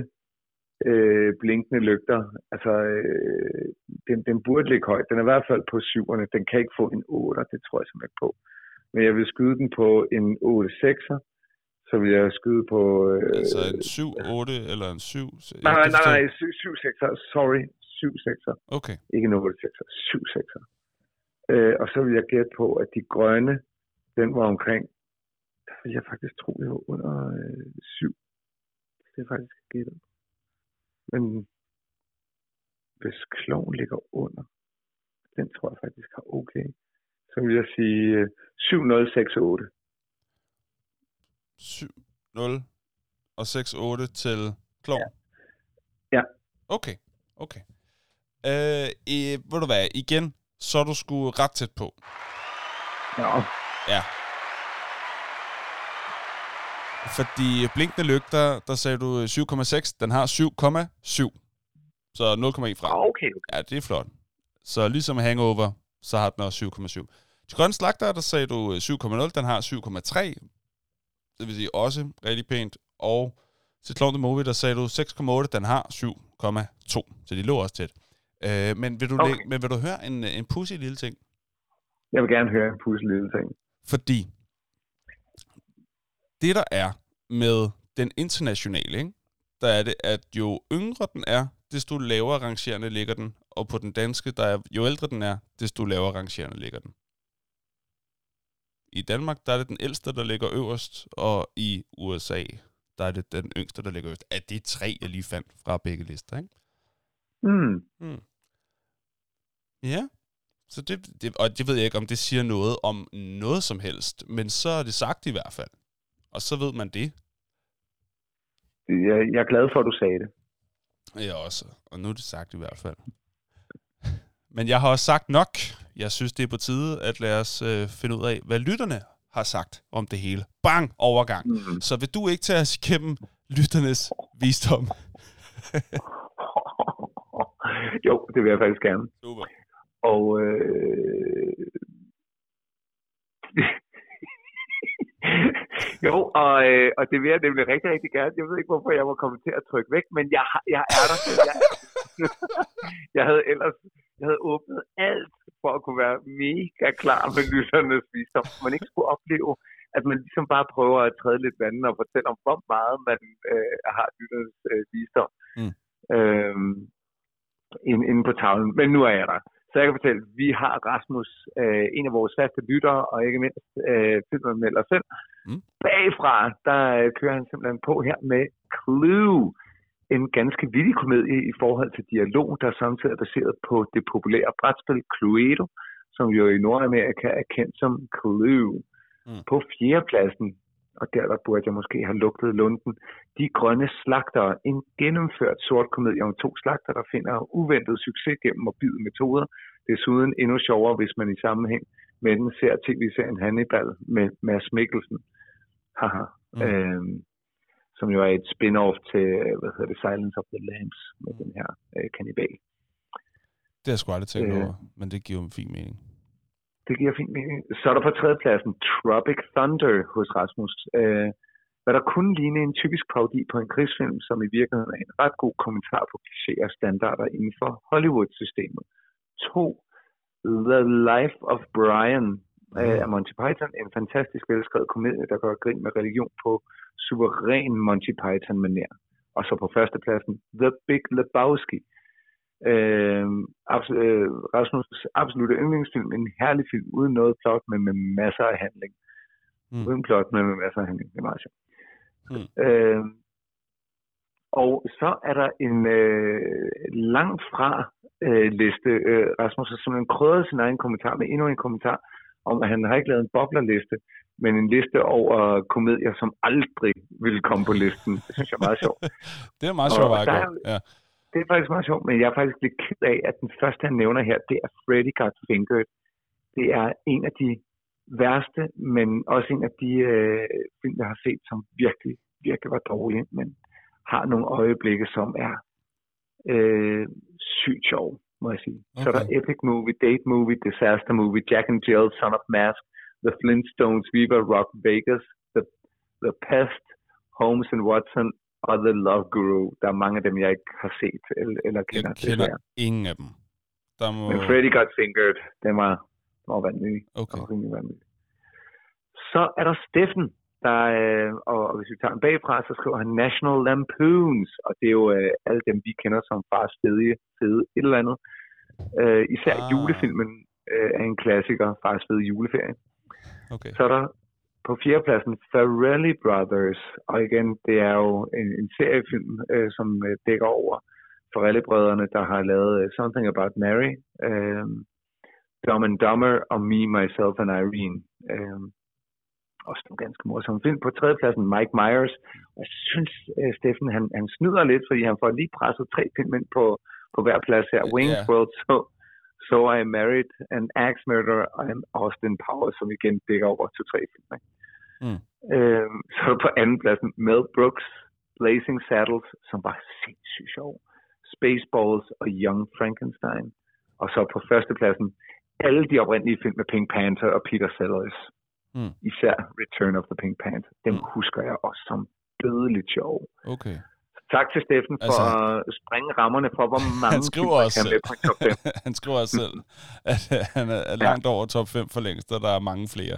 Speaker 2: øh, blinkende lygter, altså øh, den, den burde ligge højt. Den er i hvert fald på syverne. Den kan ikke få en 8, det tror jeg simpelthen ikke på. Men jeg vil skyde den på en 8-6'er, så vil jeg skyde på... Øh,
Speaker 1: Altså en 7, 8 eller en 7?
Speaker 2: nej, nej, nej, nej, 7-6'er, sorry, 7-6'er.
Speaker 1: Okay.
Speaker 2: Ikke en 8-6'er, 7-6'er. Øh, og så vil jeg gætte på, at de grønne, den var omkring, der vil jeg faktisk tro, det var under øh, 7. Det er faktisk gættet. Men hvis kloven ligger under, den tror jeg faktisk har okay. Så vil jeg sige øh, 7-0-6-8.
Speaker 1: 7, 0 og 6, 8 til Klovn?
Speaker 2: Ja.
Speaker 1: Okay, okay. Øh, i, ved du hvad, igen, så er du sgu ret tæt på.
Speaker 2: Ja,
Speaker 1: Ja. Fordi blinkende lygter, der sagde du øh, 7,6, den har 7,7. Så 0,1 fra.
Speaker 2: okay.
Speaker 1: Ja, det er flot. Så ligesom Hangover, så har den også 7,7. Til grønne slagter, der sagde du øh, 7,0, den har 7,3. Det vil sige også rigtig pænt. Og til Clown the Movie, der sagde du 6,8, den har 7,2. Så de lå også tæt. Øh, men, vil du
Speaker 2: Okay.
Speaker 1: lægge, men vil du høre en, en pussy lille ting?
Speaker 2: Jeg vil gerne høre en pudselig lille ting.
Speaker 1: Fordi det, der er med den internationale, ikke? der er det, at jo yngre den er, desto lavere rangerende ligger den. Og på den danske, der er, jo ældre den er, desto lavere rangerende ligger den. I Danmark, der er det den ældste, der ligger øverst, og i USA, der er det den yngste, der ligger øverst. Er det tre, jeg lige fandt fra begge lister, ikke?
Speaker 2: Mm.
Speaker 1: Ja. Så det, det, og det ved jeg ikke, om det siger noget om noget som helst, men så er det sagt i hvert fald. Og så ved man det.
Speaker 2: Jeg, jeg er glad for, at du sagde det.
Speaker 1: Jeg også. Og nu er det sagt i hvert fald. Men jeg har også sagt nok. Jeg synes, det er på tide, at lade os øh, finde ud af, hvad lytterne har sagt om det hele. Bang! Overgang.
Speaker 2: Mm.
Speaker 1: Så vil du ikke tage os igennem lytternes visdom.
Speaker 2: jo, det vil jeg faktisk gerne.
Speaker 1: Super.
Speaker 2: Og øh... jo, og, øh, og det vil jeg nemlig rigtig, rigtig gerne. Jeg ved ikke, hvorfor jeg var kommet til at trykke væk, men jeg, jeg er der. Jeg, jeg havde ellers jeg havde åbnet alt for at kunne være mega klar med lytternes visdom. Man ikke skulle opleve, at man ligesom bare prøver at træde lidt vandet og fortælle om, hvor meget man øh, har lytternes øh, visdom.
Speaker 1: Mm.
Speaker 2: Øhm, inde, inde på tavlen. Men nu er jeg der. Så jeg kan fortælle, vi har Rasmus, øh, en af vores faste lyttere, og ikke mindst øh, filmanmelder selv.
Speaker 1: Mm.
Speaker 2: Bagfra, der øh, kører han simpelthen på her med Clue. En ganske vildig komedie i forhold til dialog, der samtidig er baseret på det populære brætspil Cluedo, som jo i Nordamerika er kendt som Clue.
Speaker 1: Mm.
Speaker 2: På fjerdepladsen, og der, der burde jeg måske have lugtet lunden, De Grønne Slagtere, en gennemført sort komedie om to slagter, der finder uventet succes gennem morbide metoder. Desuden endnu sjovere, hvis man i sammenhæng med den ser tv-serien Hannibal med Mads Mikkelsen. Haha.
Speaker 1: Mm.
Speaker 2: Mm. Øhm, som jo er et spin-off til, hvad hedder det, Silence of the Lambs med den her øh, kannibal.
Speaker 1: Det har jeg sgu aldrig tænkt
Speaker 2: Øh.
Speaker 1: over, men det giver jo en fin mening.
Speaker 2: Det giver fint mening. Så er der på tredjepladsen Tropic Thunder hos Rasmus. Øh, hvad der kunne ligne en typisk parodi på en krigsfilm, som i virkeligheden er en ret god kommentar på klichéer og standarder inden for Hollywood-systemet. To, The Life of Brian øh, af Monty Python. En fantastisk velskrevet komedie, der gør grin med religion på suveræn Monty Python-manér. Og så på førstepladsen The Big Lebowski. Øh, abs- øh, Rasmus' absolutte yndlingsfilm. En herlig film uden noget plot, men med masser af handling.
Speaker 1: Mm.
Speaker 2: Mm. Uden plot, men med masser af handling. Det er meget sjovt.
Speaker 1: Mm.
Speaker 2: Øh, og så er der en øh, langt fra øh, liste. Øh, Rasmus har simpelthen krydret sin egen kommentar med endnu en kommentar om, at han har ikke lavet en boblerliste, men en liste over komedier, som aldrig ville komme på listen. Det synes jeg er meget sjovt.
Speaker 1: Det er meget
Speaker 2: Og
Speaker 1: sjovt
Speaker 2: der er-
Speaker 1: Ja.
Speaker 2: Det er faktisk meget sjovt, men jeg er faktisk lidt ked af, at den første, han nævner her, det er Freddy Got Fingered. Det er en af de værste, men også en af de øh, film, jeg har set, som virkelig, virkelig var dårlige, men har nogle øjeblikke, som er øh, sygt sjov, må jeg sige. Okay. Så er der
Speaker 1: Okay.
Speaker 2: Epic Movie, Date Movie, Disaster Movie, Jack and Jill, Son of Mask, The Flintstones, Viva Rock Vegas, The, The Pest, Holmes and Watson og The Love Guru. Der er mange af dem, jeg ikke har set eller, eller kender.
Speaker 1: Jeg kender
Speaker 2: desværre.
Speaker 1: ingen af dem. Der må...
Speaker 2: Men Freddy Got Fingered, den var, den var vanvittig.
Speaker 1: Okay.
Speaker 2: Den var vanvittig. Så er der Steffen, der, øh, og, og hvis vi tager den bagfra, så skriver han National Lampoons, og det er jo øh, alle dem, vi kender som fars fede, fede et eller andet. Øh, især
Speaker 1: Ah.
Speaker 2: julefilmen øh, er en klassiker, fars fede juleferie.
Speaker 1: Okay.
Speaker 2: Så er der på fjerdepladsen Farrelly Brothers, og igen, det er jo en, en seriefilm, øh, som øh, dækker over Farrelly-brødrene, der har lavet øh, Something About Mary, øh, Dumb and Dumber og Me, Myself and Irene. Øh, også en ganske morsom film. På tredjepladsen Mike Myers. Og jeg synes, øh, Steffen, han, han snyder lidt, fordi han får lige presset tre film ind på, på hver plads her. Wayne's
Speaker 1: Ja.
Speaker 2: World, so, so I Married, An Axe Murderer og Austin Powers, som igen dækker over to-tre film. Ikke?
Speaker 1: Mm.
Speaker 2: Øh, så er der på anden pladsen Mel Brooks, Blazing Saddles, som var sindssygt sjov. Spaceballs og Young Frankenstein. Og så på førstepladsen alle de oprindelige film med Pink Panther og Peter Sellers.
Speaker 1: Mm.
Speaker 2: Især Return of the Pink Panther. Dem
Speaker 1: Mm.
Speaker 2: husker jeg også som dødeligt sjov.
Speaker 1: Okay.
Speaker 2: Tak til Steffen for
Speaker 1: Altså-
Speaker 2: at springe rammerne for, hvor mange
Speaker 1: Han skriver også
Speaker 2: kan
Speaker 1: selv.
Speaker 2: med på top 5.
Speaker 1: han skriver også selv, at øh, han er langt over top 5 for længst, og der er mange flere.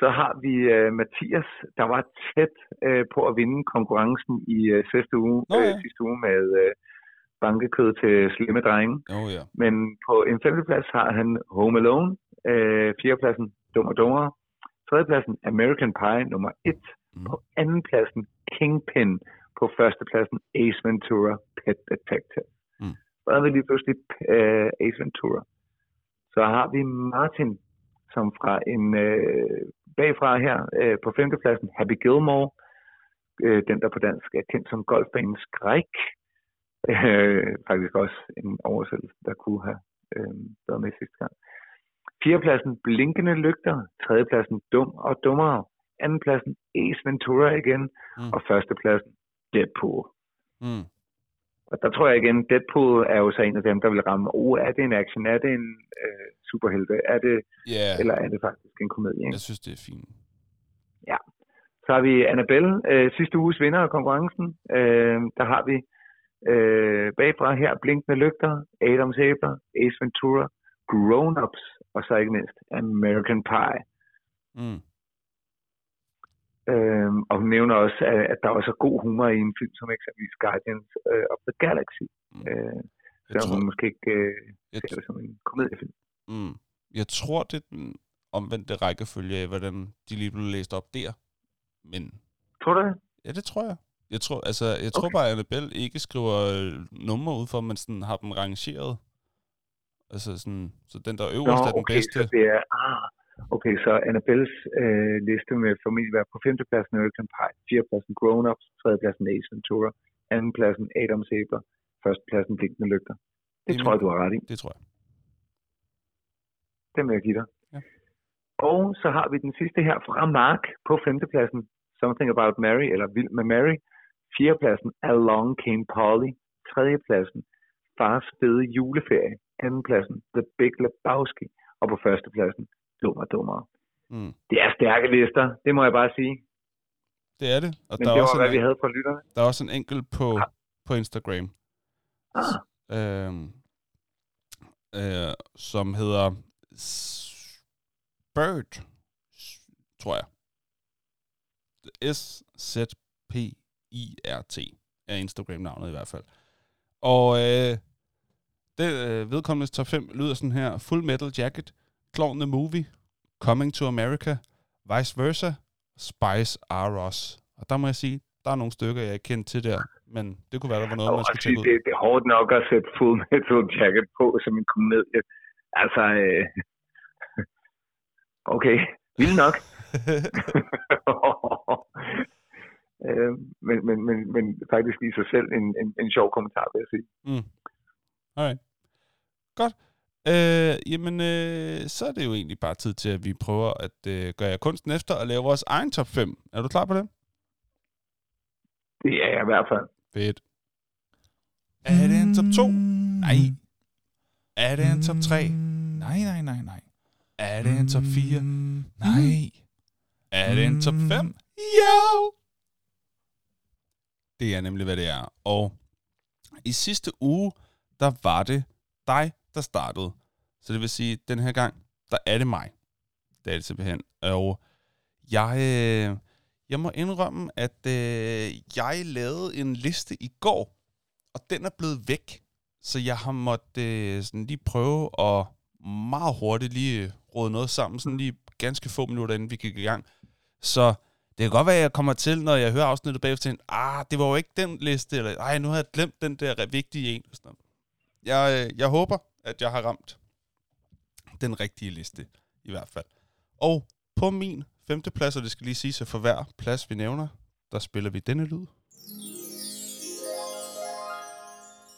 Speaker 2: Så har vi uh, Mathias, der var tæt uh, på at vinde konkurrencen i uh, sidste uge,
Speaker 1: Nå ja.
Speaker 2: øh, sidste uge med uh, bankekød til slemme drenge.
Speaker 1: Oh, ja.
Speaker 2: Men på en femteplads har han Home Alone, øh, fjerdepladsen Dum og Dummere, tredjepladsen American Pie nummer 1,
Speaker 1: Mm.
Speaker 2: på andenpladsen Kingpin, på førstepladsen Ace Ventura Pet Detective.
Speaker 1: Mm.
Speaker 2: Så er vi lige pludselig øh, Ace Ventura. Så har vi Martin, som fra en øh, bagfra her øh, på femtepladsen Happy Gilmore, øh, den der på dansk er kendt som golfbanens skræk. Øh, faktisk også en oversættelse, der kunne have øh, været med sidste gang. Fjerdepladsen Blinkende Lygter. Tredjepladsen Dum og Dummere. Andenpladsen Ace Ventura igen.
Speaker 1: Mm.
Speaker 2: Og førstepladsen Deadpool.
Speaker 1: Mm.
Speaker 2: Og der tror jeg igen, Deadpool er jo så en af dem, der vil ramme, oh, er det en action, er det en øh, superhelte, er det,
Speaker 1: Ja,
Speaker 2: eller er det faktisk en komedie? Ikke?
Speaker 1: jeg synes, det er fint.
Speaker 2: Så har vi Annabelle, øh, sidste uges vinder af konkurrencen. Øh, der har vi øh, bagfra her Blinkende Lygter, Adams Æbler, Ace Ventura, Grown Ups, og så ikke mindst American Pie.
Speaker 1: Mm.
Speaker 2: Øh, og hun nævner også, at, at der også er god humor i en film som eksempelvis Guardians øh, of the Galaxy.
Speaker 1: Mm.
Speaker 2: Øh, så
Speaker 1: tror-
Speaker 2: hun måske ikke øh,
Speaker 1: Jeg,
Speaker 2: ser det som en komediefilm.
Speaker 1: mm. jeg tror, det er den omvendte rækkefølge af, hvordan de lige blev læst op der. Men
Speaker 2: Tror du det?
Speaker 1: ja, det tror jeg. Jeg tror, altså, jeg tror
Speaker 2: Okay.
Speaker 1: bare, at Annabelle ikke skriver øh, numre ud for, men sådan har dem rangeret. Altså sådan, så den der øverst er den
Speaker 2: okay,
Speaker 1: bedste.
Speaker 2: så det er, ah, okay, så Annabelles øh, liste med formentlig være på femtepladsen American Pie, fjerdepladsen Grown Ups, tredjepladsen Ace Ventura, andenpladsen Adams Æbler, førstepladsen Blinkende Lygter. Det
Speaker 1: Enig.
Speaker 2: tror jeg, du har ret i.
Speaker 1: Det tror jeg.
Speaker 2: Den vil jeg give dig.
Speaker 1: Ja.
Speaker 2: Og så har vi den sidste her fra Mark på femtepladsen, Something About Mary, eller Vild med Mary. Fjerdepladsen Along Came Polly. Tredjepladsen Fars fede juleferie. Andenpladsen The Big Lebowski. Og på førstepladsen Dummer Dummer.
Speaker 1: Mm.
Speaker 2: Det er stærke lister, det må jeg bare sige.
Speaker 1: Det er det. Og
Speaker 2: Men
Speaker 1: der
Speaker 2: det
Speaker 1: er, også
Speaker 2: var, hvad
Speaker 1: en,
Speaker 2: vi havde fra lytterne.
Speaker 1: der er også en enkelt på, på Instagram,
Speaker 2: Ah,
Speaker 1: øhm, øh, som hedder Spurt, tror jeg. S-Z-P-I-R-T er Instagram-navnet i hvert fald. Og øh, det øh, vedkommendes top 5 lyder sådan her. Full Metal Jacket, Clown the Movie, Coming to America, Vice Versa, Spice R Us. Og der må jeg sige, der er nogle stykker, jeg ikke kendte til der, men det kunne være, der var noget,
Speaker 2: og
Speaker 1: man skulle tjekke ud.
Speaker 2: det, det er hårdt nok at sætte Full Metal Jacket på som en komedie. Altså, øh, okay, vildt nok. øh, men, men, men, men faktisk i sig selv en, en, en sjov kommentar, vil jeg sige.
Speaker 1: Mm. Alright. Godt. Øh, jamen, øh, så er det jo egentlig bare tid til, at vi prøver at øh, gøre jer kunsten efter og lave vores egen top 5. Er du klar på det?
Speaker 2: Det er jeg i hvert fald.
Speaker 1: Fedt. Er det en top 2? Nej. Er det en top 3? Nej, nej, nej, nej. Er det en top 4? Nej. Er det en top 5? Jo! Det er nemlig, hvad det er. Og i sidste uge, der var det dig, der startede. Så det vil sige, den her gang, der er det mig. Det er det simpelthen. Og jeg, øh, jeg må indrømme, at øh, jeg lavede en liste i går, og den er blevet væk. Så jeg har måttet øh, sådan lige prøve at meget hurtigt lige øh, råde noget sammen, sådan lige ganske få minutter, inden vi gik i gang. Så det kan godt være, at jeg kommer til, når jeg hører afsnittet bagefter, at ah, det var jo ikke den liste, eller ej, nu har jeg glemt den der vigtige en. Sådan. Jeg, øh, jeg håber, at jeg har ramt den rigtige liste, i hvert fald. Og på min femte plads, og det skal lige sige, så for hver plads, vi nævner, der spiller vi denne lyd.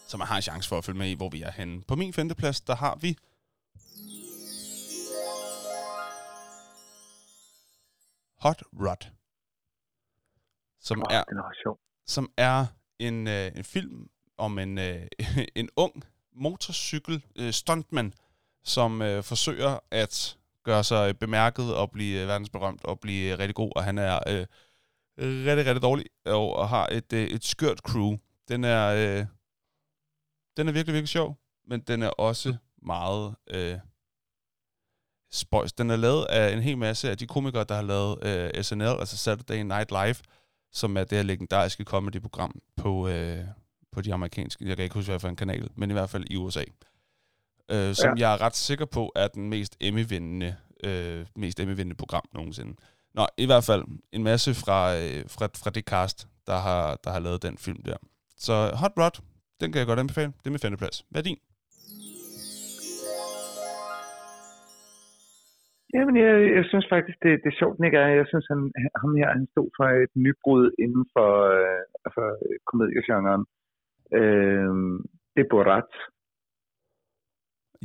Speaker 1: Så man har en chance for at følge med i, hvor vi er henne. På min femte plads, der har vi Hot Rod. Som er som er en, øh, en film om en, øh, en ung motorcykel øh, stuntman, som øh, forsøger at gøre sig bemærket og blive øh, verdensberømt og blive øh, rigtig god, og han er øh, rigtig, rigtig dårlig og, og har et, øh, et skørt crew. Den er, øh, den er virkelig, virkelig sjov, men den er også meget øh, spøjs. Den er lavet af en hel masse af de komikere, der har lavet øh, SNL, altså Saturday Night Live, som er det her legendariske comedy-program på, øh, på de amerikanske, jeg kan ikke huske, hvad for en kanal, men i hvert fald i USA. Øh, som ja. jeg er ret sikker på er den mest Emmy-vindende, øh, mest Emmy-vindende program nogensinde. Nå, i hvert fald en masse fra, øh, fra, fra det cast, der har, der har lavet den film der. Så Hot Rod, den kan jeg godt anbefale. Det er min femteplads. Hvad er din?
Speaker 2: Jamen, jeg, jeg synes faktisk, det, det er sjovt, Nick. er. Jeg synes, han, ham her, han stod for et nybrud inden for øh, altså, komediegenren. Øh, det er Borat.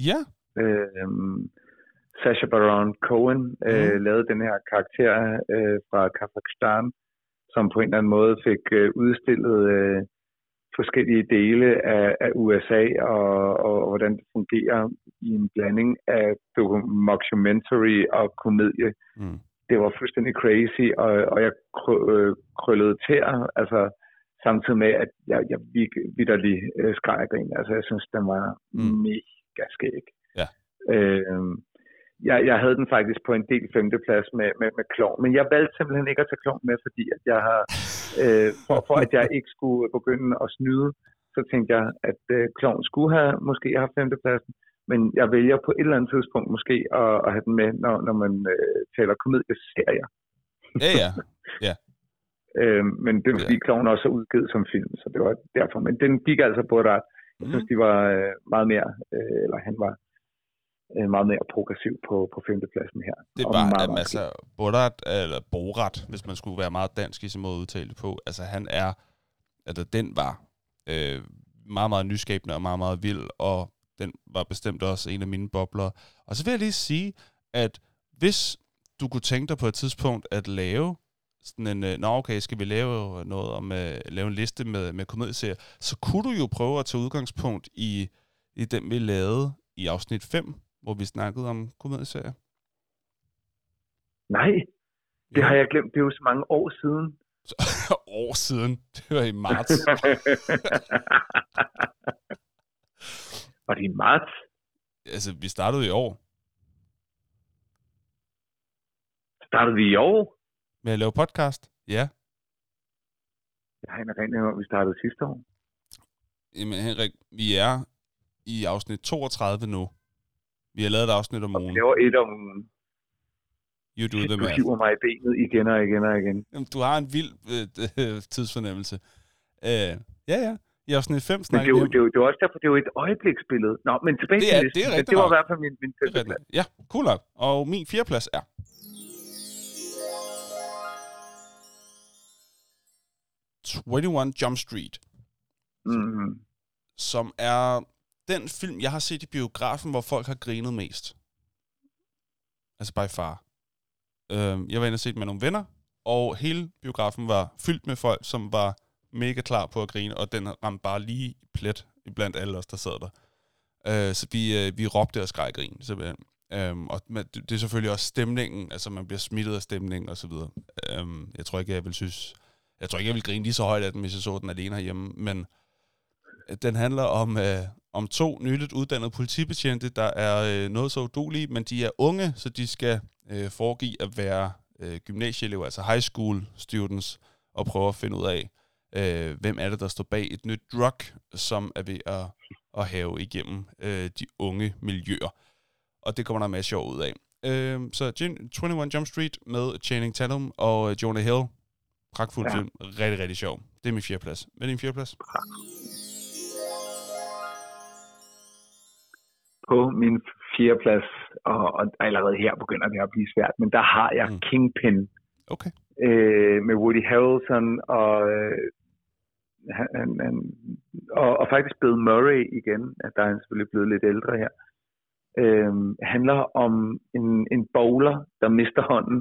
Speaker 1: Ja,
Speaker 2: Øh, Sacha Baron Cohen øh,
Speaker 1: Mhm.
Speaker 2: lavede den her karakter øh, fra Kazakhstan, som på en eller anden måde fik øh, udstillet øh, forskellige dele af, af USA og, og, og hvordan det fungerer i en blanding af documentary og komedie.
Speaker 1: Mm.
Speaker 2: Det var fuldstændig crazy, og, og jeg krø- øh, krøllede tæer, altså samtidig med, at jeg, jeg vidderlig øh, skreg af grin. Altså, jeg synes, den var
Speaker 1: Mm.
Speaker 2: mega skæg.
Speaker 1: Ja.
Speaker 2: Øh, jeg, jeg havde den faktisk på en del femteplads med, med, med klovn, men jeg valgte simpelthen ikke at tage klovn med, fordi at jeg har, øh, for, for at jeg ikke skulle begynde at snyde, så tænkte jeg, at øh, klovn skulle have måske haft femtepladsen, men jeg vælger på et eller andet tidspunkt måske at, at have den med, når, når man øh, taler komedieserier.
Speaker 1: Ja, ja.
Speaker 2: Øh, men det
Speaker 1: Ja.
Speaker 2: fordi Kloven også er udgivet som film, så det var derfor. Men den gik altså på ret. Jeg synes,
Speaker 1: Mm.
Speaker 2: de var øh, meget mere, øh, eller han var øh, meget mere progressiv på, på femtepladsen her.
Speaker 1: Det var
Speaker 2: meget, meget
Speaker 1: altså Borat, eller Borat, hvis man skulle være meget dansk i sin måde at udtale det på. Altså han er, altså den var øh, meget, meget nyskabende og meget, meget vild, og den var bestemt også en af mine bobler. Og så vil jeg lige sige, at hvis du kunne tænke dig på et tidspunkt at lave sådan en, øh, nå okay, skal vi lave noget om, øh, lave en liste med, med komedieserier, så kunne du jo prøve at tage udgangspunkt i, i den, vi lavede i afsnit 5, hvor vi snakkede om komedieserier.
Speaker 2: Nej, det har jeg glemt. Det er jo så mange år siden.
Speaker 1: år siden. Det var i marts.
Speaker 2: Var det i marts?
Speaker 1: altså, vi startede i år
Speaker 2: Startede vi i år?
Speaker 1: Med at lave podcast. Ja.
Speaker 2: Jeg har en om, at vi startede sidste år.
Speaker 1: Jamen Henrik, vi er i afsnit 32 nu. Vi har lavet et afsnit om
Speaker 2: Og vi
Speaker 1: ugen.
Speaker 2: laver et om ugen.
Speaker 1: You do the
Speaker 2: Du
Speaker 1: math.
Speaker 2: hiver mig i benet igen og igen og igen.
Speaker 1: Jamen, Du har en vild øh, tidsfornemmelse. Øh, ja, ja. I afsnit 5
Speaker 2: Men det
Speaker 1: snakker
Speaker 2: er, jo,
Speaker 1: om...
Speaker 2: det, er jo, det er også derfor, det er jo et øjebliksbillede. Nå, men tilbage
Speaker 1: Det er- det er
Speaker 2: det var i hvert fald min, min
Speaker 1: Det rigtigt. Ja, cool nok. Og min fjerdeplads er... ...21 Jump Street.
Speaker 2: Mm.
Speaker 1: som er den film, jeg har set i biografen, hvor folk har grinet mest. Altså by far. Øh, jeg var inde og set med nogle venner, og hele biografen var fyldt med folk, som var mega klar på at grine, og den ramte bare lige plet blandt alle os, der sad der. Øh, så vi, øh, vi råbte og skreg grin, simpelthen. Øhm, og det er selvfølgelig også stemningen, altså man bliver smittet af stemningen og så videre. Øhm, jeg tror ikke, jeg vil synes, jeg tror ikke, jeg vil grine lige så højt af den, hvis jeg så den alene herhjemme, men øh, den handler om, øh, om to nyligt uddannede politibetjente, der er øh, noget så udulige, men de er unge, så de skal øh, foregive at være øh, gymnasieelever, altså high school students, og prøve at finde ud af, øh, hvem er det, der står bag et nyt drug, som er ved at, at have igennem øh, de unge miljøer. Og det kommer der en masse sjov ud af. Øh, så 21 Jump Street med Channing Tatum og øh, Jonah Hill. Pragtfuld
Speaker 2: Ja.
Speaker 1: film. Rigtig, rigtig sjov. Det er min fjerdeplads. Hvad er din fjerdeplads?
Speaker 2: På min fjerdeplads, og, og allerede her begynder det at blive svært, men der har jeg
Speaker 1: Mm.
Speaker 2: Kingpin
Speaker 1: Okay.
Speaker 2: øh, med Woody Harrelson og, øh, han, han, og, og faktisk Bill Murray igen, at der er han selvfølgelig blevet lidt ældre her, øh, handler om en, en bowler, der mister hånden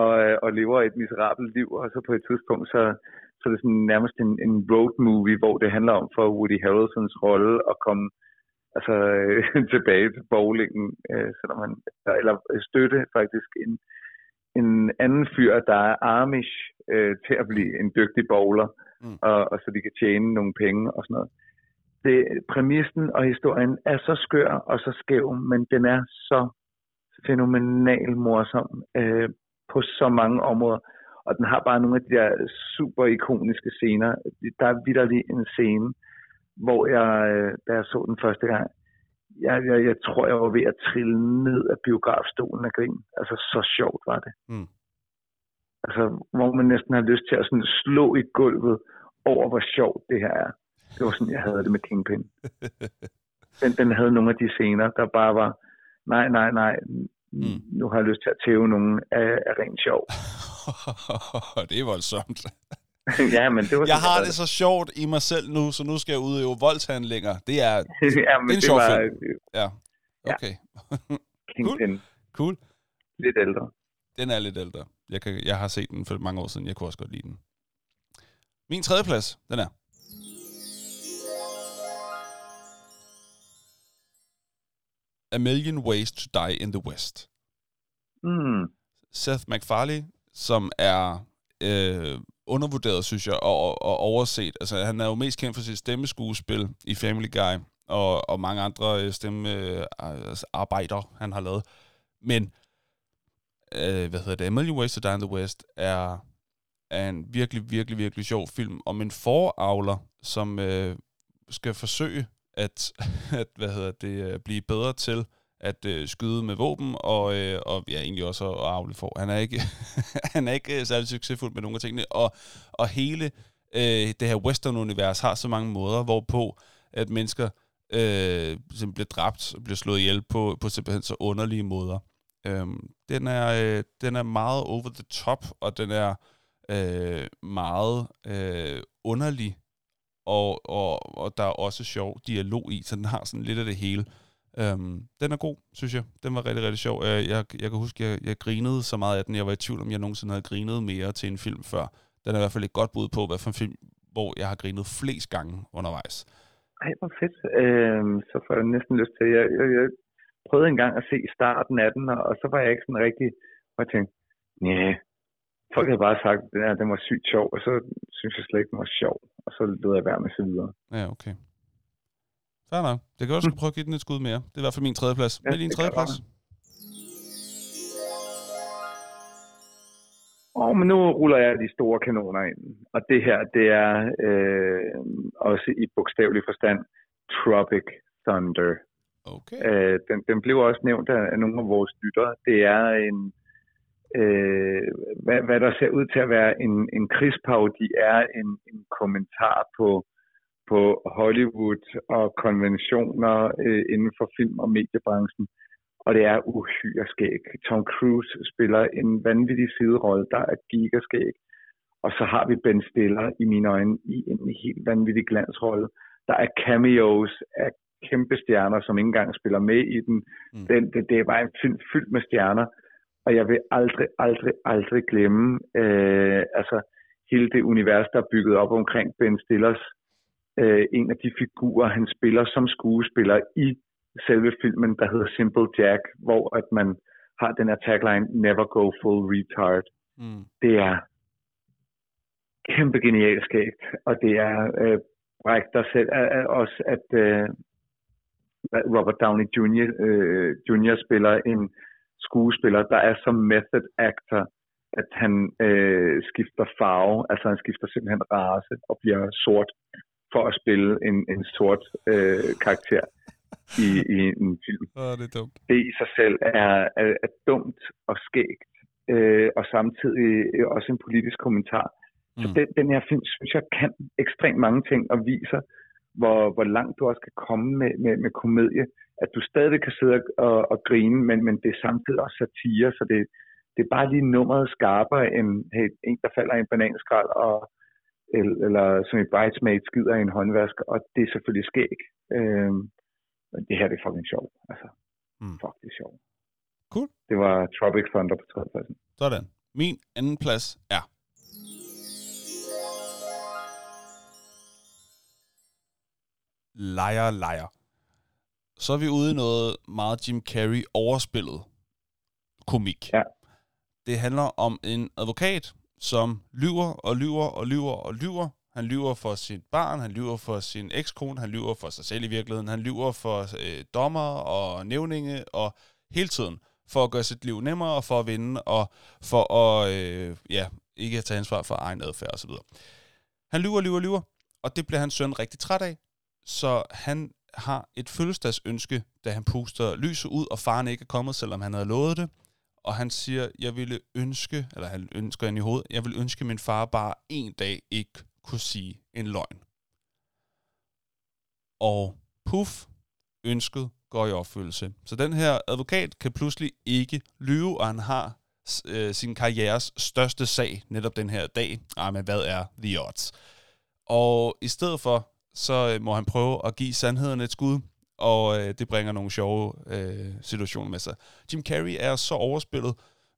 Speaker 2: og, øh, og lever et miserabelt liv, og så på et tidspunkt, så, så er det sådan nærmest en, en road movie, hvor det handler om for Woody Harrelsons rolle at komme altså, øh, tilbage til bowlingen, øh, selvom han, eller støtte faktisk en, en anden fyr, der er Amish, øh, til at blive en dygtig bowler,
Speaker 1: mm.
Speaker 2: og, og så de kan tjene nogle penge og sådan noget. Det, præmissen og historien er så skør og så skæv, men den er så fænomenal morsom øh, på så mange områder. Og den har bare nogle af de der super ikoniske scener. Der er vidderlig en scene, hvor jeg, øh, da jeg så den første gang, jeg, jeg, jeg tror, jeg var ved at trille ned af biografstolen af grin. Altså, så sjovt var det.
Speaker 1: Mm.
Speaker 2: Altså, hvor man næsten har lyst til at sådan slå i gulvet over, hvor sjovt det her er. Det var sådan, jeg havde det med Kingpin. Den, den havde nogle af de scener, der bare var, nej, nej, nej,
Speaker 1: Mm.
Speaker 2: nu har jeg lyst til at tæve nogen af, af rent sjov.
Speaker 1: det er voldsomt.
Speaker 2: ja, men det var
Speaker 1: Jeg har det så sjovt i mig selv nu, så nu skal jeg udøve voldshandlinger. Det er...
Speaker 2: ja, men
Speaker 1: det er en
Speaker 2: det
Speaker 1: sjov
Speaker 2: var,
Speaker 1: film. Ja.
Speaker 2: Ja.
Speaker 1: Okay.
Speaker 2: Kingpin.
Speaker 1: Cool.
Speaker 2: Lidt ældre.
Speaker 1: Den er lidt ældre. Jeg, kan, jeg har set den for mange år siden. Jeg kunne også godt lide den. Min tredje plads, den er. A Million Ways to Die in the West.
Speaker 2: Mm.
Speaker 1: Seth MacFarlane, som er øh, undervurderet, synes jeg, og, og overset. Altså, han er jo mest kendt for sit stemmeskuespil i Family Guy, og, og mange andre øh, stemmearbejder, han har lavet. Men, øh, hvad hedder det, A Million Ways to Die in the West er, er en virkelig, virkelig, virkelig sjov film om en foravler, som øh, skal forsøge at, at hvad hedder det, øh, blive bedre til at øh, skyde med våben, og, øh, og ja, egentlig også at afle for. Han er ikke, han er ikke øh, særlig succesfuld med nogle af tingene, og, og hele øh, det her western-univers har så mange måder, hvorpå at mennesker øh, simpelthen bliver dræbt og bliver slået ihjel på, på simpelthen så underlige måder. Øhm, den, er, øh, den er meget over the top, og den er øh, meget øh, underlig, og, og, og der er også sjov dialog i, så den har sådan lidt af det hele. Øhm, den er god, synes jeg. Den var rigtig, rigtig sjov. Jeg, jeg, jeg kan huske, jeg, jeg grinede så meget af den. Jeg var i tvivl, om jeg nogensinde havde grinet mere til en film før. Den er i hvert fald et godt bud på, hvad for en film, hvor jeg har grinet flest gange undervejs.
Speaker 2: Ej, hvor fedt. Øhm, så får jeg næsten lyst til. Jeg, jeg, jeg prøvede engang at se starten af den, og, og så var jeg ikke sådan rigtig, og jeg tænkte, nej, folk havde bare sagt, at den, her, den var sygt sjov, og så synes jeg slet ikke, den var sjov, og så lød jeg være med så videre.
Speaker 1: Ja, okay. Fair nok. Det kan også mm. prøve at give den et skud mere. Det er i hvert fald min tredje plads.
Speaker 2: Ja,
Speaker 1: Hvad er din
Speaker 2: det
Speaker 1: tredje
Speaker 2: kan
Speaker 1: plads?
Speaker 2: Og men nu ruller jeg de store kanoner ind. Og det her, det er øh, også i bogstavelig forstand Tropic Thunder.
Speaker 1: Okay.
Speaker 2: Øh, den, den blev også nævnt af, af nogle af vores lyttere. Det er en, øh, hvad, hvad der ser ud til at være en, en krigsparodi, er en, en kommentar på, på Hollywood og konventioner øh, inden for film- og mediebranchen. Og det er uhyre skæg. Tom Cruise spiller en vanvittig siderolle, der er gigaskæg. Og så har vi Ben Stiller i mine øjne i en helt vanvittig glansrolle. Der er cameos af kæmpe stjerner, som ikke engang spiller med i den.
Speaker 1: Mm.
Speaker 2: den det, det er bare en film fyldt med stjerner. Og jeg vil aldrig, aldrig, aldrig glemme øh, altså hele det univers, der er bygget op omkring Ben Stillers. Øh, en af de figurer, han spiller som skuespiller i selve filmen, der hedder Simple Jack, hvor at man har den her tagline, never go full retard.
Speaker 1: Mm.
Speaker 2: Det er kæmpe genialt skægt, og det er øh, bræk der selv er, er også, at øh, Robert Downey Jr. Øh, Jr. spiller en skuespiller, der er som method actor, at han øh, skifter farve, altså han skifter simpelthen race og bliver sort for at spille en, en sort øh, karakter i, i en film.
Speaker 1: Oh, det er dumt.
Speaker 2: Det i sig selv er, er, er dumt og skægt, øh, og samtidig også en politisk kommentar. Så
Speaker 1: Mm.
Speaker 2: den, den her film, synes jeg, kan ekstremt mange ting og viser, hvor, hvor langt du også kan komme med, med, med komedie. At du stadig kan sidde og, og grine, men, men det er samtidig også satire, så det, det er bare lige nummeret skarpere end hey, en, der falder i en bananskrald, og, eller, eller som i Bridesmaid skider i en håndvask, og det er selvfølgelig skæg. Øh, men det her det er fucking sjovt. Altså,
Speaker 1: Mm.
Speaker 2: fuck, det er sjovt.
Speaker 1: Cool.
Speaker 2: Det var Tropic Thunder på tredjepladsen.
Speaker 1: Sådan. Min anden plads er... Liar, liar. Så er vi ude i noget meget Jim Carrey overspillet komik.
Speaker 2: Ja.
Speaker 1: Det handler om en advokat, som lyver og lyver og lyver og lyver. Han lyver for sit barn, han lyver for sin ekskone, han lyver for sig selv i virkeligheden, han lyver for øh, dommer og nævninge og hele tiden for at gøre sit liv nemmere og for at vinde og for at øh, ja, ikke at tage ansvar for egen adfærd osv. Han lyver, lyver, lyver, og det bliver hans søn rigtig træt af, så han har et fødselsdagsønske, da han puster lyset ud, og faren ikke er kommet, selvom han havde lovet det. Og han siger, jeg ville ønske, eller han ønsker ind i hovedet, jeg ville ønske, at min far bare en dag ikke kunne sige en løgn. Og puff, ønsket går i opfyldelse. Så den her advokat kan pludselig ikke lyve, og han har øh, sin karrieres største sag netop den her dag. Ej, men hvad er the odds? Og i stedet for, så øh, må han prøve at give sandheden et skud. og øh, det bringer nogle sjove øh, situationer med sig. Jim Carrey er så overspillet,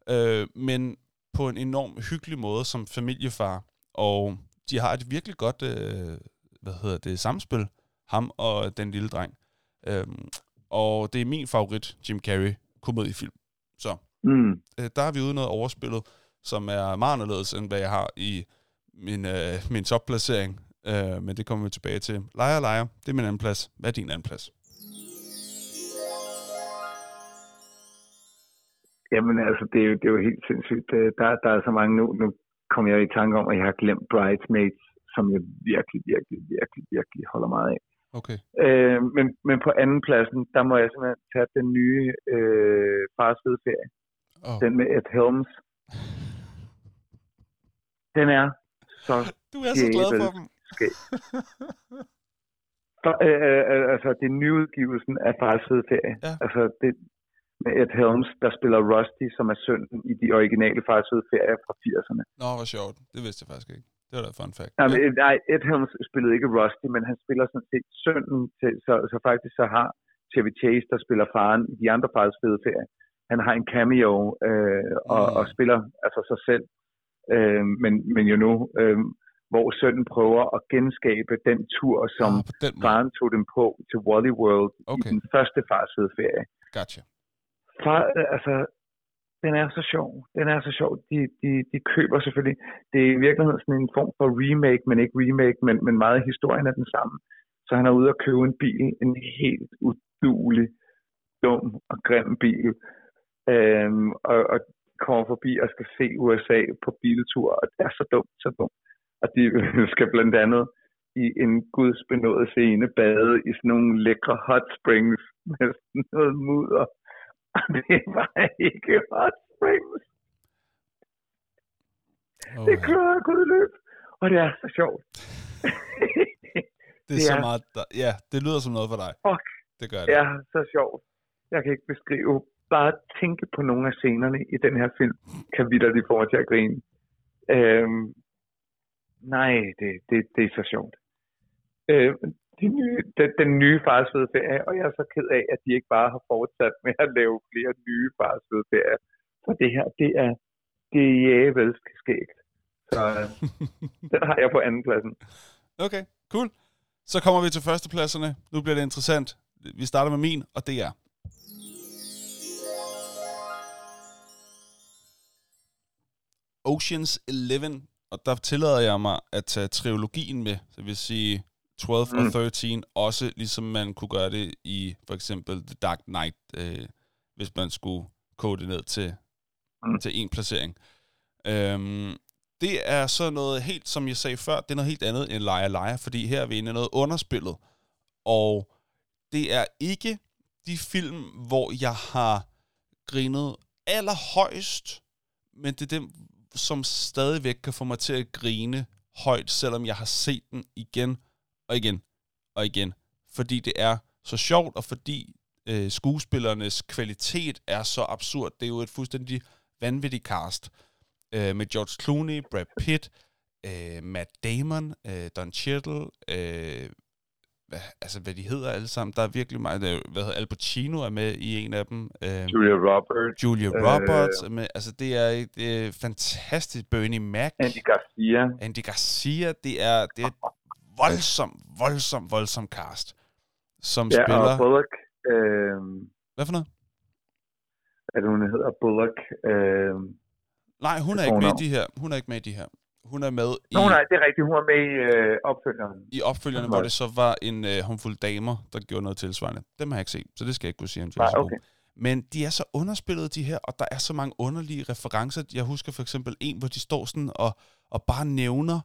Speaker 1: øh, men på en enorm hyggelig måde som familiefar, og de har et virkelig godt øh, hvad hedder det, samspil, ham og den lille dreng. Øhm, og det er min favorit Jim Carrey komediefilm. Så
Speaker 2: Mm.
Speaker 1: øh, der har vi ude noget overspillet, som er meget anderledes, end hvad jeg har i min, øh, min topplacering. Øh, men det kommer vi tilbage til. Lejer, lejer, det er min anden plads. Hvad er din anden plads?
Speaker 2: Jamen altså, det er, jo, det er jo helt sindssygt. Øh, Der, der er så mange nu. Nu kommer jeg i tanke om, at jeg har glemt Bridesmaids, som jeg virkelig, virkelig, virkelig, virkelig holder meget af.
Speaker 1: Okay.
Speaker 2: Øh, men, men på anden pladsen, der må jeg simpelthen tage den nye øh, Fars ferie.
Speaker 1: Oh.
Speaker 2: Den med Ed Helms. Den er så
Speaker 1: Du er så glad for dem.
Speaker 2: Skæg. For, øh, øh, øh, altså, det er nyudgivelsen af Fars fede ferie.
Speaker 1: Ja.
Speaker 2: Altså, det, med Ed Helms, der spiller Rusty, som er sønnen i de originale Fars fede ferie fra 80'erne.
Speaker 1: Nå, hvor sjovt. Det vidste jeg faktisk ikke. Det var da fun fact.
Speaker 2: Nej, men, øh, nej, Ed Helms spillede ikke Rusty, men han spiller sådan set sønnen til, så, så faktisk så har Chevy Chase, der spiller faren i de andre Fars fede ferie. Han har en cameo øh, og,
Speaker 1: Mm.
Speaker 2: og spiller altså sig selv, øh, men, men jo nu, øh, hvor sønnen prøver at genskabe den tur, som
Speaker 1: Ah, den måde.
Speaker 2: faren tog dem på til Wally World
Speaker 1: Okay.
Speaker 2: i den første Fars fede ferie.
Speaker 1: Gotcha.
Speaker 2: Far, øh, altså, den er så sjov. Den er så sjov. De, de, de køber selvfølgelig. Det er i virkeligheden sådan en form for remake, men ikke remake, men, men meget historien er den samme. Så han er ude at købe en bil, en helt udulig, dum og grim bil, øhm, og, og kommer forbi og skal se USA på biltur, og det er så dumt, så dumt. Og de skal blandt andet i en gudsbenået scene bade i sådan nogle lækre hot springs med sådan noget mudder. Og det var ikke hot springs.
Speaker 1: Oh,
Speaker 2: Det kører gudløb. Og det er så sjovt.
Speaker 1: det er
Speaker 2: det
Speaker 1: så
Speaker 2: er-
Speaker 1: meget... Der, ja, det lyder som noget for dig.
Speaker 2: Fuck.
Speaker 1: Det gør det.
Speaker 2: Det er så sjovt. Jeg kan ikke beskrive. Bare tænke på nogle af scenerne i den her film, kan vidderligt få mig til at grine. Øhm, nej, det, det, det er så sjovt. Øh, de nye, den, den nye Fars Fede Ferie, og jeg er så ked af, at de ikke bare har fortsat med at lave flere nye Fars Fede Ferie. For det her, det er, det er jævelsk skægt. Så øh, den har jeg på anden pladsen.
Speaker 1: Okay, cool. Så kommer vi til førstepladserne. Nu bliver det interessant. Vi starter med min, og det er... Oceans 11, og der tillader jeg mig at tage trilogien med, så det vil sige 12 mm. og
Speaker 2: Mm.
Speaker 1: 13, også ligesom man kunne gøre det i for eksempel The Dark Knight, øh, hvis man skulle kode det ned til, mm. Til en placering. Øhm, det er så noget helt, som jeg sagde før, det er noget helt andet end Liar Liar, fordi her er vi inde i noget underspillet. Og det er ikke de film, hvor jeg har grinet allerhøjst, men det er dem, som stadigvæk kan få mig til at grine højt, selvom jeg har set den igen og igen og igen. Fordi det er så sjovt, og fordi øh, skuespillernes kvalitet er så absurd. Det er jo et fuldstændig vanvittigt cast. Øh, med George Clooney, Brad Pitt, øh, Matt Damon, øh, Don Cheadle, øh, hvad, altså hvad de hedder alle sammen. Der er virkelig meget, der, er- hvad hedder Al Pacino er med i en af dem. Øh,
Speaker 2: Julia Roberts,
Speaker 1: Julia
Speaker 2: Øh.
Speaker 1: Roberts er med. Altså det er, det er fantastisk. Bernie Mac,
Speaker 2: Andy Garcia.
Speaker 1: Andy Garcia, det er, det er et voldsomt, voldsomt, voldsomt cast, som
Speaker 2: Ja,
Speaker 1: spiller...
Speaker 2: og Bullock. Øh,
Speaker 1: Hvad for noget?
Speaker 2: er det, hun hedder? Bullock. Øh,
Speaker 1: Nej, hun er ikke med i de her. Hun er ikke med i de her. Hun er med i,
Speaker 2: Nå, nej, det er rigtigt. Hun er med i øh, opfølgeren.
Speaker 1: i opfølgerne, hvor det så var en øh, håndfuld damer, der gjorde noget tilsvarende. Dem har jeg ikke set, så det skal jeg ikke kunne sige, om er
Speaker 2: Nej, okay.
Speaker 1: Men de er så underspillet, de her, og der er så mange underlige referencer. Jeg husker for eksempel en, hvor de står sådan og, og bare nævner,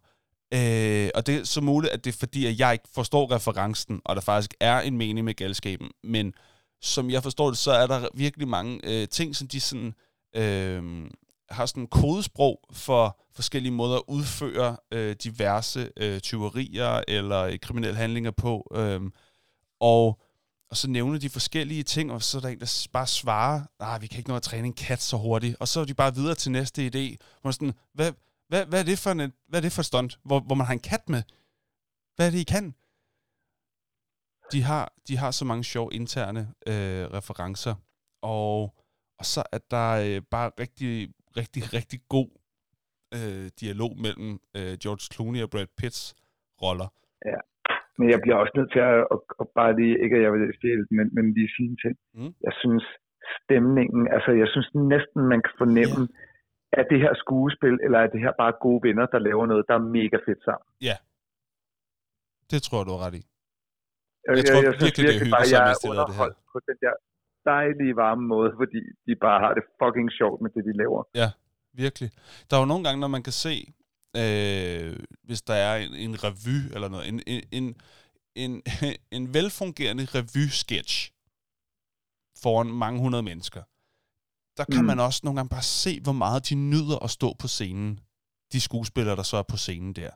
Speaker 1: øh, og det er så muligt, at det er fordi, at jeg ikke forstår referencen, og der faktisk er en mening med galskaben, men som jeg forstår det, så er der virkelig mange øh, ting, som de sådan, øh, har sådan kodesprog for forskellige måder at udføre øh, diverse øh, tyverier eller øh, kriminelle handlinger på. Øh, og og så nævner de forskellige ting, og så er der en, der bare svarer, nej, vi kan ikke nå at træne en kat så hurtigt. Og så er de bare videre til næste idé. Hvor sådan, hvad, hvad, hvad, er det for en, hvad er det for et stunt, hvor, hvor man har en kat med? Hvad er det, I kan? de har, de har så mange sjove interne øh, referencer, og, og så er der øh, bare rigtig, rigtig, rigtig god øh, dialog mellem øh, George Clooney og Brad Pitts roller.
Speaker 2: Men jeg bliver også nødt til at, at, at bare lige, ikke at jeg vil stille, men, men lige sige en ting.
Speaker 1: Mm.
Speaker 2: Jeg synes stemningen, altså jeg synes næsten, man kan fornemme, yeah. er det her skuespil, eller er det her bare gode venner, der laver noget, der er mega fedt sammen.
Speaker 1: Ja, det tror jeg, du har ret i.
Speaker 2: Jeg,
Speaker 1: Jeg tror
Speaker 2: jeg, jeg synes
Speaker 1: virkelig, det er
Speaker 2: virkelig
Speaker 1: hyggeligt
Speaker 2: jeg er
Speaker 1: de lavede det her.
Speaker 2: underholdt på den der dejlige varme måde, fordi de bare har det fucking sjovt med det, de laver.
Speaker 1: Virkelig. Der er jo nogle gange, når man kan se, øh, hvis der er en, en revy eller noget, en, en, en, en, en velfungerende revy-sketch foran mange hundrede mennesker, der kan
Speaker 2: Mm.
Speaker 1: man også nogle gange bare se, hvor meget de nyder at stå på scenen. De skuespillere, der så er på scenen der.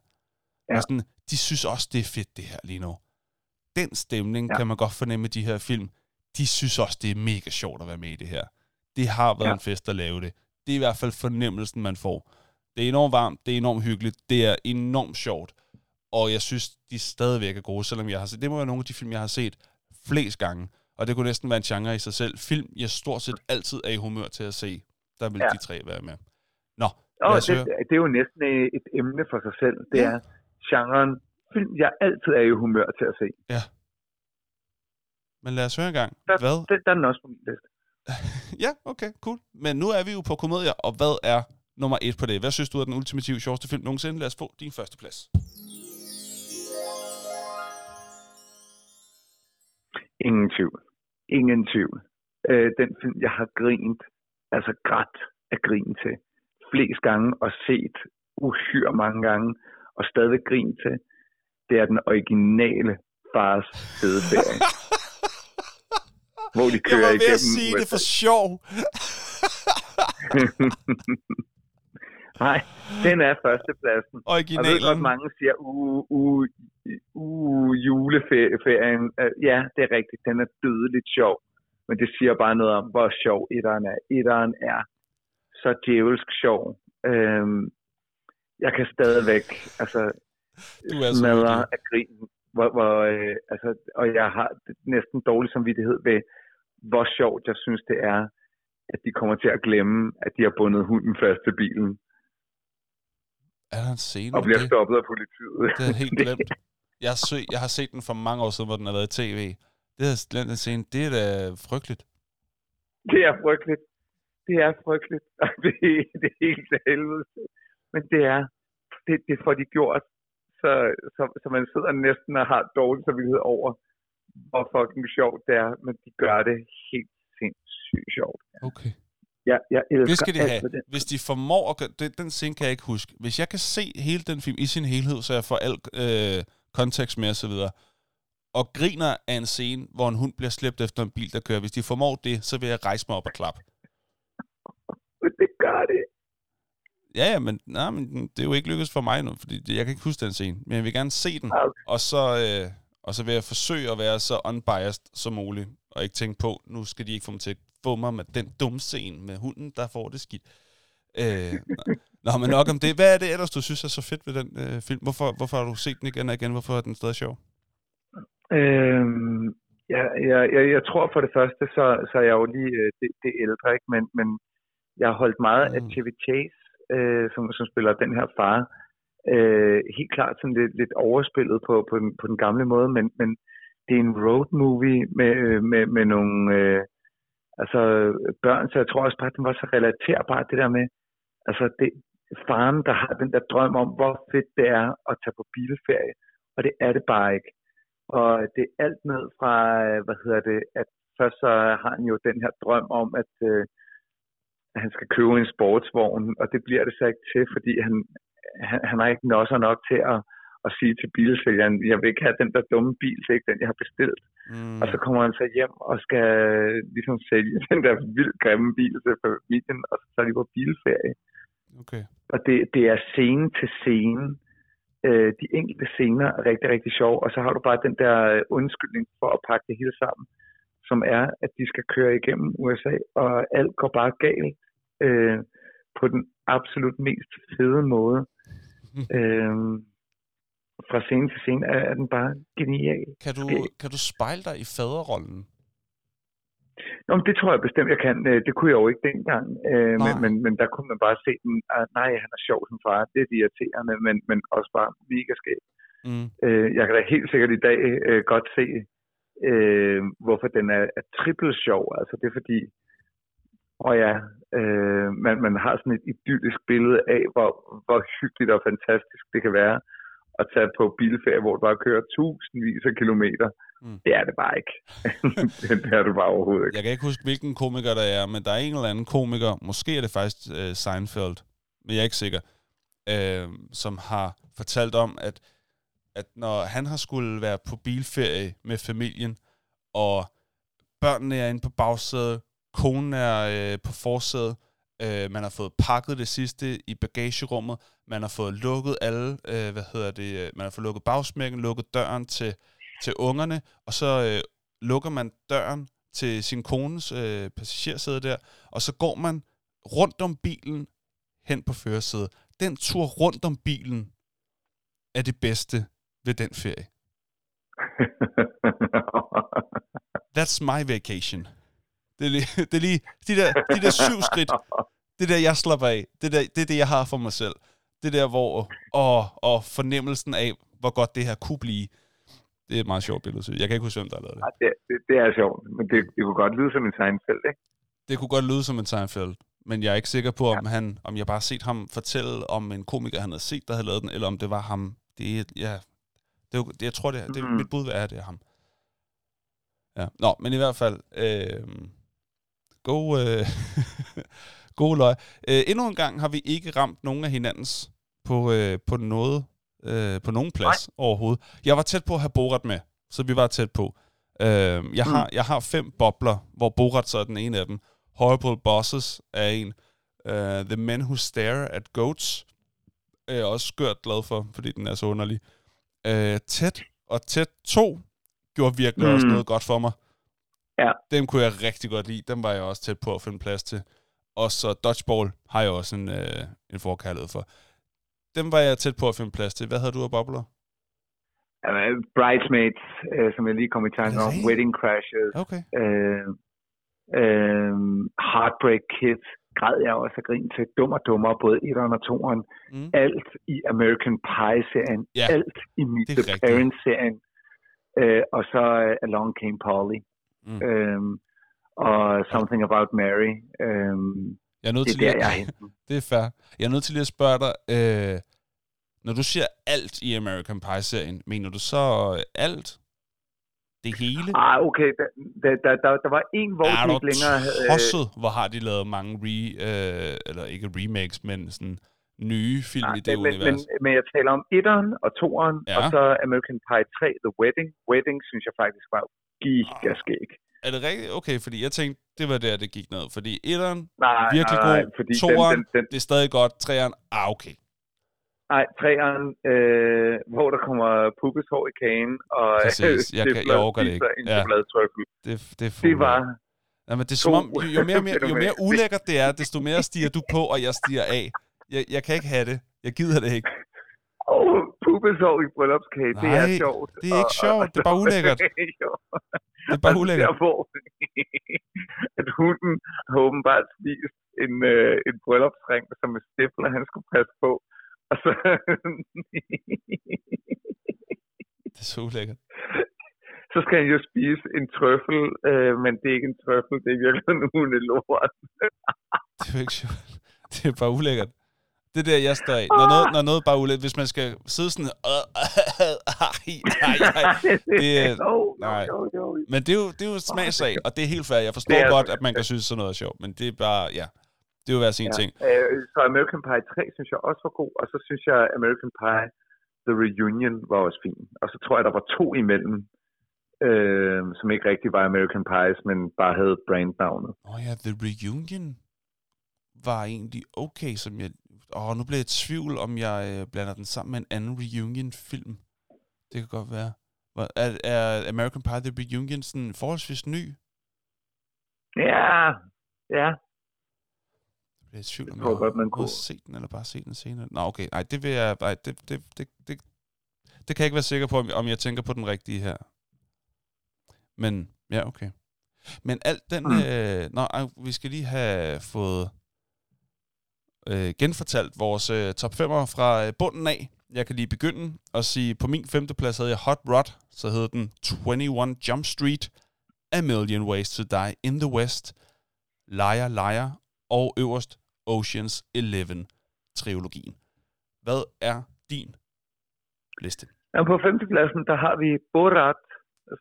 Speaker 2: Ja.
Speaker 1: Og sådan, de synes også, det er fedt, det her lige nu. Den stemning ja.
Speaker 2: Ja.
Speaker 1: kan man godt fornemme i de her film. De synes også, det er mega sjovt at være med i det her. Det har været ja.
Speaker 2: Ja.
Speaker 1: en fest at lave det. Det er i hvert fald fornemmelsen, man får. Det er enormt varmt, det er enormt hyggeligt, det er enormt sjovt. Og jeg synes, de stadigvæk er gode, selvom jeg har set, det må være nogle af de film, jeg har set flest gange. Og det kunne næsten være en genre i sig selv. Film, jeg stort set altid er i humør til at se. Der vil ja.
Speaker 2: Ja.
Speaker 1: de tre være med. Nå, os
Speaker 2: det,
Speaker 1: høre.
Speaker 2: det er jo næsten et emne for sig selv. Det
Speaker 1: Ja.
Speaker 2: er genren film, jeg altid er i humør til at se.
Speaker 1: Men lad os høre en gang.
Speaker 2: Der,
Speaker 1: Hvad?
Speaker 2: det, der er den også på min liste.
Speaker 1: Ja, okay, cool. Men nu er vi jo på komedier, og hvad er nummer et på det? Hvad synes du er den ultimative sjoveste film nogensinde? Lad os få din første plads.
Speaker 2: Ingen tvivl. Ingen tvivl. Øh, den film, jeg har grint, altså grædt af grin til, flest gange og set uhyre mange gange, og stadig grin til, det er den originale Fars fede ferie. hvor de
Speaker 1: Jeg
Speaker 2: kører
Speaker 1: var ved at
Speaker 2: igennem
Speaker 1: sige det for sjov.
Speaker 2: Nej, den er førstepladsen. Og jeg ved
Speaker 1: Originalen.
Speaker 2: godt, mange siger, uh, uh, uh, juleferien. Uh, ja, det er rigtigt, den er dødeligt sjov. Men det siger bare noget om, hvor sjov etteren er. Etteren er så djævelsk sjov. Øhm, jeg kan stadigvæk altså,
Speaker 1: Du er
Speaker 2: smadre af grin. Hvor, hvor, øh, altså, og jeg har næsten dårlig samvittighed ved, hvor sjovt jeg synes, det er, at de kommer til at glemme, at de har bundet hunden fast til bilen
Speaker 1: Er der en scene
Speaker 2: og bliver
Speaker 1: det?
Speaker 2: stoppet af politiet.
Speaker 1: Det er helt glemt. Jeg har, sø, jeg har set den for mange år siden, hvor den har været i tv. Det er glemt den scene. Det er da frygteligt.
Speaker 2: Det er frygteligt. Det er frygteligt. Det, det er helt til helvede. Men det er, det, det får de gjort, så, så, så man sidder næsten og har dårlig samvittighed over, hvor fucking sjovt det er, men de gør det helt sindssygt sjovt.
Speaker 1: Okay.
Speaker 2: Jeg, jeg elsker
Speaker 1: Det skal de have.
Speaker 2: den.
Speaker 1: Hvis de formår at gøre, den scene kan jeg ikke huske. Hvis jeg kan se hele den film i sin helhed, så jeg får al øh, kontekst med osv., og griner af en scene, hvor en hund bliver slæbt efter en bil, der kører. Hvis de formår det, så vil jeg rejse mig op og klappe.
Speaker 2: Det gør det.
Speaker 1: Ja, ja, men, nej, men det er jo ikke lykkedes for mig nu, fordi jeg kan ikke huske den scene. Men jeg vil gerne se den,
Speaker 2: Okay.
Speaker 1: og så, øh, og så vil jeg forsøge at være så unbiased som muligt, og ikke tænke på, nu skal de ikke få mig til at få mig med den dumme scene med hunden, der får det skidt. Øh, nå. men nok om det. Hvad er det ellers, du synes er så fedt ved den øh, film? Hvorfor, hvorfor har du set den igen og igen? Hvorfor er den stadig sjov?
Speaker 2: Øhm, ja, jeg, jeg, jeg tror for det første, så, så er jeg jo lige øh, det, det ældre, ikke? Men, men jeg har holdt meget af
Speaker 1: Mm.
Speaker 2: Chevy Chase, øh, som, som spiller den her far. Øh, Øh, helt klart sådan lidt, lidt overspillet på, på, den, på den gamle måde, men, men det er en road movie med, øh, med, med nogle øh, altså, børn, så jeg tror også bare, at den var så relaterbar, det der med, altså det, faren, der har den der drøm om, hvor fedt det er at tage på bilferie, og det er det bare ikke. Og det er alt ned fra, øh, hvad hedder det, at først så har han jo den her drøm om, at, øh, at han skal købe en sportsvogn, og det bliver det så ikke til, fordi han, han, han har ikke nosser nok til at, at sige til bilsælgeren, jeg vil ikke have den der dumme bil, det er ikke den, jeg har bestilt.
Speaker 1: Mm.
Speaker 2: Og så kommer han så hjem og skal ligesom sælge den der vildt grimme bil til familien, og så tager de på bilferie.
Speaker 1: Okay.
Speaker 2: Og det, det er scene til scene. Øh, de enkelte scener er rigtig, rigtig sjove, og så har du bare den der øh, undskyldning for at pakke det hele sammen, som er, at de skal køre igennem USA, og alt går bare galt øh, på den absolut mest fede måde. Øh, fra scene til scene er, er den bare genial.
Speaker 1: Kan du, kan du spejle dig i faderrollen?
Speaker 2: Nå, men det tror jeg bestemt, jeg kan. Øh, Det kunne jeg jo ikke dengang. Øh, men, men, men der kunne man bare se den. Ah, nej, han er sjov som far. Det er det irriterende, men, men også bare mega skæg.
Speaker 1: Mm.
Speaker 2: Øh, jeg kan da helt sikkert i dag øh, godt se, øh, hvorfor den er, er trippelt sjov. Altså det er fordi, og ja, øh, man, man har sådan et idyllisk billede af, hvor, hvor hyggeligt og fantastisk det kan være at tage på bilferie, hvor du bare kører tusindvis af kilometer.
Speaker 1: Mm.
Speaker 2: Det er det bare ikke. det er det bare overhovedet ikke.
Speaker 1: Jeg kan ikke huske, hvilken komiker der er, men der er en eller anden komiker, måske er det faktisk øh, Seinfeld, men jeg er ikke sikker, øh, som har fortalt om, at, at når han har skulle være på bilferie med familien, og børnene er inde på bagsædet, konen er øh, på forsædet, øh, man har fået pakket det sidste i bagagerummet, man har fået lukket alle, øh, hvad hedder det, øh, man har fået lukket bagsmækken, lukket døren til, til ungerne, og så øh, lukker man døren til sin kones øh, passagersæde der, og så går man rundt om bilen hen på førersædet. Den tur rundt om bilen er det bedste ved den ferie. That's my vacation. Det er lige, det er lige de, der, de der syv skridt, det der, jeg slapper af. Det, der, det er det, jeg har for mig selv. Det der, hvor... Og, og fornemmelsen af, hvor godt det her kunne blive. Det er et meget sjovt billede, jeg. Kan ikke huske, hvem der har lavet det.
Speaker 2: Ja, det, det, det er sjovt, men det, det kunne godt lyde som en Seinfeld, ikke?
Speaker 1: Det kunne godt lyde som en Seinfeld, men jeg er ikke sikker på, om, han, om jeg bare har set ham fortælle om en komiker, han havde set, der havde lavet den, eller om det var ham. Det er, ja, det, det, jeg tror, det det,
Speaker 2: Mhm.
Speaker 1: mit bud er, at det er ham. Ja. Nå, men i hvert fald, øh, god, øh, god løg. Øh, endnu en gang har vi ikke ramt nogen af hinandens på, øh, på noget, øh, på nogen plads Nej. overhovedet. Jeg var tæt på at have Borat med, så vi var tæt på. Øh, jeg, har, jeg har fem bobler, hvor Borat så er den ene af dem. Horrible Bosses er en. Uh, The Men Who Stare at Goats er jeg også skørt glad for, fordi den er så underlig. Uh, tæt og tæt 2 gjorde virkelig mm. også
Speaker 2: Mm.
Speaker 1: noget godt for mig.
Speaker 2: Ja.
Speaker 1: Dem kunne jeg rigtig godt lide. Dem var jeg også tæt på at finde plads til. Og så Dodgeball har jeg også en, uh, en forkærlighed for. Dem var jeg tæt på at finde plads til. Hvad havde du af bobler?
Speaker 2: Uh, Bridesmaids, uh, som jeg lige kom i tanke om. Wedding Crashes.
Speaker 1: Okay.
Speaker 2: Uh, uh, Heartbreak Kids græd jeg også af grin til. Dum og dummere, både etteren og toeren.
Speaker 1: Mm.
Speaker 2: Alt i American Pie-serien.
Speaker 1: Ja,
Speaker 2: Alt i Meet the. Parents-serien. Uh, og så uh, Along Came Polly.
Speaker 1: Mm.
Speaker 2: Um, og Something About Mary. Um,
Speaker 1: Jeg er nødt
Speaker 2: det
Speaker 1: til
Speaker 2: er
Speaker 1: lige
Speaker 2: der,
Speaker 1: at-
Speaker 2: jeg er.
Speaker 1: Det er fair. Jeg er nødt til lige at spørge dig, øh, når du siger alt i American Pie-serien, mener du så alt? Det hele?
Speaker 2: Ah, okay. Der, der, der, der, var en, hvor
Speaker 1: er
Speaker 2: ikke længere
Speaker 1: tosset, hvor har de lavet mange re, øh, eller ikke remakes, men sådan nye film
Speaker 2: Nej,
Speaker 1: i det
Speaker 2: men, men,
Speaker 1: univers?
Speaker 2: men jeg taler om etteren og toeren,
Speaker 1: ja.
Speaker 2: og så American Pie 3, The Wedding. Wedding synes jeg faktisk var gigaskæg.
Speaker 1: Er det rigtigt? Okay, fordi jeg tænkte, det var der, det gik ned. Fordi etteren,
Speaker 2: Nej,
Speaker 1: virkelig
Speaker 2: nej,
Speaker 1: god.
Speaker 2: fordi
Speaker 1: Toeren,
Speaker 2: den, den, den,
Speaker 1: det er stadig godt. Treeren, ah, okay.
Speaker 2: nej, træeren, øh, hvor der kommer pubeshår i kagen, og
Speaker 1: Præcis. Jeg kan- jeg orker det ikke. Ja. Det, det, er
Speaker 2: Det var...
Speaker 1: Ja, men det er som om, jo, mere, mere, jo mere ulækkert det er, desto mere stiger du på, og jeg stiger af. Jeg, jeg kan ikke have det. Jeg gider det ikke.
Speaker 2: Og pubeshår i bryllupskage, det er
Speaker 1: Nej,
Speaker 2: sjovt.
Speaker 1: det er ikke
Speaker 2: Og-
Speaker 1: sjovt,
Speaker 2: og-
Speaker 1: det er bare ulækkert.
Speaker 2: Jo.
Speaker 1: Det er bare
Speaker 2: Og
Speaker 1: ulækkert.
Speaker 2: Der, hvor at hunden har åbenbart spist en, øh, en bryllupsring, som med stifler, han skulle passe på. Og så...
Speaker 1: Det er så ulækkert.
Speaker 2: så skal han jo spise en trøffel, øh, men det er ikke en trøffel, det er virkelig en hundelort.
Speaker 1: Det er jo ikke sjovt. Det er bare ulækkert. Det er der, jeg står af. Når noget, når noget bare ulækkert, hvis man skal sidde sådan... Øh. Det nej. Men det er jo, det er jo smagssag, og det er helt fair. Jeg forstår
Speaker 2: er
Speaker 1: godt, at man kan synes, sådan noget er sjovt, men det er bare, ja, det er jo hver sin
Speaker 2: Ja.
Speaker 1: ting.
Speaker 2: Øh, så American Pie 3 synes jeg også var god, og så synes jeg American Pie The Reunion var også fin. Og så tror jeg, der var to imellem, øh, som ikke rigtig var American Pies, men bare havde brandnavnet.
Speaker 1: Åh oh ja, The Reunion var egentlig okay, som jeg... Åh, oh, nu bliver jeg i tvivl, om jeg øh, blander den sammen med en anden Reunion-film. Det kan godt være. Er, er American Pie The Reunion sådan forholdsvis ny?
Speaker 2: Ja, ja.
Speaker 1: Jeg bliver i tvivl, om
Speaker 2: tror
Speaker 1: jeg
Speaker 2: godt, man kunne.
Speaker 1: set den, eller bare set den senere. Nå, okay. Nej, det vil jeg... Nej, det, det, det, det, Det kan jeg ikke være sikker på, om- om jeg tænker på den rigtige her. Men, ja, okay. Men alt den...
Speaker 2: Mm.
Speaker 1: Øh, nå, vi skal lige have fået øh, genfortalt vores øh, top 5'er fra øh, bunden af. Jeg kan lige begynde og sige, på min femteplads havde jeg Hot Rod, så hed den 21 Jump Street, A Million Ways to Die in the West, Liar Liar og øverst Oceans 11 trilogien. Hvad er din liste?
Speaker 2: Jamen på femtepladsen, der har vi Borat,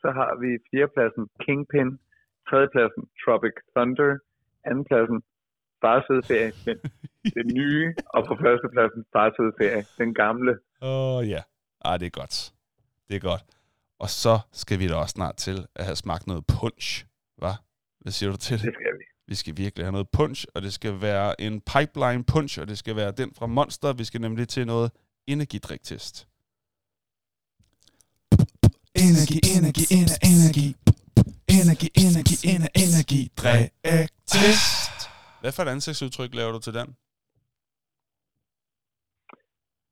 Speaker 2: så har vi fjerdepladsen Kingpin, tredjepladsen Tropic Thunder, andenpladsen Fars fede ferie, men det nye, og på førstepladsen Fars fede ferie, den gamle.
Speaker 1: Åh oh, ja, ah, det er godt. Det er godt. Og så skal vi da også snart til at have smagt noget punch, hva? Hvad siger du til det?
Speaker 2: Det skal vi.
Speaker 1: Vi skal virkelig have noget punch, og det skal være en pipeline punch, og det skal være den fra Monster. Vi skal nemlig til noget energidriktest.
Speaker 3: Energi, energi, ener, energi. Energi, energi, ener, energi. Drik test.
Speaker 1: Hvad for et ansigtsudtryk laver du til den?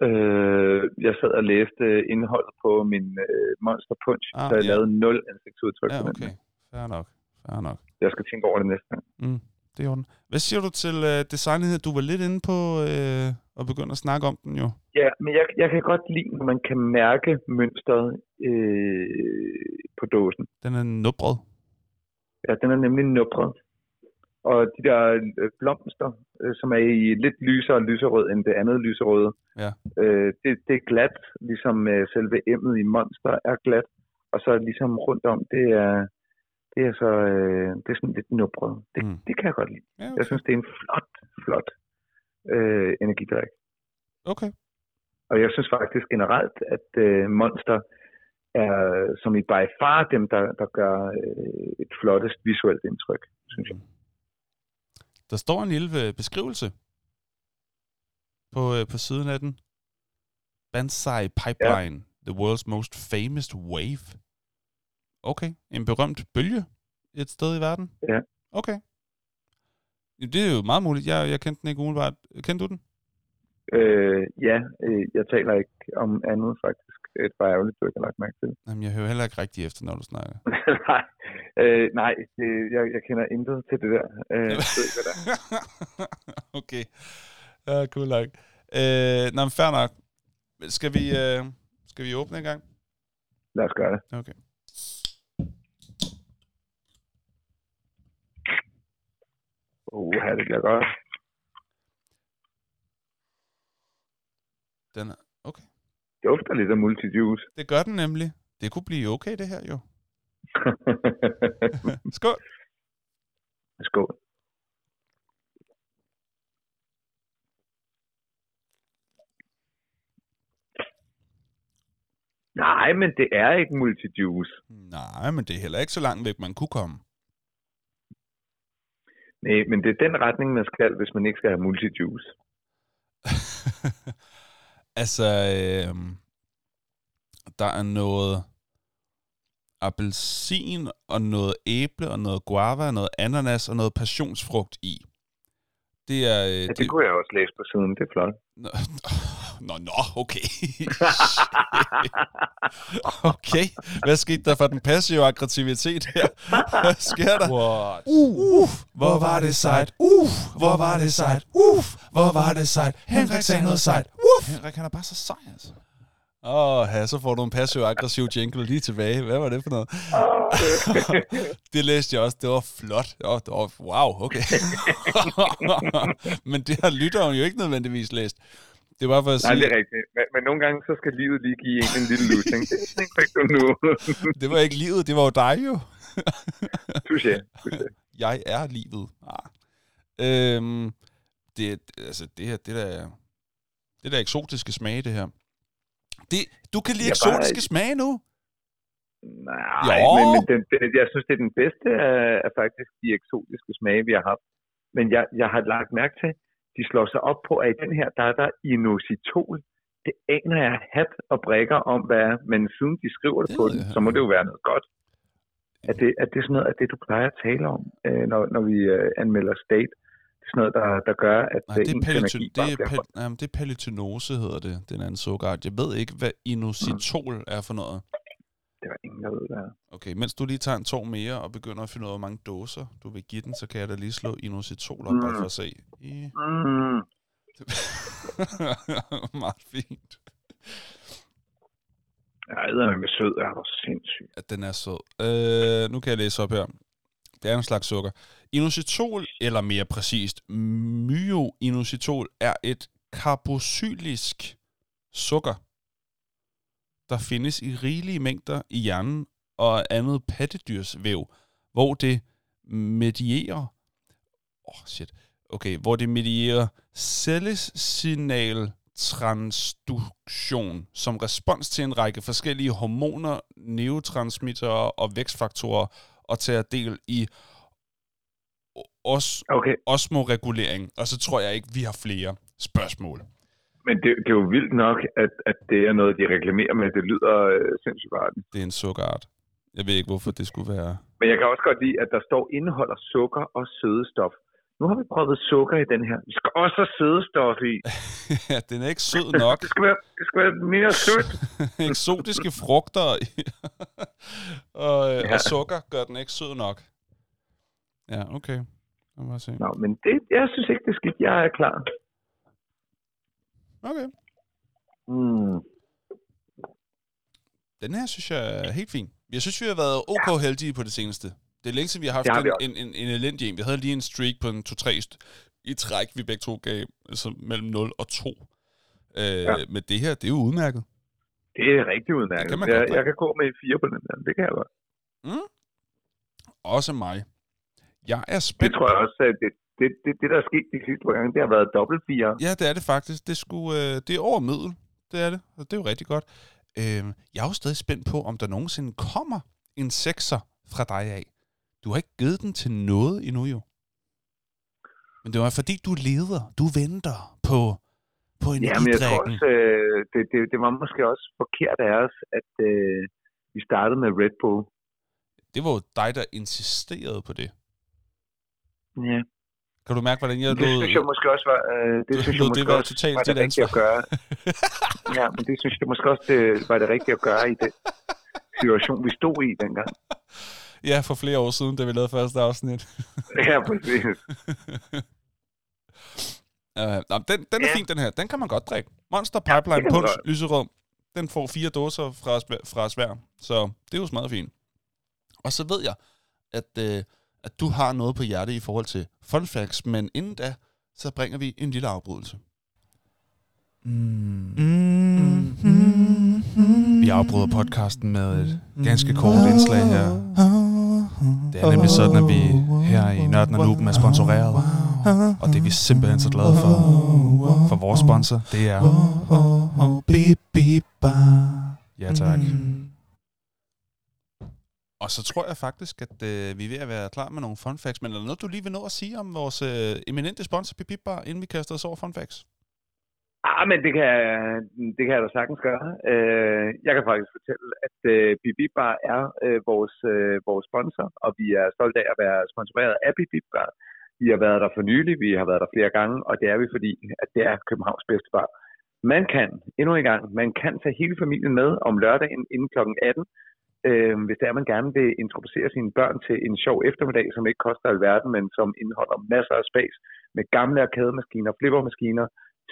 Speaker 2: Øh, jeg sad og læste indholdet på min øh, Monster Punch,
Speaker 1: Ah,
Speaker 2: så jeg
Speaker 1: ja.
Speaker 2: lavede nul ansigtsudtryk.
Speaker 1: Ja, okay. Fair nok. Fair nok.
Speaker 2: Jeg skal tænke over det næste gang.
Speaker 1: Mm, det er orden. Hvad siger du til øh, designet? Du var lidt inde på øh, at begynde at snakke om den jo.
Speaker 2: Ja, men jeg, jeg kan godt lide, når man kan mærke mønstret øh, på dåsen.
Speaker 1: Den er nubret.
Speaker 2: Ja, den er nemlig nubret. Og de der øh, blomster, øh, som er i lidt lysere lyserød end det andet lyserøde,
Speaker 1: Ja.
Speaker 2: øh, det, det er glat, ligesom øh, selve emnet i Monster er glat. Og så ligesom rundt om, det er, det er så øh, det er sådan lidt nubret. Det,
Speaker 1: Mm.
Speaker 2: mm. det kan jeg godt lide.
Speaker 1: Ja, okay.
Speaker 2: Jeg synes, det er en flot, flot øh, energidrik.
Speaker 1: okay.
Speaker 2: Og jeg synes faktisk generelt, at øh, Monster er som i by far dem, der, der gør øh, et flottest visuelt indtryk, synes jeg.
Speaker 1: Der står en lille øh, beskrivelse på, øh, på siden af den. Banzai Pipeline, ja. the world's most famous wave. Okay, en berømt bølge et sted i verden?
Speaker 2: Ja.
Speaker 1: Okay. Det er jo meget muligt. Jeg, jeg kendte den ikke umiddelbart. Kendte du den?
Speaker 2: Øh, ja, øh, jeg taler ikke om andet faktisk. Er bare ærgerligt, du ikke har lagt mærke til.
Speaker 1: Jamen, jeg hører heller ikke rigtig efter, når du snakker.
Speaker 2: nej, øh, nej det, jeg, jeg kender intet til det der. Øh, jeg ved ikke, hvad det er.
Speaker 1: okay. Ja, cool nok. Øh, nå, men fair nok. Skal vi, øh, skal vi åbne en gang?
Speaker 2: Lad os gøre det.
Speaker 1: Okay.
Speaker 2: Uh, det bliver godt.
Speaker 1: Den er,
Speaker 2: dufter lidt af multijuice.
Speaker 1: Det gør den nemlig. Det kunne blive okay, det her jo. Skål.
Speaker 2: Skål. Nej, men det er ikke multijuice.
Speaker 1: Nej, men det er heller ikke så langt væk, man kunne komme.
Speaker 2: Nej, men det er den retning, man skal, hvis man ikke skal have multijuice.
Speaker 1: altså, øh, der er noget appelsin og noget æble og noget guava og noget ananas og noget passionsfrugt i. Det er... Øh,
Speaker 2: Ja, det kunne jeg også læse på siden. Det er flot.
Speaker 1: Nå, nå, nå, okay. okay. Hvad skete der for den passive aggressivitet her? Hvad sker der? What?
Speaker 3: Uh, hvor var det sejt. Uh, hvor var det sejt. Uh, hvor var det sejt. Henrik sagde noget sejt. Uh.
Speaker 1: Henrik, han er bare så sej, altså. Åh, oh, ja, så får du en passiv-aggressiv jingle lige tilbage. Hvad var det for noget? det læste jeg også. Det var flot. Oh, det var, wow, okay. Men det har lytteren jo ikke nødvendigvis læst. Det var for at
Speaker 2: Nej,
Speaker 1: sige,
Speaker 2: det er rigtigt. Men, men nogle gange, så skal livet lige give en en lille lussing. Det
Speaker 1: var ikke livet, det var jo dig jo.
Speaker 2: Touché. Touché.
Speaker 1: Jeg er livet. Ah. Øhm, det, altså, det her, det der, det der eksotiske smage, det her. Det, du kan lide
Speaker 2: Jeg bare-
Speaker 1: eksotiske smage nu?
Speaker 2: Nej,
Speaker 1: Jo.
Speaker 2: men, men den, den, jeg synes, det er den bedste af, af faktisk de eksotiske smage, vi har haft. Men jeg, jeg har lagt mærke til, de slår sig op på, at i den her, der er der inositol. Det aner jeg hat og brækker om, hvad er. Men siden de skriver det,
Speaker 1: Det
Speaker 2: på den, så må det jo være noget godt. Er det, er det sådan noget af det, du plejer at tale om, øh, når, når vi øh, anmelder state? Sådan noget, der, der gør, at
Speaker 1: Nej,
Speaker 2: øh,
Speaker 1: det er,
Speaker 2: ens
Speaker 1: paletin- det, er pal- jamen, det er palytinose, hedder det, den anden sukkerart. Jeg ved ikke, hvad inositol er for noget.
Speaker 2: Det var ingen, der ved, hvad.
Speaker 1: Okay, mens du lige tager en tår mere og begynder at finde ud af, hvor mange dåser du vil give den, så kan jeg da lige slå inositol op, bare for at se. I...
Speaker 2: Mm.
Speaker 1: Meget fint.
Speaker 2: Jeg er med sød, er du sindssyg.
Speaker 1: At den er sød. Øh, nu kan jeg læse op her. Det er en slags sukker. Inositol, eller mere præcist, myoinositol, er et karbosylisk sukker, der findes i rigelige mængder i hjernen og andet pattedyrsvæv, hvor det medierer oh shit, okay, hvor det medierer cellesignal transduktion som respons til en række forskellige hormoner, neurotransmittere og vækstfaktorer og tager del i os,
Speaker 2: Okay,
Speaker 1: osmoregulering. Og så tror jeg ikke, vi har flere spørgsmål.
Speaker 2: men det, det er jo vildt nok, at, at det er noget, de reklamerer med. Det lyder øh, sindssygt bare.
Speaker 1: Det er en sukkerart. Jeg ved ikke, hvorfor det skulle være...
Speaker 2: Men jeg kan også godt lide, at der står indeholder sukker og sødestof. Nu har vi prøvet sukker i den her. Vi skal også have sødestof i.
Speaker 1: ja, den er ikke sød nok.
Speaker 2: Det skal være, det skal være mere sødt.
Speaker 1: Eksotiske frugter og, øh,
Speaker 2: Ja.
Speaker 1: og sukker gør den ikke sød nok. Ja, okay. Se.
Speaker 2: Nå, men det, jeg synes ikke, det er skidt. Jeg er klar.
Speaker 1: Okay.
Speaker 2: Mm.
Speaker 1: Den her synes jeg er helt fin. Jeg synes, vi har været ok heldige på det seneste. Det er længe siden, vi har haft en,
Speaker 2: vi også.
Speaker 1: en, en, en elendig en. Vi havde lige en streak på en 2-3 st- i træk, vi begge to gav altså mellem 0 og 2. Øh, ja. Men det her, det er jo udmærket.
Speaker 2: Det er rigtig udmærket.
Speaker 1: Det kan man
Speaker 2: jeg,
Speaker 1: godt,
Speaker 2: jeg kan gå med en fire på den der. Det kan jeg godt.
Speaker 1: Mm. Også mig. Jeg er
Speaker 2: Det
Speaker 1: spændt.
Speaker 2: tror jeg også, at det, det, det, det der er sket de sidste par gange, det har været dobbelt fire.
Speaker 1: Ja, det er det faktisk. Det, skulle, øh, det er over middel. Det er det. Og det er jo rigtig godt. Øh, jeg er jo stadig spændt på, om der nogensinde kommer en sekser fra dig af. Du har ikke givet den til noget endnu jo. Men det var fordi, du leder. Du venter på, på
Speaker 2: Ja, men jeg tror også, øh, det, det, det var måske også forkert af os, at øh, vi startede med Red Bull.
Speaker 1: Det var jo dig, der insisterede på det.
Speaker 2: Ja.
Speaker 1: Kan du mærke, hvordan jeg
Speaker 2: Det
Speaker 1: lod...
Speaker 2: synes jeg måske også var, øh, det synes jeg
Speaker 1: det
Speaker 2: måske
Speaker 1: være
Speaker 2: også
Speaker 1: totalt
Speaker 2: var det
Speaker 1: dit
Speaker 2: rigtige at gøre. Ja, men det synes jeg måske også det var det rigtige at gøre i den situation, vi stod i dengang.
Speaker 1: Ja, for flere år siden, da vi lavede første afsnit.
Speaker 2: Ja, præcis.
Speaker 1: Uh, den, den er
Speaker 2: Ja.
Speaker 1: fin, den her. Den kan man godt drikke. Monster Pipeline
Speaker 2: man
Speaker 1: Punch lyserød. Den får fire dåser fra, fra svær. Så det er jo meget fint. Og så ved jeg, at, øh, at du har noget på hjerte i forhold til fun facts, men inden da, så bringer vi en lille afbrydelse. Vi afbryder podcasten med et ganske kort indslag her. Det er nemlig sådan, at vi her i Nørden og Nuben er sponsoreret. Og det er vi simpelthen så glade for. For vores sponsor, det er... Ja, tak. Og så tror jeg faktisk, at øh, vi er ved at være klar med nogle fun facts. Men er der noget, du lige vil nå at sige om vores øh, eminente sponsor, Pipip Bar, inden vi kaster os over fun facts?
Speaker 2: Ah, men det kan, det kan jeg da sagtens gøre. Øh, jeg kan faktisk fortælle, at øh, Bibi Bar er øh, vores, øh, vores sponsor, og vi er stolte af at være sponsoreret af Bibi Bar. Vi har været der for nylig, vi har været der flere gange, og det er vi, fordi at det er Københavns bedste bar. Man kan, endnu en gang, man kan tage hele familien med om lørdagen inden kl. 18, øh, hvis det er, man gerne vil introducere sine børn til en sjov eftermiddag, som ikke koster alverden, men som indeholder masser af space med gamle arkademaskiner, flippermaskiner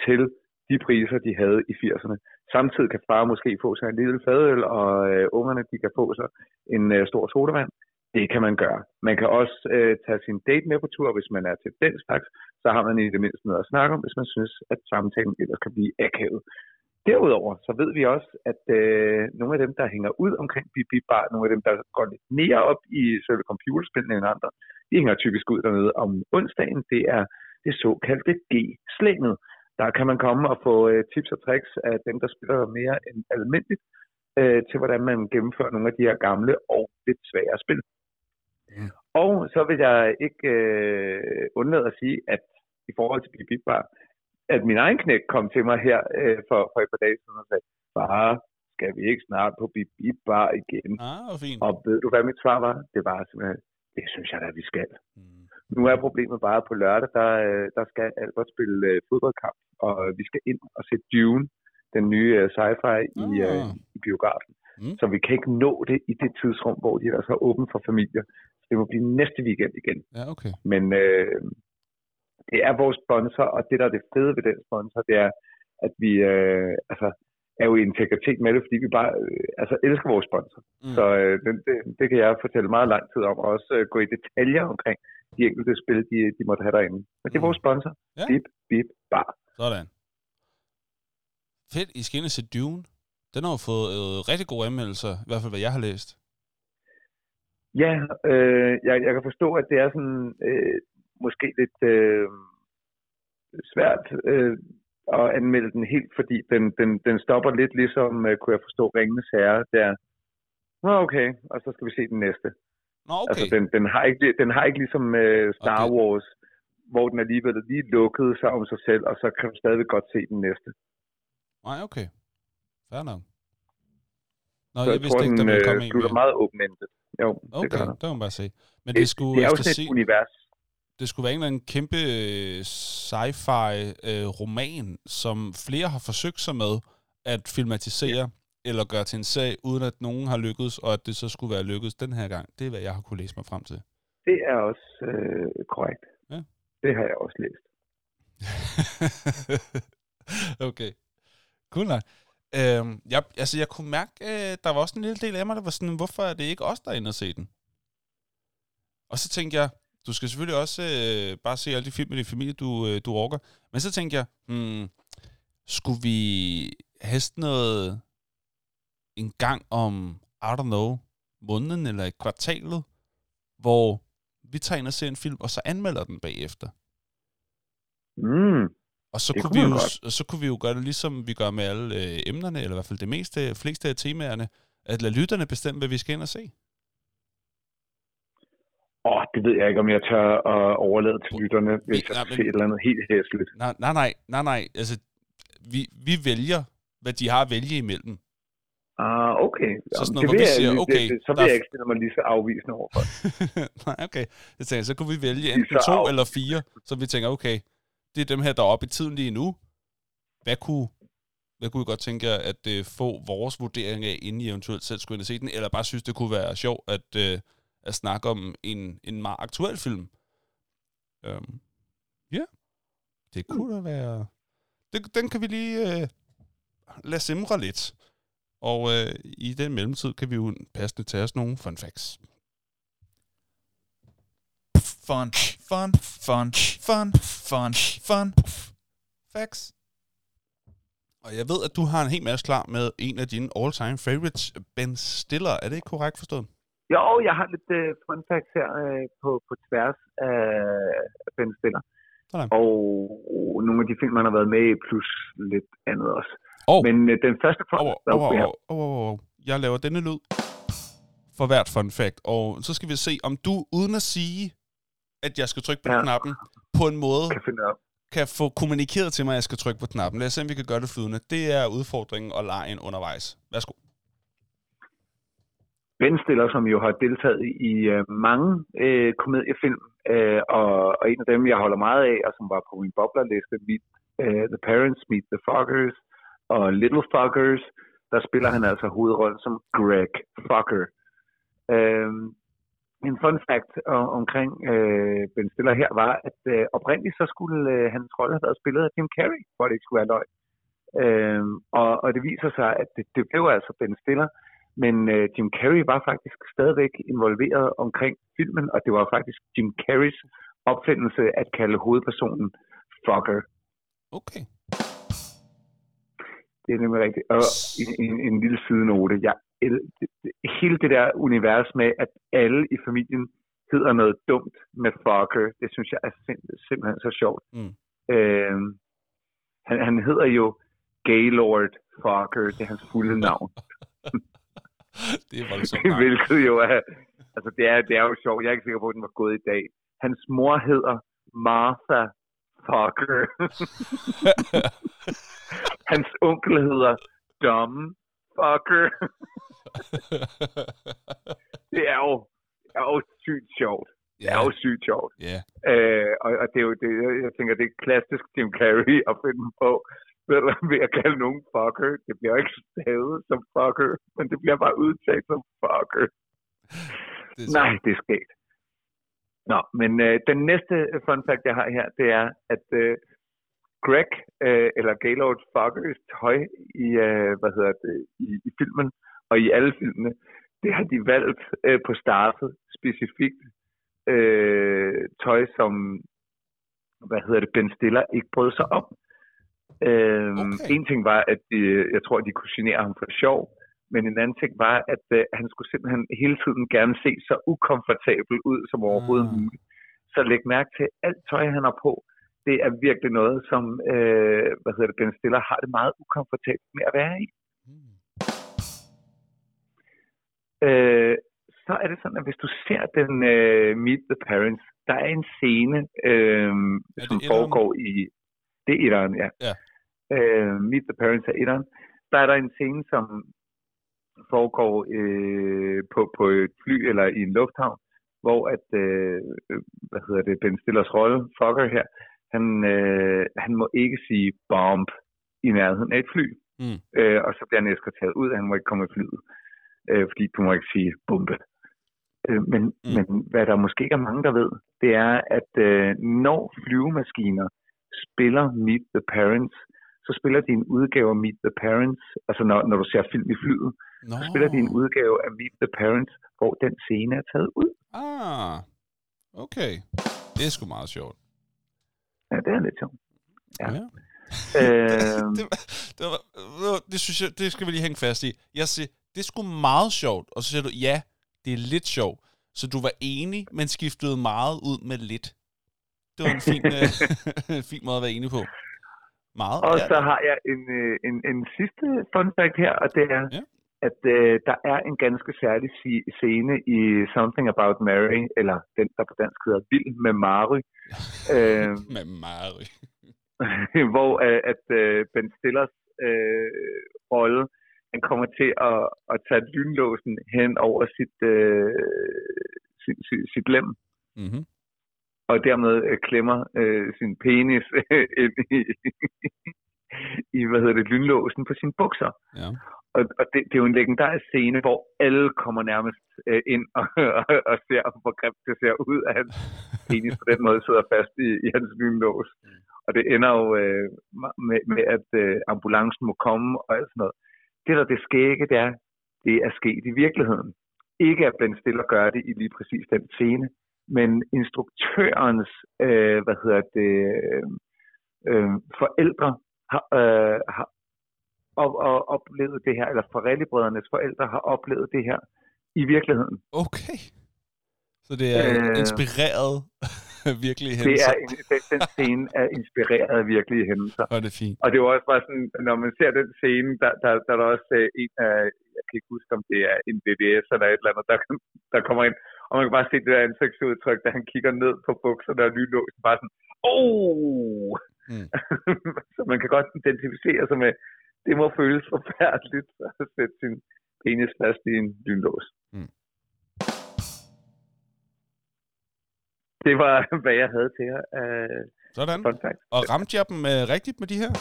Speaker 2: til de priser, de havde i 80'erne. Samtidig kan far måske få sig en lille fadøl, og øh, ungerne de kan få sig en øh, stor sodavand. Det kan man gøre. Man kan også øh, tage sin date med på tur, hvis man er til den slags. Så har man i det mindste noget at snakke om, hvis man synes, at samtalen ellers kan blive akavet. Derudover så ved vi også, at øh, nogle af dem, der hænger ud omkring Bip Bip Bar, nogle af dem, der går lidt mere op i selve computerspillene end andre, de hænger typisk ud dernede om onsdagen. Det er det såkaldte G-slænget. Der kan man komme og få øh, tips og tricks af dem, der spiller mere end almindeligt, øh, til hvordan man gennemfører nogle af de her gamle og lidt svære spil.
Speaker 1: Mm.
Speaker 2: Og så vil jeg ikke øh, undlade at sige, at i forhold til Bip Bip Bar, at min egen knæk kom til mig her øh, for, for et par dage siden og sagde, far, skal vi ikke snart på Bip Bip Bar igen?
Speaker 1: Ah, hvor fint.
Speaker 2: Og ved du, hvad mit svar var? Det var simpelthen, det synes jeg da, vi skal.
Speaker 1: Mm.
Speaker 2: Nu er problemet bare, at på lørdag, der, øh, der skal Albert spille øh, fodboldkamp, og vi skal ind og se Dune, den nye øh, sci-fi, i, øh,
Speaker 1: Ah.
Speaker 2: i biografen.
Speaker 1: Mm.
Speaker 2: Så vi kan ikke nå det i det tidsrum, hvor de er så åbent for familier. Så det må blive næste weekend igen.
Speaker 1: Ja, okay.
Speaker 2: Men øh, det er vores sponsor, og det, der er det fede ved den sponsor, det er, at vi øh, altså, er jo i integritet med det, fordi vi bare øh, altså, elsker vores sponsor.
Speaker 1: Mm.
Speaker 2: Så øh, det, det, det kan jeg fortælle meget lang tid om, og også øh, gå i detaljer omkring de enkelte spil, de, de måtte have derinde. Men det er
Speaker 1: Mm.
Speaker 2: vores sponsor.
Speaker 1: Ja.
Speaker 2: Bip, bip, bar.
Speaker 1: Sådan. Fedt, I skal ind se Dune. Den har jo fået øh, rigtig gode anmeldelser, i hvert fald hvad jeg har læst.
Speaker 2: Ja, øh, jeg, jeg kan forstå, at det er sådan øh, måske lidt øh, svært øh, at anmelde den helt, fordi den, den, den stopper lidt ligesom, øh, kunne jeg forstå, Ringenes Herre, der, Nå, okay, og så skal vi se den næste.
Speaker 1: Nå, okay.
Speaker 2: Altså, den, den, har ikke, den har ikke ligesom øh, Star
Speaker 1: Okay.
Speaker 2: Wars, hvor den alligevel lige lukkede sig om sig selv, og så kan du stadigvæk godt se den næste.
Speaker 1: Nej, okay. Fair nok. Nå,
Speaker 2: så
Speaker 1: jeg
Speaker 2: jeg
Speaker 1: vidste
Speaker 2: tror,
Speaker 1: ikke, der
Speaker 2: den
Speaker 1: ville
Speaker 2: øh,
Speaker 1: komme en
Speaker 2: slutter
Speaker 1: mere.
Speaker 2: meget åben-endet. Jo, det
Speaker 1: Okay,
Speaker 2: den.
Speaker 1: der må man bare se. Men
Speaker 2: Det,
Speaker 1: det skulle,
Speaker 2: det er jo sådan
Speaker 1: se,
Speaker 2: et univers.
Speaker 1: Det skulle være en eller anden kæmpe øh, sci-fi øh, roman, som flere har forsøgt sig med at filmatisere eller gøre til en sag, uden at nogen har lykkedes, og at det så skulle være lykkedes den her gang. Det er, hvad jeg har kunne læse mig frem til.
Speaker 2: Det er også øh, korrekt.
Speaker 1: Ja.
Speaker 2: Det har jeg også læst.
Speaker 1: okay. Cool nok. Øhm, jeg, altså, jeg kunne mærke, øh, der var også en lille del af mig, der var sådan, hvorfor er det ikke os, der er inde og se den? Og så tænkte jeg, du skal selvfølgelig også øh, bare se alle de film med din familie, du, øh, du orker. Men så tænkte jeg, hmm, skulle vi have sådan noget en gang om, I don't know, måneden eller et kvartalet, hvor vi tager ind og ser en film, og så anmelder den bagefter.
Speaker 2: Mm.
Speaker 1: Og så
Speaker 2: Det
Speaker 1: kunne, vi jo,
Speaker 2: godt.
Speaker 1: så kunne vi jo gøre det ligesom vi gør med alle øh, emnerne, eller i hvert fald det meste, fleste af temaerne, at lade lytterne bestemme, hvad vi skal ind og se.
Speaker 2: Åh, det ved jeg ikke, om jeg tør at overlade til lytterne, hvis jeg
Speaker 1: nej,
Speaker 2: skal
Speaker 1: men-
Speaker 2: se et eller andet helt hæsligt.
Speaker 1: Nej, nej, nej, nej, nej. Altså, vi, vi vælger, hvad de har at vælge imellem.
Speaker 2: Ah, okay.
Speaker 1: Så sådan noget,
Speaker 2: det
Speaker 1: hvor vi
Speaker 2: jeg,
Speaker 1: siger,
Speaker 2: det-
Speaker 1: okay,
Speaker 2: det, så
Speaker 1: der
Speaker 2: vil
Speaker 1: er
Speaker 2: jeg ikke stille mig lige så afvisende overfor.
Speaker 1: nej, okay. Jeg tænker, så kunne vi vælge enten
Speaker 2: så
Speaker 1: to
Speaker 2: af-
Speaker 1: eller fire, så vi tænker, okay, det er dem her, der er oppe i tiden lige nu. Hvad kunne, hvad kunne I godt tænke jer at øh, få vores vurdering af, inden I eventuelt selv skulle ind og se den, eller bare synes, det kunne være sjovt at, øh, at snakke om en, en meget aktuel film? Um, ja, det kunne da være... Det, den kan vi lige øh, lade simre lidt. Og øh, i den mellemtid kan vi jo passende tage os nogle fun facts.
Speaker 3: Fun, fun, fun, fun, fun, fun.
Speaker 1: Facts. Og jeg ved, at du har en hel masse klar med en af dine all-time favorites, Ben Stiller. Er det ikke korrekt forstået?
Speaker 2: Jo, jeg har lidt uh, fun facts her uh, på, på tværs af Ben Stiller.
Speaker 1: Sådan.
Speaker 2: Og nogle af de film, han har været med i, plus lidt andet også.
Speaker 1: Og,
Speaker 2: Men uh, den første fun
Speaker 1: oh, oh, oh, oh, oh, oh. jeg laver denne lyd for hvert fun fact. Og så skal vi se, om du, uden at sige, at jeg skal trykke på
Speaker 2: Ja.
Speaker 1: knappen, på en måde
Speaker 2: kan finde af.
Speaker 1: kan få kommunikeret til mig, at jeg skal trykke på knappen. Lad os se, om vi kan gøre det flydende. Det er udfordringen og lejen undervejs. Værsgo.
Speaker 2: Ben Stiller, som jo har deltaget i øh, mange øh, komediefilm, øh, og, og en af dem, jeg holder meget af, og som var på min boblerliste, Meet øh, The Parents, Meet the Fuckers og Little Fuckers, der spiller han altså hovedrollen som Greg Fucker. Øh, en fun fact om, omkring øh, Ben Stiller her var, at øh, oprindeligt så skulle øh, hans rolle have været spillet af Jim Carrey, for at det ikke skulle være løgn. Øh, og, og det viser sig, at det, det blev altså Ben Stiller, men øh, Jim Carrey var faktisk stadigvæk involveret omkring filmen, og det var faktisk Jim Carreys opfindelse at kalde hovedpersonen Fucker.
Speaker 1: Okay.
Speaker 2: Det er nemlig rigtigt. Og en, en, en lille sidenote. Jeg, el- hele det der univers med, at alle i familien hedder noget dumt med Fucker, det synes jeg er sim- simpelthen så sjovt.
Speaker 1: Mm.
Speaker 2: Øh, han, han hedder jo Gaylord Fucker, det er hans fulde navn.
Speaker 1: det er voldsomt.
Speaker 2: Hvilket jo er, altså det er, det er jo sjovt. Jeg er ikke sikker på, at den var gået i dag. Hans mor hedder Martha Fucker. Hans onkel hedder Dom Fucker. Det er jo, det er jo sygt sjovt. Det er jo sygt sjovt.
Speaker 1: Ja.
Speaker 2: Øh, og, og det er jo det, jeg, jeg tænker, det er klassisk Jim Carrey at finde på du, ved at kalde nogen fucker. Det bliver ikke stavet som fucker, men det bliver bare udtalt som fucker.
Speaker 1: Det er
Speaker 2: Nej, det er skægt. Nå, men øh, den næste fun fact, jeg har her, det er, at øh, Greg, øh, eller Gaylord Fuckers tøj i, øh, hvad hedder det, i, i filmen, og i alle filmene, det har de valgt øh, på startet specifikt øh, tøj, som, hvad hedder det, Ben Stiller ikke brød sig om. Øh,
Speaker 1: Okay.
Speaker 2: En ting var, at de, jeg tror, de kunne genere ham for sjov, men en anden ting var, at øh, han skulle simpelthen hele tiden gerne se så ukomfortabel ud som overhovedet
Speaker 1: Ah.
Speaker 2: muligt. Så læg mærke til, at alt tøj, han har på, det er virkelig noget, som øh, hvad hedder det, Ben Stiller har det meget ukomfortabelt med at være i.
Speaker 1: Mm.
Speaker 2: Øh, så er det sådan, at hvis du ser den øh, Meet the Parents, der er en scene, øh,
Speaker 1: det
Speaker 2: som foregår i... Det er etteren, ja.
Speaker 1: Ja.
Speaker 2: Øh, Meet the Parents er etteren. Der er der en scene, som foregår øh, på, på et fly eller i en lufthavn, hvor at, øh, øh, hvad hedder det, Ben Stillers rolle, Fokker her, han, øh, han må ikke sige bomb i nærheden af et fly.
Speaker 1: Mm.
Speaker 2: Øh, og så bliver han eskorteret ud, han må ikke komme i flyet, øh, fordi du må ikke sige bombe. Øh, men,
Speaker 1: Mm.
Speaker 2: mm. men hvad der måske ikke er mange, der ved, det er, at øh, når flyvemaskiner spiller Meet the Parents, så spiller de en udgave af Meet the Parents, altså når, når du ser film i flyet,
Speaker 1: Nå.
Speaker 2: så spiller de en udgave af Meet the Parents, hvor den scene er taget ud.
Speaker 1: Ah, okay. Det er sgu meget sjovt.
Speaker 2: Ja, det er lidt sjovt. Ja.
Speaker 1: ja.
Speaker 2: Øh,
Speaker 1: det, det, var, det, var, det synes jeg, det skal vi lige hænge fast i. Jeg siger, det er sgu meget sjovt. Og så siger du, ja, det er lidt sjovt. Så du var enig, men skiftede meget ud med lidt. Det var en fin, øh, en fin måde at være enig på. Meget.
Speaker 2: Og så har jeg en, øh, en, en sidste fun fact her, og det er,
Speaker 1: Ja.
Speaker 2: at øh, der er en ganske særlig scene i Something About Mary, eller den, der på dansk hedder Vild med Mary, øh,
Speaker 1: Med Mary.
Speaker 2: hvor øh, at øh, Ben Stillers øh, rolle, han kommer til at, at tage lynlåsen hen over sit, øh, sit, sit, sit lem,
Speaker 1: Mm-hmm.
Speaker 2: Og dermed øh, klemmer øh, sin penis ind i, i, hvad hedder det, lynlåsen på sine bukser.
Speaker 1: Ja.
Speaker 2: Og, og det, det er jo en legendarisk scene, hvor alle kommer nærmest øh, ind og, og, og ser, hvor grimt det ser ud, at hans penis på den måde sidder fast i, i hans lynlås. Og det ender jo øh, med, med, at øh, ambulancen må komme og alt sådan noget. Det der det skægge, det er, det er sket i virkeligheden. Ikke at Ben Stiller gør det i lige præcis den scene, men instruktørens, øh, hvad hedder det, øh, øh, forældre har, øh, har op, og oplevet det her, eller Farelli-brødrenes forældre har oplevet det her i virkeligheden.
Speaker 1: Okay. Så det er øh, inspireret virkelige
Speaker 2: Det
Speaker 1: hændelser.
Speaker 2: er, en, den, den scene er inspireret af virkelige hændelser.
Speaker 1: Og det er fint.
Speaker 2: Og det var også bare sådan, når man ser den scene, der, der, der er der også øh, en af, jeg kan ikke huske, om det er en VVS eller et eller andet, der, der kommer ind, og man kan bare se det der ansigtsudtryk, da han kigger ned på bukserne og lynlåsen, bare sådan, oh!
Speaker 1: Mm.
Speaker 2: så man kan godt identificere sig med, det må føles forfærdeligt at sætte sin penis fast i en lynlås.
Speaker 1: Mm.
Speaker 2: Det var, hvad jeg havde til jer af
Speaker 1: Sådan.
Speaker 2: fun fact.
Speaker 1: Og ramte jeg dem øh, rigtigt med de her?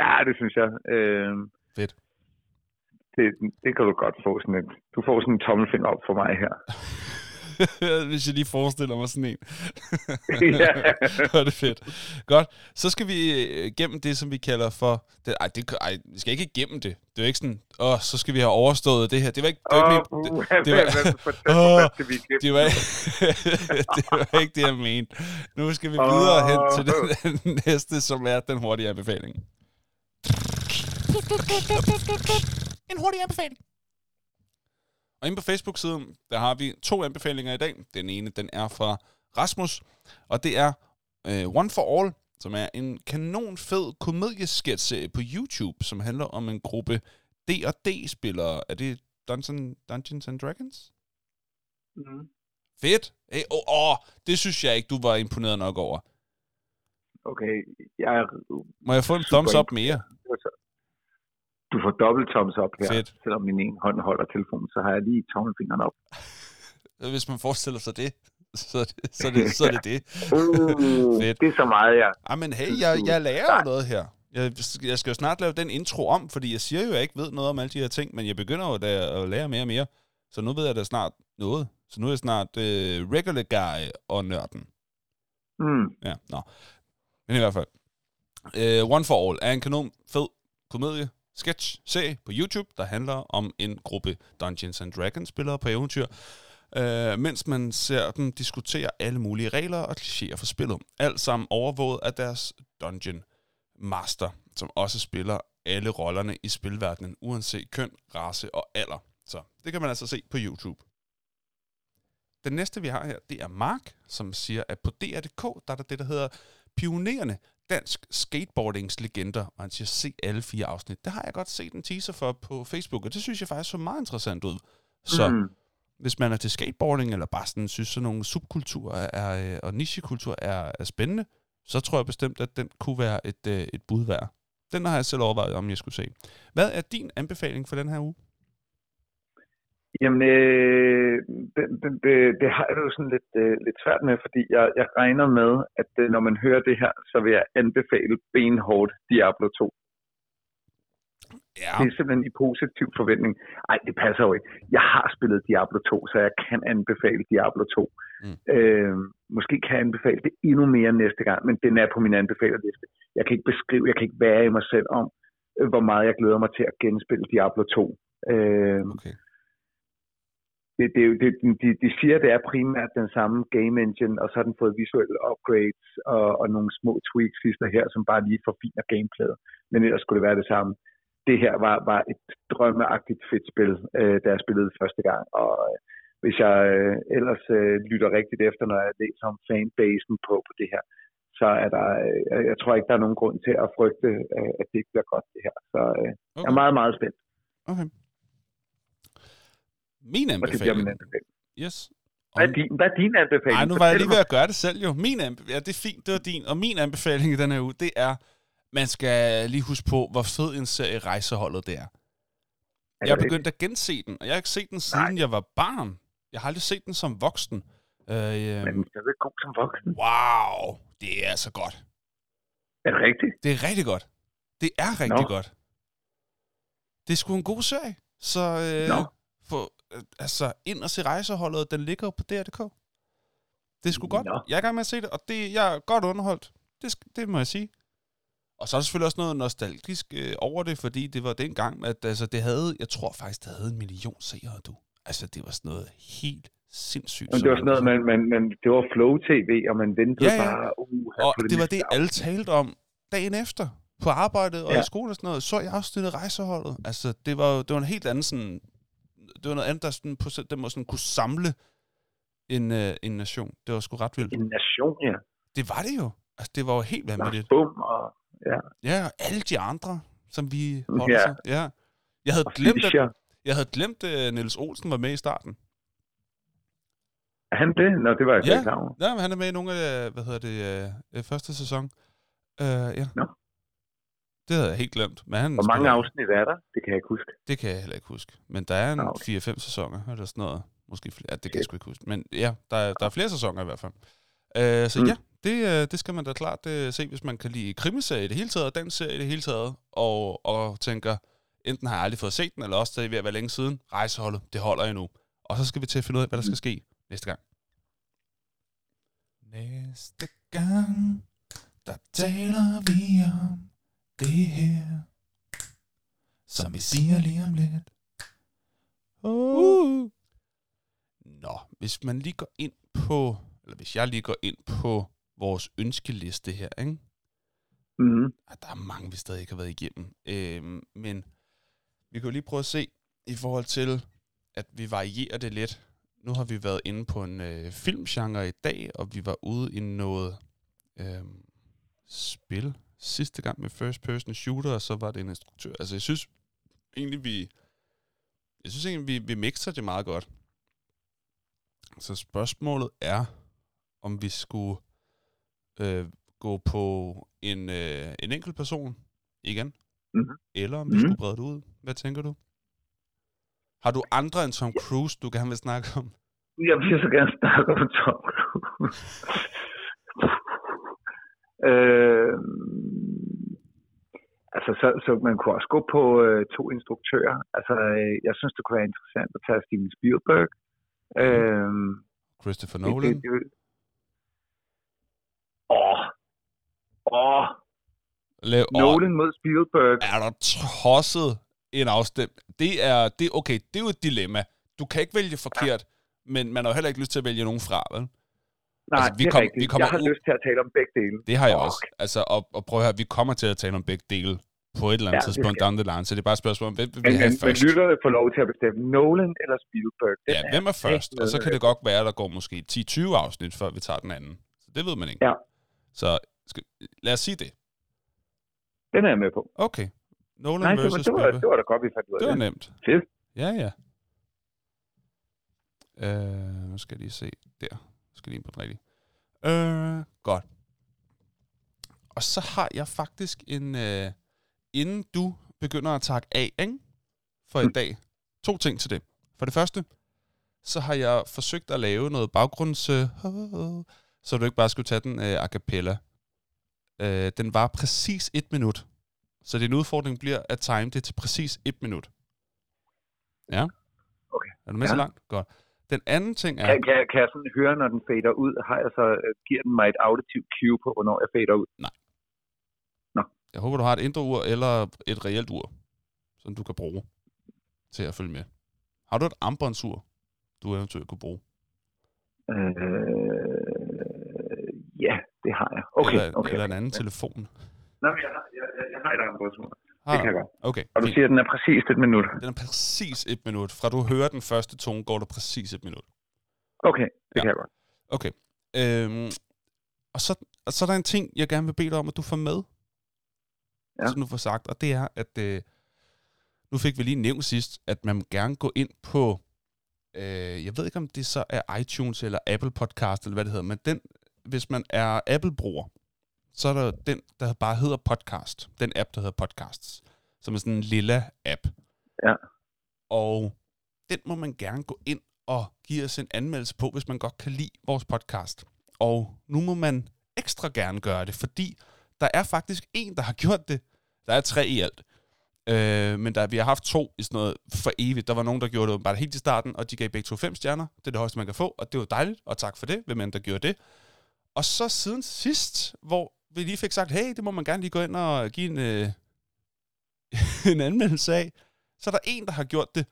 Speaker 2: Ja, det synes jeg. Øh,
Speaker 1: Fedt.
Speaker 2: Det, det kan du godt få sådan et. Du får sådan en tommelfinger op for mig her.
Speaker 1: Hvis jeg lige forestiller mig sådan en.
Speaker 2: Ja.
Speaker 1: Hvor er det fedt. Godt. Så skal vi øh, gennem det, som vi kalder for... Det, ej, det, ej, vi skal ikke igennem det. Det er jo ikke sådan, åh, så skal vi have overstået det her. Det var ikke, det var ikke, min, det, det, var, det, var, det var ikke det, jeg mente. Nu skal vi videre hen til den, den næste, som er den hurtige anbefaling. En hurtig anbefaling. Og inde på Facebook-siden, der har vi to anbefalinger i dag. Den ene, den er fra Rasmus, og det er uh, One for All, som er en kanon fed komediesketserie på YouTube, som handler om en gruppe D&D-spillere. Er det Dungeon, Dungeons and Dragons?
Speaker 2: Mhm.
Speaker 1: Fedt. Hey, oh, oh, det synes jeg ikke, du var imponeret nok over.
Speaker 2: Okay, jeg er,
Speaker 1: Må jeg få en thumbs up mere?
Speaker 2: Du får dobbelt thumbs up her.
Speaker 1: Fedt.
Speaker 2: Selvom min ene hånd holder telefonen, så har jeg lige tommelfingeren op.
Speaker 1: Hvis man forestiller sig det. så, det, så, det, så er det det.
Speaker 2: Uh,
Speaker 1: Fedt.
Speaker 2: det er så meget, ja.
Speaker 1: Ah, men hey, jeg, jeg lærer jo noget her. Jeg, jeg skal jo snart lave den intro om, fordi jeg siger jo, at jeg ikke ved noget om alle de her ting, men jeg begynder jo da at lære mere og mere. Så nu ved jeg da snart noget. Så nu er jeg snart øh, regular guy og nørden.
Speaker 2: Mm.
Speaker 1: Ja, nå. Men i hvert fald. Uh, One for All er en kanon fed komedie sketch serie på YouTube, der handler om en gruppe Dungeons and Dragons spillere på eventyr, øh, mens man ser dem diskutere alle mulige regler og klichéer for spillet. Alt sammen overvåget af deres Dungeon Master, som også spiller alle rollerne i spilverdenen, uanset køn, race og alder. Så det kan man altså se på YouTube. Den næste, vi har her, det er Mark, som siger, at på DR.dk, der er der det, der hedder Pionerende Dansk Skateboardings Legender, og han siger, se alle fire afsnit. Det har jeg godt set en teaser for på Facebook, og det synes jeg faktisk så meget interessant ud. Så
Speaker 2: Mm.
Speaker 1: hvis man er til skateboarding, eller bare sådan synes, sådan nogle subkulturer er, øh, og nichekultur er, er spændende, så tror jeg bestemt, at den kunne være et, øh, et bud værd. Den har jeg selv overvejet, om jeg skulle se. Hvad er din anbefaling for den her uge?
Speaker 2: Jamen, øh, det, det, det, det har jeg jo sådan lidt, øh, lidt svært med, fordi jeg, jeg regner med, at øh, når man hører det her, så vil jeg anbefale benhårdt Diablo 2.
Speaker 1: Ja,
Speaker 2: Det er simpelthen i positiv forventning. Ej, det passer jo ikke. Jeg har spillet Diablo 2, så jeg kan anbefale Diablo 2.
Speaker 1: Mm.
Speaker 2: Øh, måske kan jeg anbefale det endnu mere næste gang, men den er på min anbefalerliste. Jeg kan ikke beskrive, jeg kan ikke være i mig selv om, øh, hvor meget jeg glæder mig til at genspille Diablo 2. Øh,
Speaker 1: okay.
Speaker 2: Det, det, det, de, de siger, det er primært den samme game engine, og så har den fået visuelle upgrades og, og nogle små tweaks sidste her, som bare lige forfiner gameplayet. Men ellers skulle det være det samme. Det her var, var et drømmeagtigt fedt spil, øh, da jeg spillede første gang. Og øh, hvis jeg øh, ellers øh, lytter rigtigt efter, når jeg læser om fanbasen på, på det her, så er der, øh, jeg tror ikke, der er nogen grund til at frygte, øh, at det ikke bliver godt det her. Så øh, okay. jeg er meget, meget spændt,
Speaker 1: okay. Min
Speaker 2: og det bliver min
Speaker 1: anbefaling.
Speaker 2: anbefaling.
Speaker 1: Yes.
Speaker 2: Hvad er din, hvad er din anbefaling?
Speaker 1: Ej, nu var jeg lige ved at gøre det selv jo. Min anbe- ja, det er fint, det var din. Og min anbefaling i den her uge, det er, man skal lige huske på, hvor fed en serie rejseholdet det er.
Speaker 2: Er
Speaker 1: Jeg
Speaker 2: det
Speaker 1: begyndt at gense den, og jeg har ikke set den siden jeg var barn. Jeg har aldrig set den som voksen. Øh, øh,
Speaker 2: Men den er stadig god som voksen.
Speaker 1: wow, det er så godt.
Speaker 2: Er det rigtigt?
Speaker 1: Det er rigtig godt. Det er rigtig
Speaker 2: Nå.
Speaker 1: godt. Det er sgu en god serie. Så øh,
Speaker 2: Nå.
Speaker 1: få, øh, altså, ind og se rejseholdet, den ligger på DR.dk. Det er sgu godt. Jeg er i gang med at se det, og det, jeg er godt underholdt. Det, det må jeg sige. Og så er der selvfølgelig også noget nostalgisk øh, over det, fordi det var dengang, at altså, det havde, jeg tror faktisk, det havde en million seere, du. Altså, det var sådan noget helt sindssygt.
Speaker 2: Men det var sådan noget,
Speaker 1: man-
Speaker 2: man, man, det var flow-tv, og man ventede
Speaker 1: Ja, ja.
Speaker 2: bare, uh,
Speaker 1: Og det, det var det, alle talte om dagen efter. På arbejdet og
Speaker 2: Ja.
Speaker 1: i skole og sådan noget. Så jeg afsnittet rejseholdet. Altså, det var, det var en helt anden sådan... Det var noget andet, der sådan, på, den måde sådan kunne samle en, øh, en nation. Det var sgu ret vildt.
Speaker 2: En nation, ja.
Speaker 1: Det var det jo. Altså, det var jo helt vanvittigt.
Speaker 2: Bum, og ja,
Speaker 1: Ja, og alle de andre, som vi holder
Speaker 2: Ja.
Speaker 1: sig. Ja. Jeg havde
Speaker 2: og
Speaker 1: glemt, at, jeg havde glemt, at Niels Olsen var med i starten.
Speaker 2: Er han det? Nå, det var jeg
Speaker 1: Ja.
Speaker 2: ikke klar over.
Speaker 1: Ja, men han er med i nogle af, hvad hedder det, øh, første sæson. Uh, ja.
Speaker 2: Nå.
Speaker 1: Det havde jeg helt glemt. Men han
Speaker 2: Hvor mange
Speaker 1: spiller-
Speaker 2: afsnit er der? Det kan jeg ikke huske.
Speaker 1: Det kan jeg heller ikke huske. Men der er en
Speaker 2: okay.
Speaker 1: 4-5 sæsoner, eller sådan noget. Måske flere. Ja, det kan jeg sgu ikke huske. Men ja, der er, der er flere sæsoner i hvert fald. Uh, så
Speaker 2: Mm.
Speaker 1: ja, det, øh, det skal man da klart uh, se, hvis man kan lide krimiserie i det hele taget, og den serie i det hele taget, og, og tænker, enten har jeg aldrig fået set den, eller også det er ved at være længe siden. Rejseholdet, det holder endnu. Og så skal vi til at finde ud af, hvad der skal ske næste gang. Næste gang, der taler vi om det her, som vi siger lige om lidt. Uh. Nå, hvis man lige går ind på, eller hvis jeg lige går ind på vores ønskeliste her, ikke?
Speaker 2: Mm.
Speaker 1: Der er mange, vi stadig ikke har været igennem. Øhm, men vi kan jo lige prøve at se, i forhold til, at vi varierer det lidt. Nu har vi været inde på en øh, filmgenre i dag, og vi var ude i noget øh, spil sidste gang med first person shooter, og så var det en instruktør. Altså jeg synes egentlig, vi, jeg synes egentlig, vi, vi mixer det meget godt. Så spørgsmålet er, om vi skulle øh, gå på en, øh, en enkelt person igen,
Speaker 2: Mhm.
Speaker 1: eller om vi
Speaker 2: Mhm.
Speaker 1: skulle brede det ud. Hvad tænker du? Har du andre end Tom Cruise, du gerne vil snakke om?
Speaker 2: Jeg vil så gerne snakke om Tom øh, altså, så, så man kunne også gå på øh, to instruktører. Altså, øh, jeg synes, det kunne være interessant at tage Steven Spielberg. Øh,
Speaker 1: Christopher
Speaker 2: det,
Speaker 1: Nolan.
Speaker 2: det, det, åh, åh,
Speaker 1: Lav,
Speaker 2: Nolan mod Spielberg.
Speaker 1: er der tosset en afstem. Det er, det, okay, det er jo et dilemma. Du kan ikke vælge forkert, men man har jo heller ikke lyst til at vælge nogen fra, vel?
Speaker 2: Nej,
Speaker 1: altså, vi
Speaker 2: det er
Speaker 1: kom-
Speaker 2: rigtigt.
Speaker 1: vi kommer
Speaker 2: jeg har
Speaker 1: ud-
Speaker 2: lyst til at tale om begge dele.
Speaker 1: Det har jeg
Speaker 2: Fuck.
Speaker 1: også. Altså, og, og prøv at høre, vi kommer til at tale om begge dele på et eller andet
Speaker 2: Ja,
Speaker 1: tidspunkt down the line, så det er bare et spørgsmål om, hvem vil vi
Speaker 2: Men,
Speaker 1: have
Speaker 2: men, men
Speaker 1: først?
Speaker 2: lytterne får lov til at bestemme Nolan eller Spielberg. Den
Speaker 1: Ja, hvem er først? Og så kan det godt være, at der går måske 10-20 afsnit, før vi tager den anden. Så det ved man ikke.
Speaker 2: Ja.
Speaker 1: Så skal, lad os sige det.
Speaker 2: Den er jeg med på.
Speaker 1: Okay. Nolan
Speaker 2: Nej, det var,
Speaker 1: versus
Speaker 2: det, var,
Speaker 1: Spielberg.
Speaker 2: det var da godt, vi fandt ud af
Speaker 1: Det var
Speaker 2: det.
Speaker 1: nemt.
Speaker 2: Fedt.
Speaker 1: Ja, ja. Øh, nu skal jeg lige se. Der. Skal lige ind på den rigtige. Øh, godt. Og så har jeg faktisk en... Øh, inden du begynder at takke af, ikke? For i
Speaker 2: Mm.
Speaker 1: dag. To ting til det. For det første, så har jeg forsøgt at lave noget baggrunds... Øh, så du ikke bare skulle tage den øh, a cappella. Øh, den var præcis et minut. Så din udfordring bliver at time det til præcis et minut. Ja?
Speaker 2: Okay.
Speaker 1: Er du med
Speaker 2: Ja.
Speaker 1: så langt? Godt. Den anden ting er...
Speaker 2: Kan, kan, kan jeg sådan høre, når den fader ud? Har jeg så, øh, giver den mig et auditivt cue på, hvornår jeg fader ud?
Speaker 1: Jeg håber, du har et indre ur eller et reelt ur, som du kan bruge til at følge med. Har du et armbåndsur, du eventuelt kunne bruge?
Speaker 2: Øh, ja, det har jeg. Okay,
Speaker 1: eller,
Speaker 2: okay.
Speaker 1: eller en anden telefon?
Speaker 2: Nå, men jeg, har, jeg, jeg, jeg har et armbåndsur.
Speaker 1: Har
Speaker 2: Det kan jeg godt.
Speaker 1: Okay,
Speaker 2: Og du siger, at den er præcis et minut.
Speaker 1: Den er præcis et minut. Fra du hører den første tone, går det præcis et minut.
Speaker 2: Okay, det
Speaker 1: Ja.
Speaker 2: kan jeg godt.
Speaker 1: Okay. Øhm, og, så, og så er der en ting, jeg gerne vil bede dig om, at du får med.
Speaker 2: Ja.
Speaker 1: Som du får sagt, og det er, at øh, nu fik vi lige nævnt sidst, at man gerne gå ind på, øh, jeg ved ikke om det så er iTunes eller Apple Podcast, eller hvad det hedder, men den, hvis man er Apple-bruger, så er der den, der bare hedder Podcast. Den app, der hedder Podcasts, som er sådan en lille app.
Speaker 2: Ja.
Speaker 1: Og den må man gerne gå ind og give os en anmeldelse på, hvis man godt kan lide vores podcast. Og nu må man ekstra gerne gøre det, fordi der er faktisk en, der har gjort det. Der er tre i alt. Øh, men der, vi har haft to i sådan noget for evigt. Der var nogen, der gjorde det bare helt i starten, og de gav begge to fem stjerner. Det er det højeste, man kan få, og det var dejligt, og tak for det, hvem end der gjorde det. Og så siden sidst, hvor vi lige fik sagt, hey, det må man gerne lige gå ind og give en, øh, en anmeldelse af, så er der en, der har gjort det,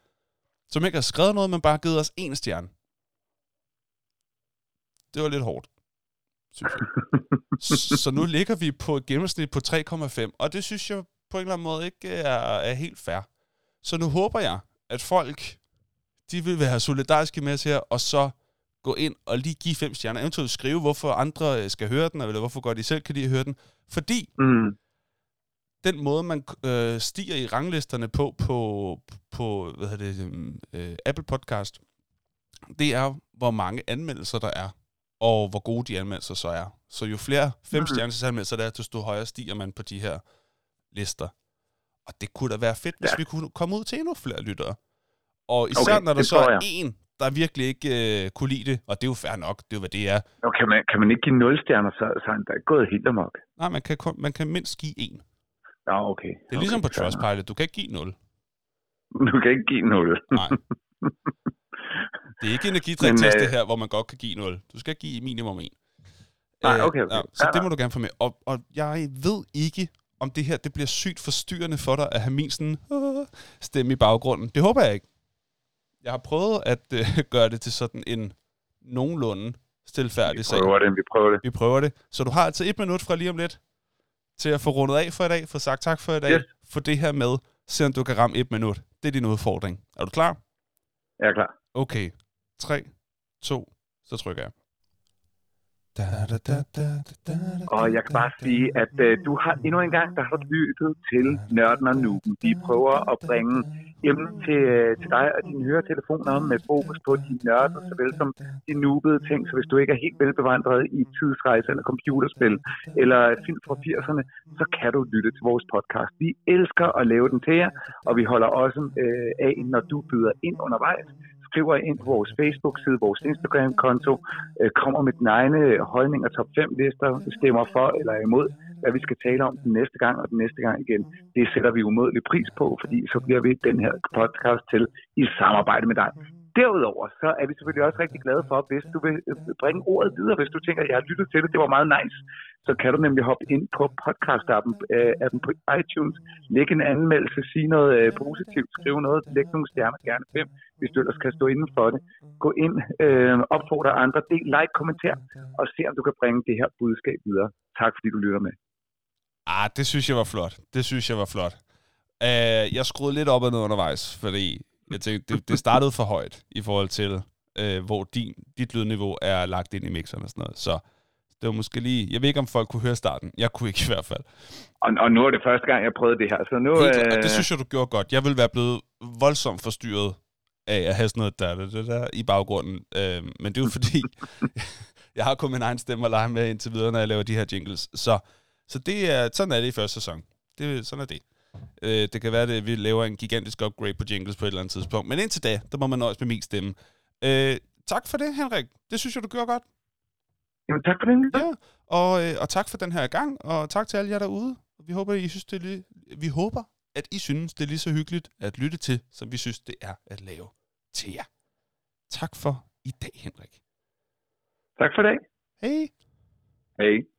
Speaker 1: som ikke har skrevet noget, men bare givet os en stjerne. Det var lidt hårdt, synes jeg. Så nu ligger vi på et gennemsnit på 3,5, og det synes jeg på en eller anden måde ikke er, er helt fair. Så nu håber jeg, at folk, de vil være solidariske med os her, og så gå ind og lige give fem stjerner, eventuelt skrive, hvorfor andre øh, skal høre den, eller hvorfor godt de selv kan lide at høre den. Fordi
Speaker 2: Mm.
Speaker 1: den måde, man øh, stiger i ranglisterne på, på, på hvad hedder det, øhm, øh, Apple Podcast, det er, hvor mange anmeldelser der er, og hvor gode de anmeldelser så er. Så jo flere fem
Speaker 2: Mhm.
Speaker 1: stjerners anmeldelser der er, desto højere stiger man på de her lister. Og det kunne da være fedt, hvis
Speaker 2: Ja.
Speaker 1: vi kunne komme ud til endnu flere lyttere. Og især
Speaker 2: Okay,
Speaker 1: når der så er en, der virkelig ikke øh, kunne lide det, og det er jo fair nok, det er jo, hvad det er.
Speaker 2: Og kan man, kan man ikke give 0 stjerner, så, så er han da gået helt amok.
Speaker 1: Nej, man kan, kun, man kan mindst give en.
Speaker 2: Ja, okay.
Speaker 1: Det er ligesom på. Trustpilot, du kan ikke give 0.
Speaker 2: Du kan ikke give 0.
Speaker 1: Nej. Det er ikke energidrik
Speaker 2: Men,
Speaker 1: test,
Speaker 2: øh,
Speaker 1: det her, hvor man godt kan give 0. Du skal give minimum 1.
Speaker 2: Nej, okay, okay.
Speaker 1: så
Speaker 2: Ja,
Speaker 1: det
Speaker 2: ja.
Speaker 1: må du gerne få med. Og, og jeg ved ikke, om det her det bliver sygt forstyrrende for dig at have min sådan, øh, stemme i baggrunden. Det håber jeg ikke. Jeg har prøvet at øh, gøre det til sådan en nogenlunde stilfærdig
Speaker 2: Vi
Speaker 1: sag.
Speaker 2: prøver det, vi prøver det.
Speaker 1: Vi prøver det. Så du har altså et minut fra lige om lidt til at få rundet af for i dag, få sagt tak for i dag,
Speaker 2: Yes.
Speaker 1: få det her med, se om du kan ramme et minut. Det er din udfordring. Er du klar?
Speaker 2: Jeg er klar.
Speaker 1: Okay. 3, 2, så trykker jeg.
Speaker 2: Og jeg kan bare sige, at øh, du har endnu en gang, der har lyttet til Nørden og Nuben. Vi prøver at bringe emnet til, øh, til dig og dine høretelefoner med fokus på de nørder, såvel som de nubede ting. Så hvis du ikke er helt velbevandret i tidsrejse eller computerspil eller film fra 80'erne, så kan du lytte til vores podcast. Vi elsker at lave den til jer, og vi holder også øh, af, når du byder ind undervejs skriver ind på vores Facebook-side, vores Instagram-konto, øh, kommer med dine egne øh, holdninger, top 5-lister, stemmer for eller imod, hvad vi skal tale om den næste gang og den næste gang igen. Det sætter vi umådelig pris på, fordi så bliver vi den her podcast til i samarbejde med dig. Derudover så er vi selvfølgelig også rigtig glade for, hvis du vil øh, bringe ordet videre, hvis du tænker, at jeg har lyttet til det, det var meget nice, så kan du nemlig hoppe ind på podcast-appen øh, appen på iTunes, lægge en anmeldelse, sige noget øh, positivt, skrive noget, læg nogle stjerner, gerne fem, hvis du ellers kan stå inden for det. Gå ind, øh, opfordre andre, del, like, kommenter, og se om du kan bringe det her budskab videre. Tak fordi du lytter med.
Speaker 1: Ah, det synes jeg var flot. Det synes jeg var flot. Uh, jeg skruede lidt op og ned undervejs, fordi jeg tænkte, det, det startede for højt i forhold til, uh, hvor din, dit lydniveau er lagt ind i mixeren og sådan noget. Så det var måske lige... Jeg ved ikke, om folk kunne høre starten. Jeg kunne ikke i hvert fald.
Speaker 2: Og, og nu er det første gang, jeg prøvede det her, så nu...
Speaker 1: Helt, øh... Det synes jeg, du gjorde godt. Jeg ville være blevet voldsomt forstyrret af at have sådan noget der, der, der, der i baggrunden. Øh, men det er jo fordi, jeg har kun min egen stemme at lege med indtil videre, når jeg laver de her jingles. Så, så det er, sådan er det i første sæson. Det, sådan er det. Øh, det kan være, at vi laver en gigantisk upgrade på jingles på et eller andet tidspunkt. Men indtil da, der må man nøjes med min stemme. Øh, tak for det, Henrik. Det synes jeg, du gjorde godt.
Speaker 2: Jamen, tak for det.
Speaker 1: Ja, og, øh, og tak for den her gang, og tak til alle jer derude. Vi håber, I synes, det er lige, vi håber, at I synes, det er lige så hyggeligt at lytte til, som vi synes, det er at lave til jer. Tak for i dag, Henrik.
Speaker 2: Tak for i dag.
Speaker 1: Hej.
Speaker 2: Hej.